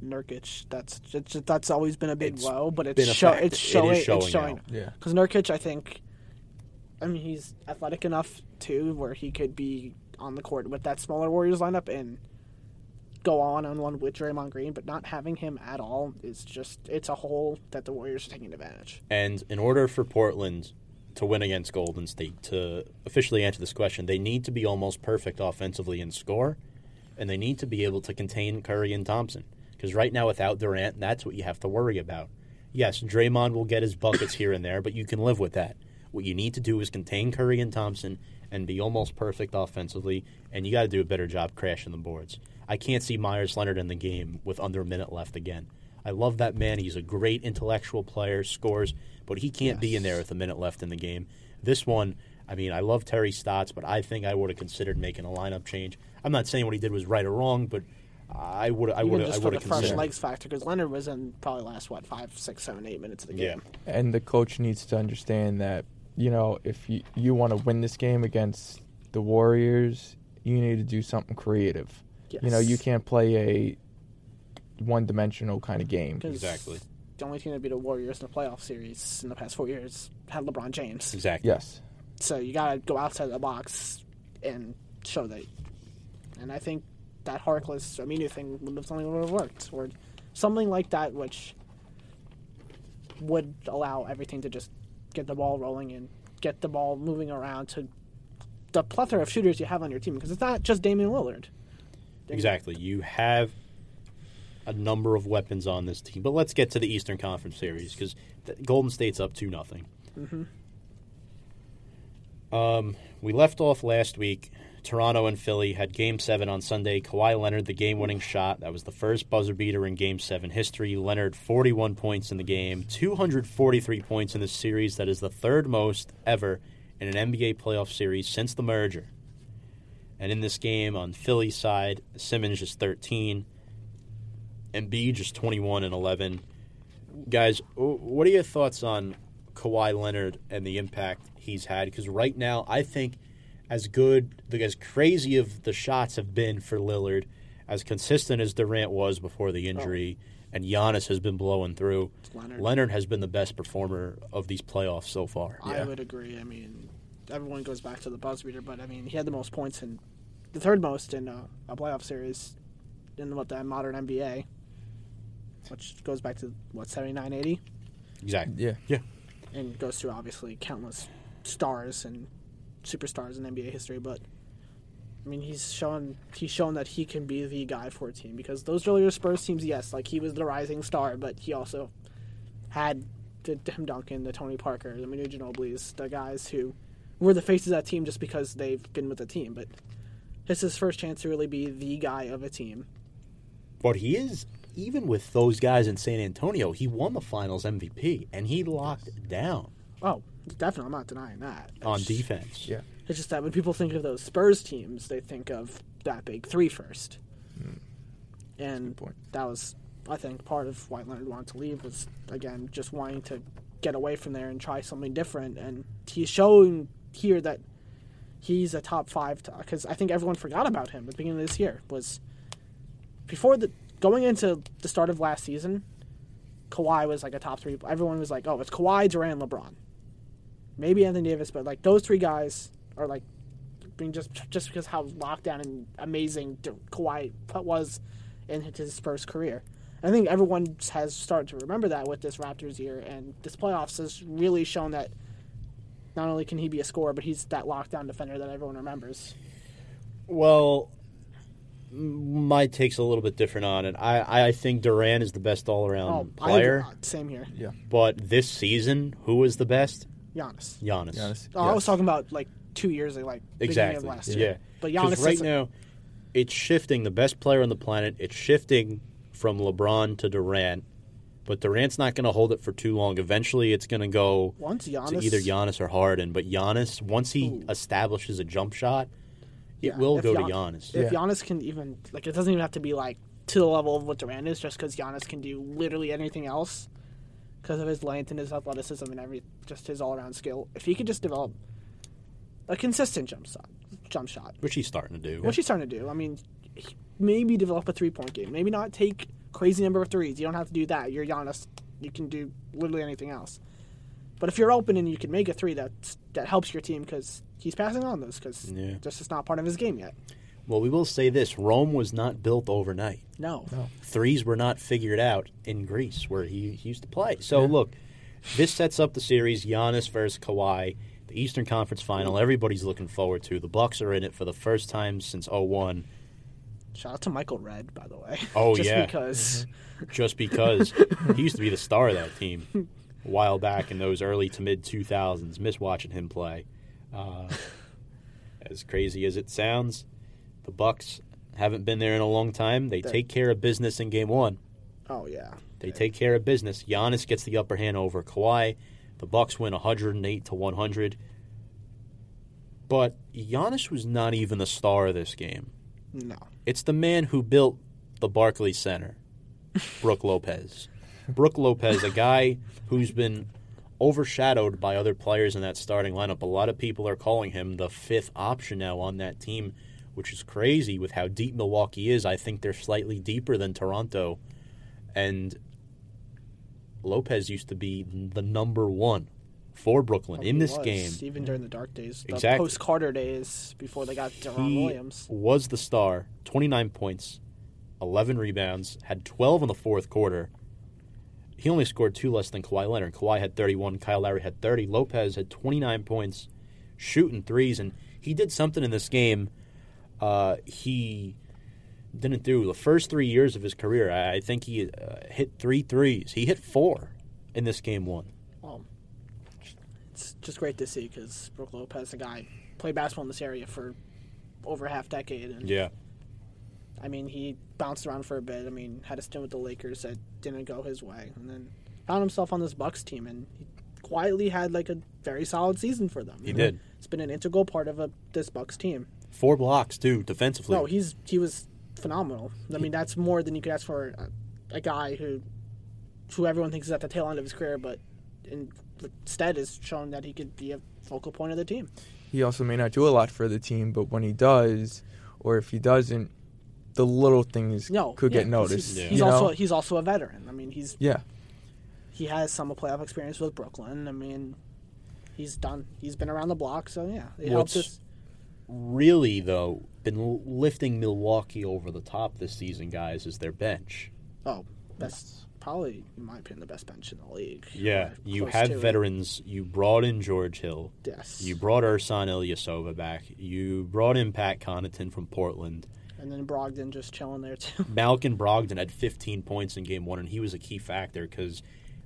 Speaker 3: Nurkic, that's it's, that's always been a big
Speaker 2: It's
Speaker 3: blow, but it's
Speaker 2: been a
Speaker 3: show,
Speaker 2: fact.
Speaker 3: it's
Speaker 2: It is
Speaker 3: showing.
Speaker 2: showing
Speaker 3: it's showing.
Speaker 2: now.
Speaker 4: Yeah.
Speaker 3: Because Nurkic, I think, I mean, he's athletic enough too, where he could be on the court with that smaller Warriors lineup and go on on one with Draymond Green, but not having him at all is just it's a hole that the Warriors are taking advantage.
Speaker 2: And in order for Portland to win against Golden State, to officially answer this question, they need to be almost perfect offensively in score, and they need to be able to contain Curry and Thompson. Because right now, without Durant, that's what you have to worry about. Yes, Draymond will get his buckets here and there, but you can live with that. What you need to do is contain Curry and Thompson and be almost perfect offensively, and you got to do a better job crashing the boards. I can't see Meyers Leonard in the game with under a minute left again. I love that man. He's a great intellectual player, scores, but he can't be in there with a minute left in the game. This one, I mean, I love Terry Stotts, but I think I would have considered making a lineup change. I'm not saying what he did was right or wrong, but I would I
Speaker 3: Even
Speaker 2: would I
Speaker 3: just for
Speaker 2: would
Speaker 3: the
Speaker 2: have
Speaker 3: fresh legs factor, because Leonard was in probably last what five, six, seven, eight minutes of the
Speaker 2: Yeah.
Speaker 3: game.
Speaker 4: And the coach needs to understand that, you know, if you, you want to win this game against the Warriors, you need to do something creative. Yes. You know, you can't play a one dimensional kind of game.
Speaker 2: Exactly.
Speaker 3: The only team to beat the Warriors in the playoff series in the past four years had LeBron James.
Speaker 2: Exactly.
Speaker 4: Yes.
Speaker 3: So you gotta go outside the box and show that. And I think that Harkless Aminu thing would have something would have worked, or something like that, which would allow everything to just get the ball rolling and get the ball moving around to the plethora of shooters you have on your team. Because it's not just Damian Lillard.
Speaker 2: Exactly. You have a number of weapons on this team, but let's get to the Eastern Conference Series because Golden State's up two nothing. Um, we left off last week. Toronto and Philly had Game Seven on Sunday. Kawhi Leonard, the game-winning shot. That was the first buzzer beater in Game Seven history. Leonard, 41 points in the game, 243 points in the series. That is the third most ever in an NBA playoff series since the merger. And in this game, on Philly's side, Simmons just 13, Embiid just 21 and 11. Guys, what are your thoughts on Kawhi Leonard and the impact he's had? Because right now, I think as good, as crazy of the shots have been for Lillard, as consistent as Durant was before the injury, and Giannis has been blowing through.
Speaker 3: Leonard.
Speaker 2: has been the best performer of these playoffs so far.
Speaker 3: I would agree. I mean, everyone goes back to the buzz beater, but I mean, he had the most points and the third most in uh, a playoff series in what the modern NBA, which goes back to what 79, 80,
Speaker 2: Exactly.
Speaker 4: Yeah.
Speaker 2: Yeah.
Speaker 3: and goes through obviously countless stars and superstars in NBA history. But I mean, he's shown he's shown that he can be the guy for a team because those earlier Spurs teams, yes, like he was the rising star, but he also had the Tim Duncan, the Tony Parker, the Manu Ginobili's, the guys who were the faces of that team just because they've been with the team. But this is his first chance to really be the guy of a team.
Speaker 2: But he is, even with those guys in San Antonio, he won the finals MVP and he locked down
Speaker 3: Oh, definitely, I'm not denying that.
Speaker 2: on
Speaker 3: It's-
Speaker 2: defense.
Speaker 4: Yeah.
Speaker 3: It's just that when people think of those Spurs teams, they think of that big three first. And that was, I think, part of why Leonard wanted to leave was again just wanting to get away from there and try something different. And he's showing here that he's a top five because I think everyone forgot about him at the beginning of this year. Was before the going into the start of last season, Kawhi was like a top three. Everyone was like, "Oh, it's Kawhi, Durant, LeBron." Maybe Anthony Davis, but like those three guys are like, I mean, just just because how locked down and amazing D- Kawhi was in his first career. I think everyone has started to remember that with this Raptors year, and this playoffs has really shown that not only can he be a scorer, but he's that lockdown defender that everyone remembers.
Speaker 2: Well, my take's a little bit different on it. I, I think Durant is the best all
Speaker 3: Oh,
Speaker 2: around
Speaker 3: I
Speaker 2: player,
Speaker 3: agree. same here,
Speaker 4: Yeah.
Speaker 2: but this season, who is the best?
Speaker 3: Giannis.
Speaker 2: Giannis.
Speaker 4: Giannis.
Speaker 3: Oh, I was talking about like two years ago, like beginning
Speaker 2: Exactly.
Speaker 3: of last
Speaker 2: yeah.
Speaker 3: year. But
Speaker 2: 'Cause
Speaker 3: Giannis
Speaker 2: right
Speaker 3: is-
Speaker 2: now, it's shifting. The best player on the planet. It's shifting from LeBron to Durant, but Durant's not going to hold it for too long. Eventually, it's going to go
Speaker 3: Once
Speaker 2: to
Speaker 3: Giannis,
Speaker 2: either Giannis or Harden. But Giannis, once he
Speaker 3: Ooh.
Speaker 2: establishes a jump shot, it
Speaker 3: Yeah,
Speaker 2: will
Speaker 3: if
Speaker 2: go to
Speaker 3: Gian-
Speaker 2: Giannis.
Speaker 3: If
Speaker 4: Yeah.
Speaker 3: Giannis can even like, it doesn't even have to be like to the level of what Durant is, just because Giannis can do literally anything else because of his length and his athleticism and every just his all around skill. If he could just develop a consistent jump shot, jump shot,
Speaker 2: which he's starting to do.
Speaker 3: which he's starting to do. I mean, maybe develop a three point game. Maybe not take crazy number of threes. You don't have to do that. You're Giannis. You can do literally anything else. But if you're open and you can make a three, that that helps your team because he's passing on those because
Speaker 2: Yeah.
Speaker 3: this is not part of his game yet.
Speaker 2: Well, we will say this: Rome was not built overnight.
Speaker 3: No. no.
Speaker 2: Threes were not figured out in Greece, where he, he used to play. So, look, this sets up the series: Giannis versus Kawhi, the Eastern Conference Final. Everybody's looking forward to. The Bucks are in it for the first time since 01.
Speaker 3: Shout out to Michael Redd, by the way.
Speaker 2: Oh,
Speaker 3: Just
Speaker 2: yeah.
Speaker 3: because
Speaker 2: just because he used to be the star of that team a while back in those early to mid 2000s. Miss watching him play. Uh, as crazy as it sounds, the Bucks haven't been there in a long time. They
Speaker 3: They-
Speaker 2: take care of business in game one.
Speaker 3: oh yeah,
Speaker 2: They take care of business. Giannis gets the upper hand over Kawhi. The Bucks win 108 to 100. But Giannis was not even the star of this game.
Speaker 3: no,
Speaker 2: It's the man who built the Barclays Center, Brook Lopez. Brook Lopez, a guy who's been overshadowed by other players in that starting lineup. A lot of people are calling him the fifth option now on that team, which is crazy with how deep Milwaukee is. I think they're slightly deeper than Toronto. And Lopez used to be the number one for Brooklyn oh,
Speaker 3: in
Speaker 2: this
Speaker 3: was,
Speaker 2: game.
Speaker 3: even during the dark days, the
Speaker 2: Exactly.
Speaker 3: post Carter days before they got Deron Williams.
Speaker 2: was the star. 29 points, 11 rebounds, had 12 in the fourth quarter. He only scored two less than Kawhi Leonard. Kawhi had 31, Kyle Lowry had 30. Lopez had 29 points, shooting threes, and he did something in this game. Uh, he didn't do the first three years of his career. I, think he uh, hit three threes. He hit four in this game one.
Speaker 3: Well, it's just great to see because Brook Lopez, a guy, played basketball in this area for over a half decade, and
Speaker 2: Yeah.
Speaker 3: I mean, he bounced around for a bit. I mean, had a stint with the Lakers that didn't go his way, and then found himself on this Bucks team, and he quietly had like a very solid season for them.
Speaker 2: He did.
Speaker 3: It's been an integral part of a, this Bucks team.
Speaker 2: Four blocks too defensively.
Speaker 3: No, he's he was phenomenal. I mean, that's more than you could ask for a, a guy who, who everyone thinks is at the tail end of his career, but instead has shown that he could be a focal point of the team.
Speaker 4: He also may not do a lot for the team, but when he does, or if he doesn't, the little things
Speaker 3: No,
Speaker 4: could
Speaker 3: yeah,
Speaker 4: get
Speaker 3: 'cause
Speaker 4: noticed.
Speaker 3: He's,
Speaker 2: Yeah.
Speaker 3: he's also he's also a veteran. I mean, he's
Speaker 4: yeah.
Speaker 3: he has some playoff experience with Brooklyn. I mean, he's done. He's been around the block, so yeah, it helps us.
Speaker 2: Really though been lifting Milwaukee over the top this season, guys, is their bench.
Speaker 3: Oh, that's probably, in my opinion, the best bench in the league.
Speaker 2: Yeah, you have
Speaker 3: to it.
Speaker 2: veterans. You brought in George Hill.
Speaker 3: Yes.
Speaker 2: You brought Ersan Ilyasova back. You brought in Pat Connaughton from Portland.
Speaker 3: and then Brogdon just chilling there too.
Speaker 2: Malcolm Brogdon had 15 points in game one, and he was a key factor because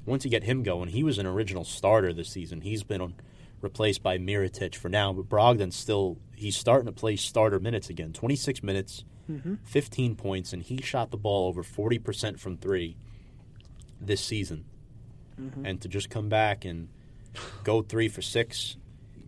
Speaker 2: once you get him going, he was an original starter this season. He's been on, replaced by Mirotic for now, but Brogdon's still he's starting to play starter minutes again. 26 minutes, mm-hmm. 15 points, and he shot the ball over 40% from three this season. Mm-hmm. And to just come back and go three for six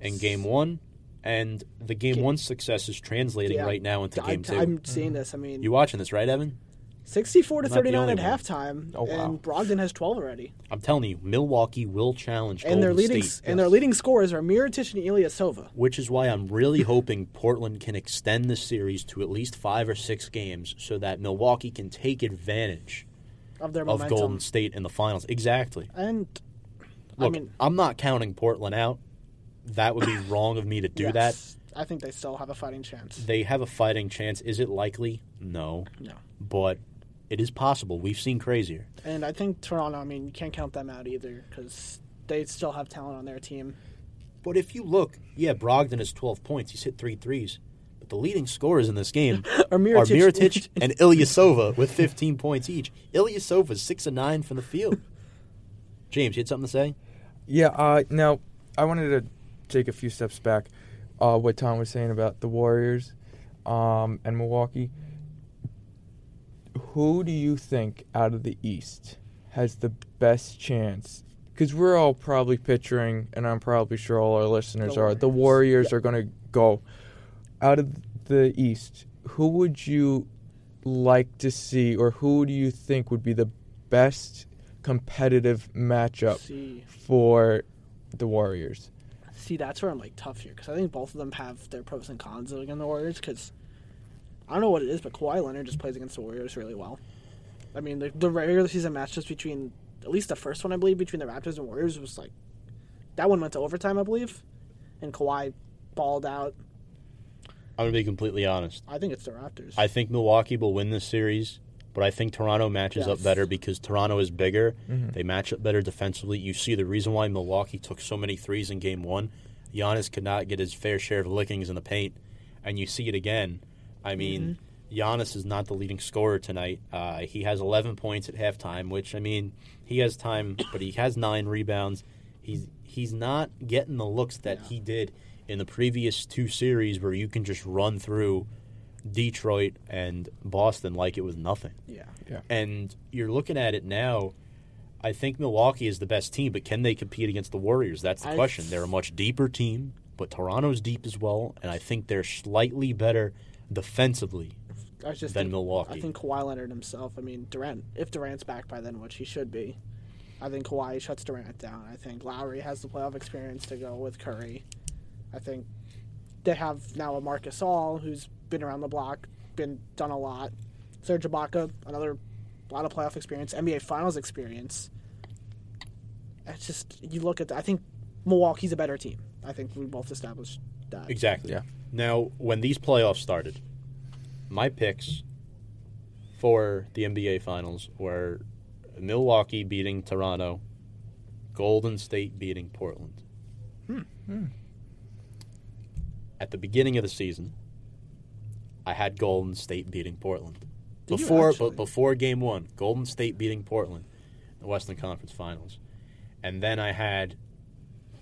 Speaker 2: in game one, and the game
Speaker 3: Ga-
Speaker 2: one success is translating
Speaker 3: Yeah.
Speaker 2: right now into
Speaker 3: I,
Speaker 2: game 2
Speaker 3: I'm seeing mm-hmm. this. I mean,
Speaker 2: you watching this, right, Evan?
Speaker 3: 64 to 39 at
Speaker 2: one.
Speaker 3: halftime,
Speaker 4: Oh, wow.
Speaker 3: and Brogdon has 12 already.
Speaker 2: I'm telling you, Milwaukee will challenge
Speaker 3: And their leading
Speaker 2: State,
Speaker 3: and their leading scorers are Mirotic and Ilyasova.
Speaker 2: which is why I'm really hoping Portland can extend the series to at least five or six games, so that Milwaukee can take advantage
Speaker 3: Of their
Speaker 2: of. Golden State in the finals. Exactly.
Speaker 3: And
Speaker 2: Look,
Speaker 3: I mean,
Speaker 2: I'm not counting Portland out. That would be wrong of me to do that.
Speaker 3: I think they still have a fighting chance.
Speaker 2: They have a fighting chance. Is it likely? No,
Speaker 3: No.
Speaker 2: but it is possible. We've seen crazier.
Speaker 3: And I think Toronto, I mean, you can't count them out either because they still have talent on their team.
Speaker 2: But if you look, yeah, Brogdon has 12 points. He's hit three threes. But the leading scorers in this game
Speaker 3: Or
Speaker 2: are
Speaker 3: Mirotic-
Speaker 2: Mirotic and Ilyasova with 15 points each. Ilyasova's 6 and 9 from the field. James, you had something to say?
Speaker 4: Yeah. Uh, now, I wanted to take a few steps back. Uh, what Tom was saying about the Warriors um, and Milwaukee. Who do you think out of the East has the best chance? Because we're all probably picturing, and I'm probably sure all our listeners
Speaker 3: The
Speaker 4: are, the
Speaker 3: Warriors.
Speaker 4: Are going to go. Out of the East, who would you like to see, or who do you think would be the best competitive matchup
Speaker 3: See,
Speaker 4: for the Warriors?
Speaker 3: see, that's where I'm like tough here because I think both of them have their pros and cons against the Warriors. Because I don't know what it is, but Kawhi Leonard just plays against the Warriors really well. I mean, the, the regular season match just between at least the first one I believe between the Raptors and Warriors was like that one went to overtime, I believe, and Kawhi balled out.
Speaker 2: I'm going to be completely honest.
Speaker 3: I think it's the Raptors.
Speaker 2: I think Milwaukee will win this series, but I think Toronto matches up better because Toronto is bigger. Mm-hmm. They match up better defensively. You see the reason why Milwaukee took so many threes in game one. Giannis could not get his fair share of lickings in the paint, and you see it again. I mean, Giannis is not the leading scorer tonight. Uh, he has 11 points at halftime, which I mean, he has time, but he has nine rebounds. He's he's not getting the looks that he did in the previous two series, where you can just run through Detroit and Boston like it was nothing.
Speaker 3: yeah.
Speaker 2: And you're looking at it now. I think Milwaukee is the best team, but can they compete against the Warriors? That's the
Speaker 3: I-
Speaker 2: question. They're a much deeper team, but Toronto's deep as well, and I think they're slightly better defensively.
Speaker 3: I just
Speaker 2: than
Speaker 3: think,
Speaker 2: Milwaukee.
Speaker 3: I think Kawhi Leonard himself. I mean, Durant. If Durant's back by then, which he should be, I think Kawhi shuts Durant down. I think Lowry has the playoff experience to go with Curry. I think they have now a Marc Gasol who's been around the block, been done a lot. Serge Ibaka, another lot of playoff experience, NBA Finals experience. It's just you look at. The, I think Milwaukee's a better team. I think we both established that.
Speaker 2: Exactly.
Speaker 4: Yeah.
Speaker 2: Now, when these playoffs started, my picks for the NBA Finals were Milwaukee beating Toronto, Golden State beating Portland. Hmm, hmm. At the beginning of the season, I had Golden State beating Portland.
Speaker 3: Did
Speaker 2: Before but before game one, Golden State beating Portland, the Western Conference Finals. And then I had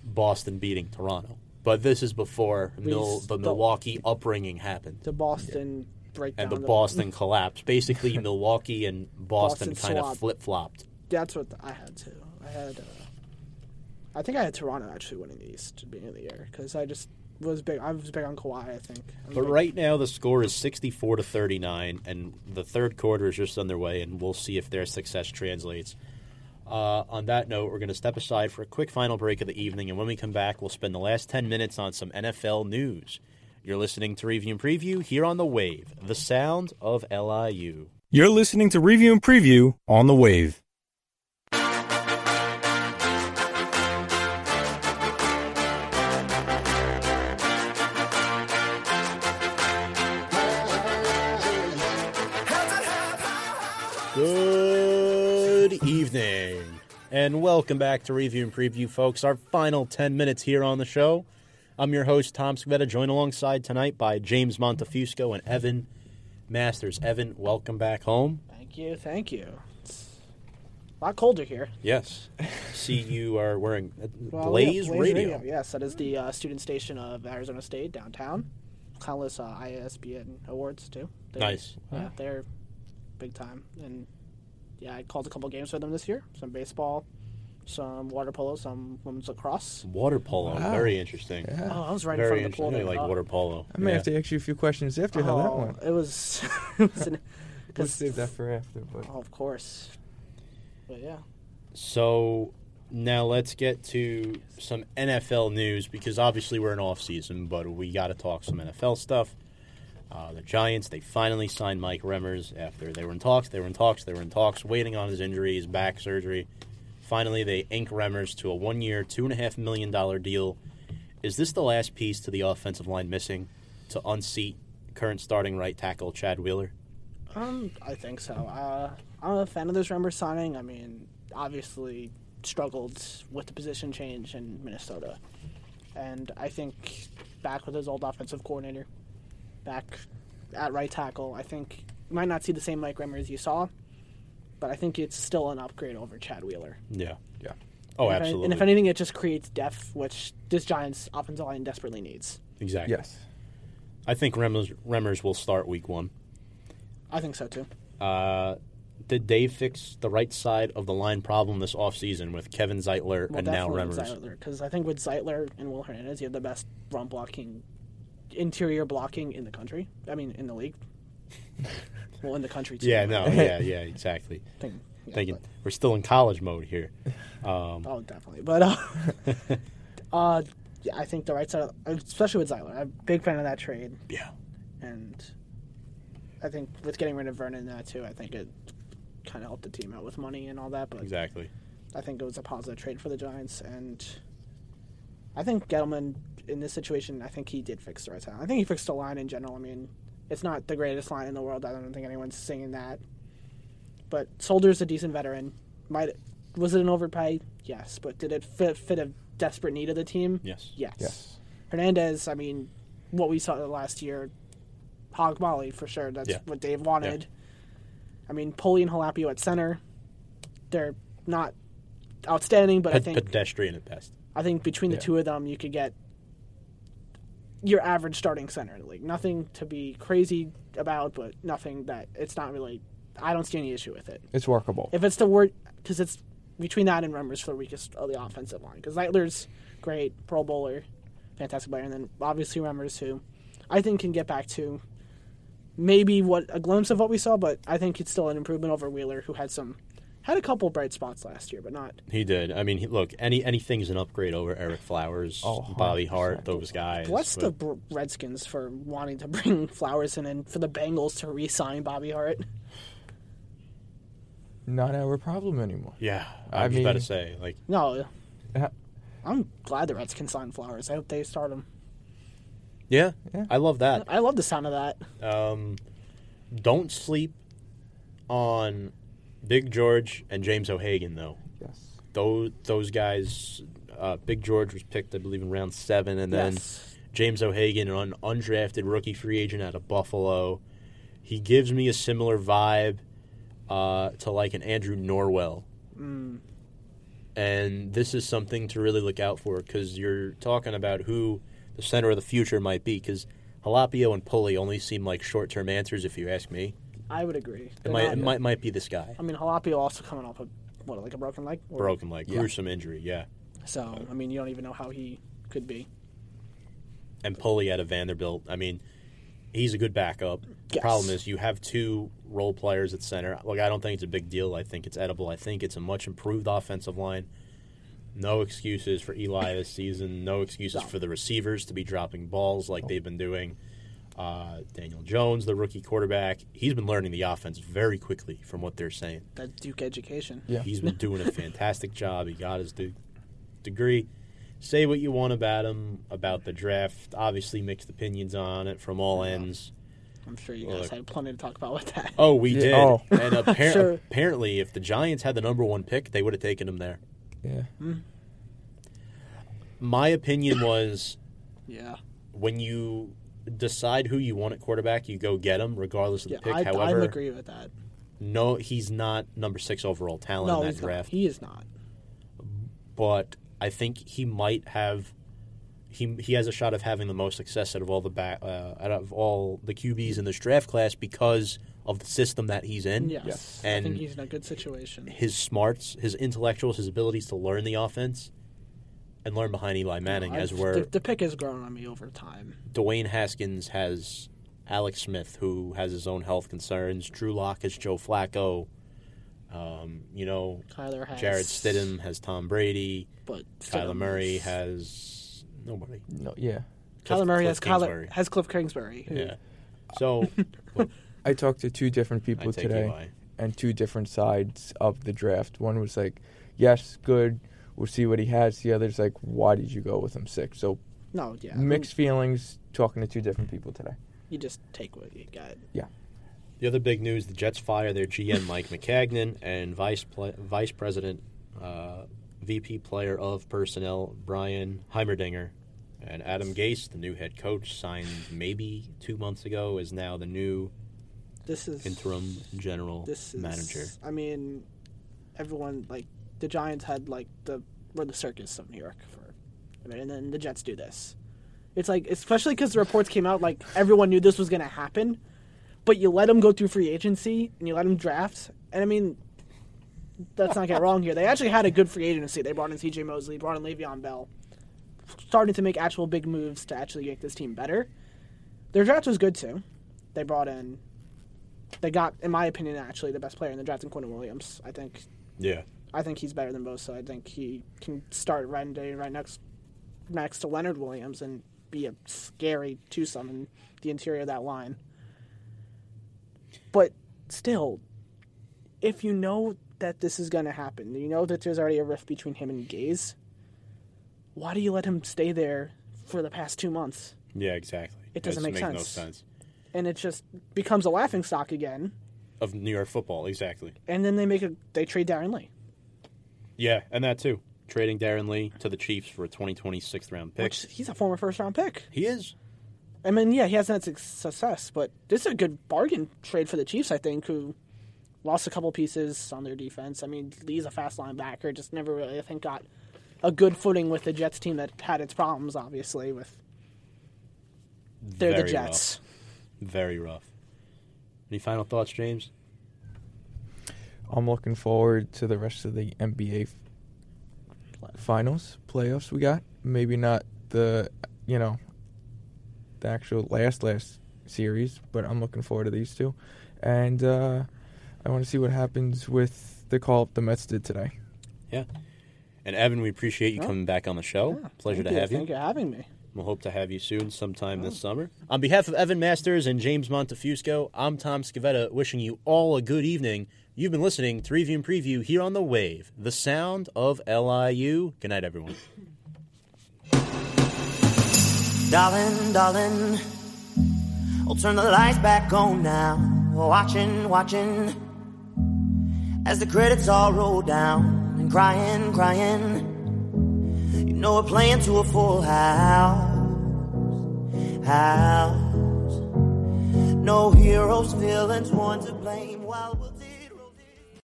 Speaker 2: Boston beating Toronto. But this is before Mil- the Milwaukee upbringing happened.
Speaker 3: The Boston breakdown.
Speaker 2: And the Boston collapse. Basically, Milwaukee and Boston,
Speaker 3: Boston
Speaker 2: kind of
Speaker 3: swapped.
Speaker 2: flip flopped.
Speaker 3: That's what I had too. I had. Uh, I think I had Toronto actually winning the East at the beginning of the year because I just was big. I was big on Kawhi. I think. I was
Speaker 2: But
Speaker 3: big-
Speaker 2: right now, the score is 64 to 39, and the third quarter is just underway, and we'll see if their success translates. Uh, on that note, we're going to step aside for a quick final break of the evening, and when we come back, we'll spend the last 10 minutes on some NFL news. You're listening to Review and Preview here on The Wave, the sound of LIU.
Speaker 5: You're listening to Review and Preview on the Wave.
Speaker 2: And welcome back to Review and Preview, folks. Our final 10 minutes here on the show. I'm your host, Tom Scavetta, joined alongside tonight by James Montefusco and Evan Masters. Evan, welcome back home.
Speaker 3: Thank you. Thank you. It's a lot colder here.
Speaker 2: Yes. See, you are wearing
Speaker 3: Well,
Speaker 2: Blaze,
Speaker 3: yeah,
Speaker 2: Radio.
Speaker 3: Yes, that is the uh, student station of Arizona State downtown. Countless uh, ISBN awards too. They-
Speaker 2: Nice.
Speaker 3: Yeah, they're big time. And yeah, I called a couple games for them this year. Some baseball, some water polo, some women's lacrosse.
Speaker 2: Water polo,
Speaker 4: Wow.
Speaker 2: very interesting.
Speaker 4: Yeah.
Speaker 3: Oh, I was right
Speaker 2: Very
Speaker 3: in front of the
Speaker 2: interesting. I
Speaker 3: pool.
Speaker 2: like
Speaker 3: there.
Speaker 2: water polo.
Speaker 4: I may
Speaker 2: Yeah.
Speaker 4: have to ask you a few questions after how that
Speaker 3: Oh,
Speaker 4: went.
Speaker 3: It was. it was an,
Speaker 4: We'll save that for after. But
Speaker 3: Oh, of course. But yeah.
Speaker 2: So now let's get to some NFL news because obviously we're in off season, but we got to talk some NFL stuff. Uh, the Giants they finally signed Mike Remmers after they were in talks, they were in talks, they were in talks, waiting on his injury, his back surgery. Finally, they ink Remmers to a and a half million dollar deal. Is this the last piece to the offensive line missing to unseat current starting right tackle Chad Wheeler?
Speaker 3: Um, I think so. Uh, I'm a fan of this Remmers signing. I mean, obviously struggled with the position change in Minnesota, and I think back with his old offensive coordinator, back at right tackle, I think you might not see the same Mike Remmer as you saw, but I think it's still an upgrade over Chad Wheeler.
Speaker 2: Yeah.
Speaker 4: yeah,
Speaker 2: Oh,
Speaker 3: And if any-
Speaker 2: absolutely.
Speaker 3: and if anything, it just creates depth, which this Giants offensive line desperately needs.
Speaker 2: exactly.
Speaker 4: yes.
Speaker 2: I think Remmers, Remmers will start week one.
Speaker 3: I think so too.
Speaker 2: Uh, did Dave fix the right side of the line problem this offseason with Kevin Zeitler
Speaker 3: Well,
Speaker 2: and now
Speaker 3: definitely
Speaker 2: Remmers?
Speaker 3: Because I think with Zeitler and Will Hernandez, you have the best run blocking, interior blocking in the country. I mean, in the league. well, in the country too.
Speaker 2: Yeah, no, yeah, yeah, exactly.
Speaker 3: Think- yeah,
Speaker 2: Thinking
Speaker 3: but-
Speaker 2: we're still in college mode here. Um,
Speaker 3: oh, definitely. But uh, uh, yeah, I think the right side, of, especially with Zeitler, I'm a big fan of that trade,
Speaker 2: yeah,
Speaker 3: and I think with getting rid of Vernon, that too, I think it kind of helped the team out with money and all that. But
Speaker 2: exactly.
Speaker 3: I think it was a positive trade for the Giants, and I think Gettleman in this situation, I think he did fix the right side. I think he fixed the line in general. I mean, it's not the greatest line in the world. I don't think anyone's singing that. But Solder's a decent veteran. Might was it an overpay? Yes, but did it fit fit a desperate need of the team?
Speaker 2: Yes.
Speaker 3: Yes.
Speaker 4: Yes.
Speaker 3: Hernandez, I mean, what we saw last year, hog molly for sure. That's
Speaker 2: Yeah.
Speaker 3: what Dave wanted. I mean, Pulley and Halapio at center, they're not outstanding, but I think
Speaker 2: pedestrian at best.
Speaker 3: I think between the
Speaker 4: Yeah.
Speaker 3: two of them, you could get your average starting center in the league. Nothing to be crazy about, but nothing that it's not really. I don't see any issue with it.
Speaker 4: It's workable.
Speaker 3: If it's the word, because it's between that and Remmers for the weakest of the offensive line. Because Zeitler's great, Pro Bowler, fantastic player, and then obviously Remmers, who I think can get back to maybe what a glimpse of what we saw, but I think it's still an improvement over Wheeler, who had some had a couple bright spots last year, but not.
Speaker 2: He did. I mean, he, look, any anything's an upgrade over Ereck Flowers,
Speaker 4: Oh,
Speaker 2: Bobby Hart, those guys.
Speaker 3: Bless the
Speaker 2: but-
Speaker 3: Br- Redskins for wanting to bring Flowers in and for the Bengals to re-sign Bobby Hart.
Speaker 4: Not our problem anymore.
Speaker 2: yeah,
Speaker 4: I
Speaker 2: I was about to say, like,
Speaker 3: No, I'm glad the Redskins signed Flowers. I hope they start him.
Speaker 2: yeah,
Speaker 4: Yeah.
Speaker 2: I love that.
Speaker 3: I love the sound of that.
Speaker 2: Um, don't sleep on Big George and James O'Hagan, though.
Speaker 4: Yes.
Speaker 2: Those those guys, uh, Big George was picked, I believe, in round seven, and then
Speaker 3: yes.
Speaker 2: James O'Hagan, an undrafted rookie free agent out of Buffalo. He gives me a similar vibe uh, to like an Andrew Norwell. And this is something to really look out for because you're talking about who the center of the future might be. Because Halapio and Pulley only seem like short term answers, if you ask me.
Speaker 3: I would agree.
Speaker 2: It
Speaker 3: They're
Speaker 2: might,
Speaker 3: not-
Speaker 2: it might might be this guy.
Speaker 3: I mean, Halapio also coming off a what, like a broken leg. Or-
Speaker 2: Broken leg,
Speaker 4: Yeah.
Speaker 2: gruesome injury, yeah.
Speaker 3: So I mean, you don't even know how he could be.
Speaker 2: and Pulley out of Vanderbilt. I mean, he's a good backup. The
Speaker 3: Yes.
Speaker 2: problem is you have two role players at center. Look, I don't think it's a big deal. I think it's edible. I think it's a much improved offensive line. No excuses for Eli this season. No excuses
Speaker 3: No.
Speaker 2: for the receivers to be dropping balls like they've been doing. Uh, Daniel Jones, the rookie quarterback, he's been learning the offense very quickly from what they're saying.
Speaker 3: That Duke education.
Speaker 4: Yeah.
Speaker 2: He's been doing a fantastic job. He got his de- degree. Say what you want about him, about the draft. Obviously, mixed opinions on it from all ends.
Speaker 3: I'm sure you guys
Speaker 2: Look.
Speaker 3: had plenty to talk about with that.
Speaker 2: Oh, we
Speaker 4: Yeah,
Speaker 2: did.
Speaker 4: oh.
Speaker 2: And appar-
Speaker 3: Sure.
Speaker 2: apparently, if the Giants had the number one pick, they would have taken him there.
Speaker 4: Yeah.
Speaker 2: My opinion was
Speaker 3: Yeah.
Speaker 2: when you decide who you want at quarterback, you go get him, regardless of
Speaker 3: Yeah,
Speaker 2: the pick.
Speaker 3: I,
Speaker 2: However,
Speaker 3: I agree with that.
Speaker 2: no, he's not number six overall talent
Speaker 3: No,
Speaker 2: in that
Speaker 3: he's not.
Speaker 2: draft.
Speaker 3: He is not.
Speaker 2: but I think he might have. He, he has a shot of having the most success out of all the back, uh, out of all the QBs in this draft class because of the system that he's in.
Speaker 3: Yes. I
Speaker 2: And
Speaker 3: think he's in a good situation.
Speaker 2: his smarts, his intellectuals, his abilities to learn the offense and learn behind Eli Manning,
Speaker 3: I've-
Speaker 2: as where
Speaker 3: the, the pick has grown on me over time.
Speaker 2: Dwayne Haskins has Alex Smith, who has his own health concerns. Drew Lock has Joe Flacco. Um, you know,
Speaker 3: Kyler has
Speaker 2: Jarrett Stidham has Tom Brady.
Speaker 3: but
Speaker 2: Kyler
Speaker 3: Stidham
Speaker 2: Murray
Speaker 3: is-
Speaker 2: has nobody.
Speaker 4: No. Yeah.
Speaker 3: Kyler
Speaker 2: Cliff-
Speaker 3: Murray has
Speaker 2: Cliff
Speaker 3: Kyler
Speaker 2: Kingsbury.
Speaker 3: has Cliff Kingsbury. Who,
Speaker 2: Yeah. So look,
Speaker 4: I talked to two different
Speaker 2: I
Speaker 4: people
Speaker 2: take
Speaker 4: today.
Speaker 2: Eli.
Speaker 4: and two different sides of the draft. One was like, "Yes, good. We'll see what he has." The other's like, "Why did you go with him six? So
Speaker 3: No, yeah.
Speaker 4: Mixed feelings. Talking to two different people today.
Speaker 3: You just take what you got. Yeah.
Speaker 2: The other big news: the Jets fire their GM Mike Maccagnan and vice pla vice president, uh, VP player of personnel Brian Heimerdinger, and Adam Gase, the new head coach, signed maybe two months ago, is now the new
Speaker 3: This is
Speaker 2: interim general
Speaker 3: This is,
Speaker 2: manager.
Speaker 3: I mean, everyone like the Giants had like the were the circus of New York for, I mean, and then the Jets do this. It's like especially because the reports came out like everyone knew this was going to happen, but you let them go through free agency and you let them draft, and I mean, let's not get wrong here. They actually had a good free agency. They brought in C.J. Mosley, brought in Le'Veon Bell, starting to make actual big moves to actually make this team better. Their draft was good too. They brought in they got, in my opinion, actually the best player in the draft in Quinnen Williams. I think
Speaker 2: Yeah,
Speaker 3: I think he's better than Bosa. I think he can start right day right next next to Leonard Williams and be a scary twosome in the interior of that line. But still, if you know that this is going to happen, you know that there's already a rift between him and Gase. Why do you let him stay there for the past two months?
Speaker 2: yeah, exactly.
Speaker 3: It doesn't make
Speaker 2: no
Speaker 3: sense.
Speaker 2: sense
Speaker 3: And it just becomes a laughing stock again.
Speaker 2: of New York football. Exactly.
Speaker 3: And then they make a they trade Darron Lee.
Speaker 2: Yeah, and that too. Trading Darron Lee to the Chiefs for a 2026 round pick.
Speaker 3: Which he's a former first round pick.
Speaker 2: he is.
Speaker 3: I mean, yeah, he hasn't had success, but this is a good bargain trade for the Chiefs, I think, who lost a couple pieces on their defense. I mean, Lee's a fast linebacker, just never really, I think, got a good footing with the Jets team that had its problems, obviously, with they're the Jets.
Speaker 2: Rough. Very rough. Any final thoughts, James?
Speaker 4: I'm looking forward to the rest of the NBA finals playoffs we got. Maybe not the you know the actual last last series, but I'm looking forward to these two, and uh, I want to see what happens with the call up the Mets did today.
Speaker 2: Yeah, and Evan, we appreciate you
Speaker 3: Oh.
Speaker 2: coming back on the show.
Speaker 3: Yeah,
Speaker 2: Pleasure
Speaker 3: thank
Speaker 2: to have you.
Speaker 3: Thank you for having me.
Speaker 2: We'll hope to have you soon, sometime
Speaker 3: Oh.
Speaker 2: this summer. On behalf of Evan Masters and James Montefusco, I'm Tom Scavetta, wishing you all a good evening. You've been listening to Review and Preview here on the Wave, the sound of LIU. Good night, everyone.
Speaker 6: Darling, darling, I'll turn the lights back on now. Watching, watching, as the credits all roll down and crying, crying. You know we're playing to a full house. house. No heroes, villains, one to blame. While we're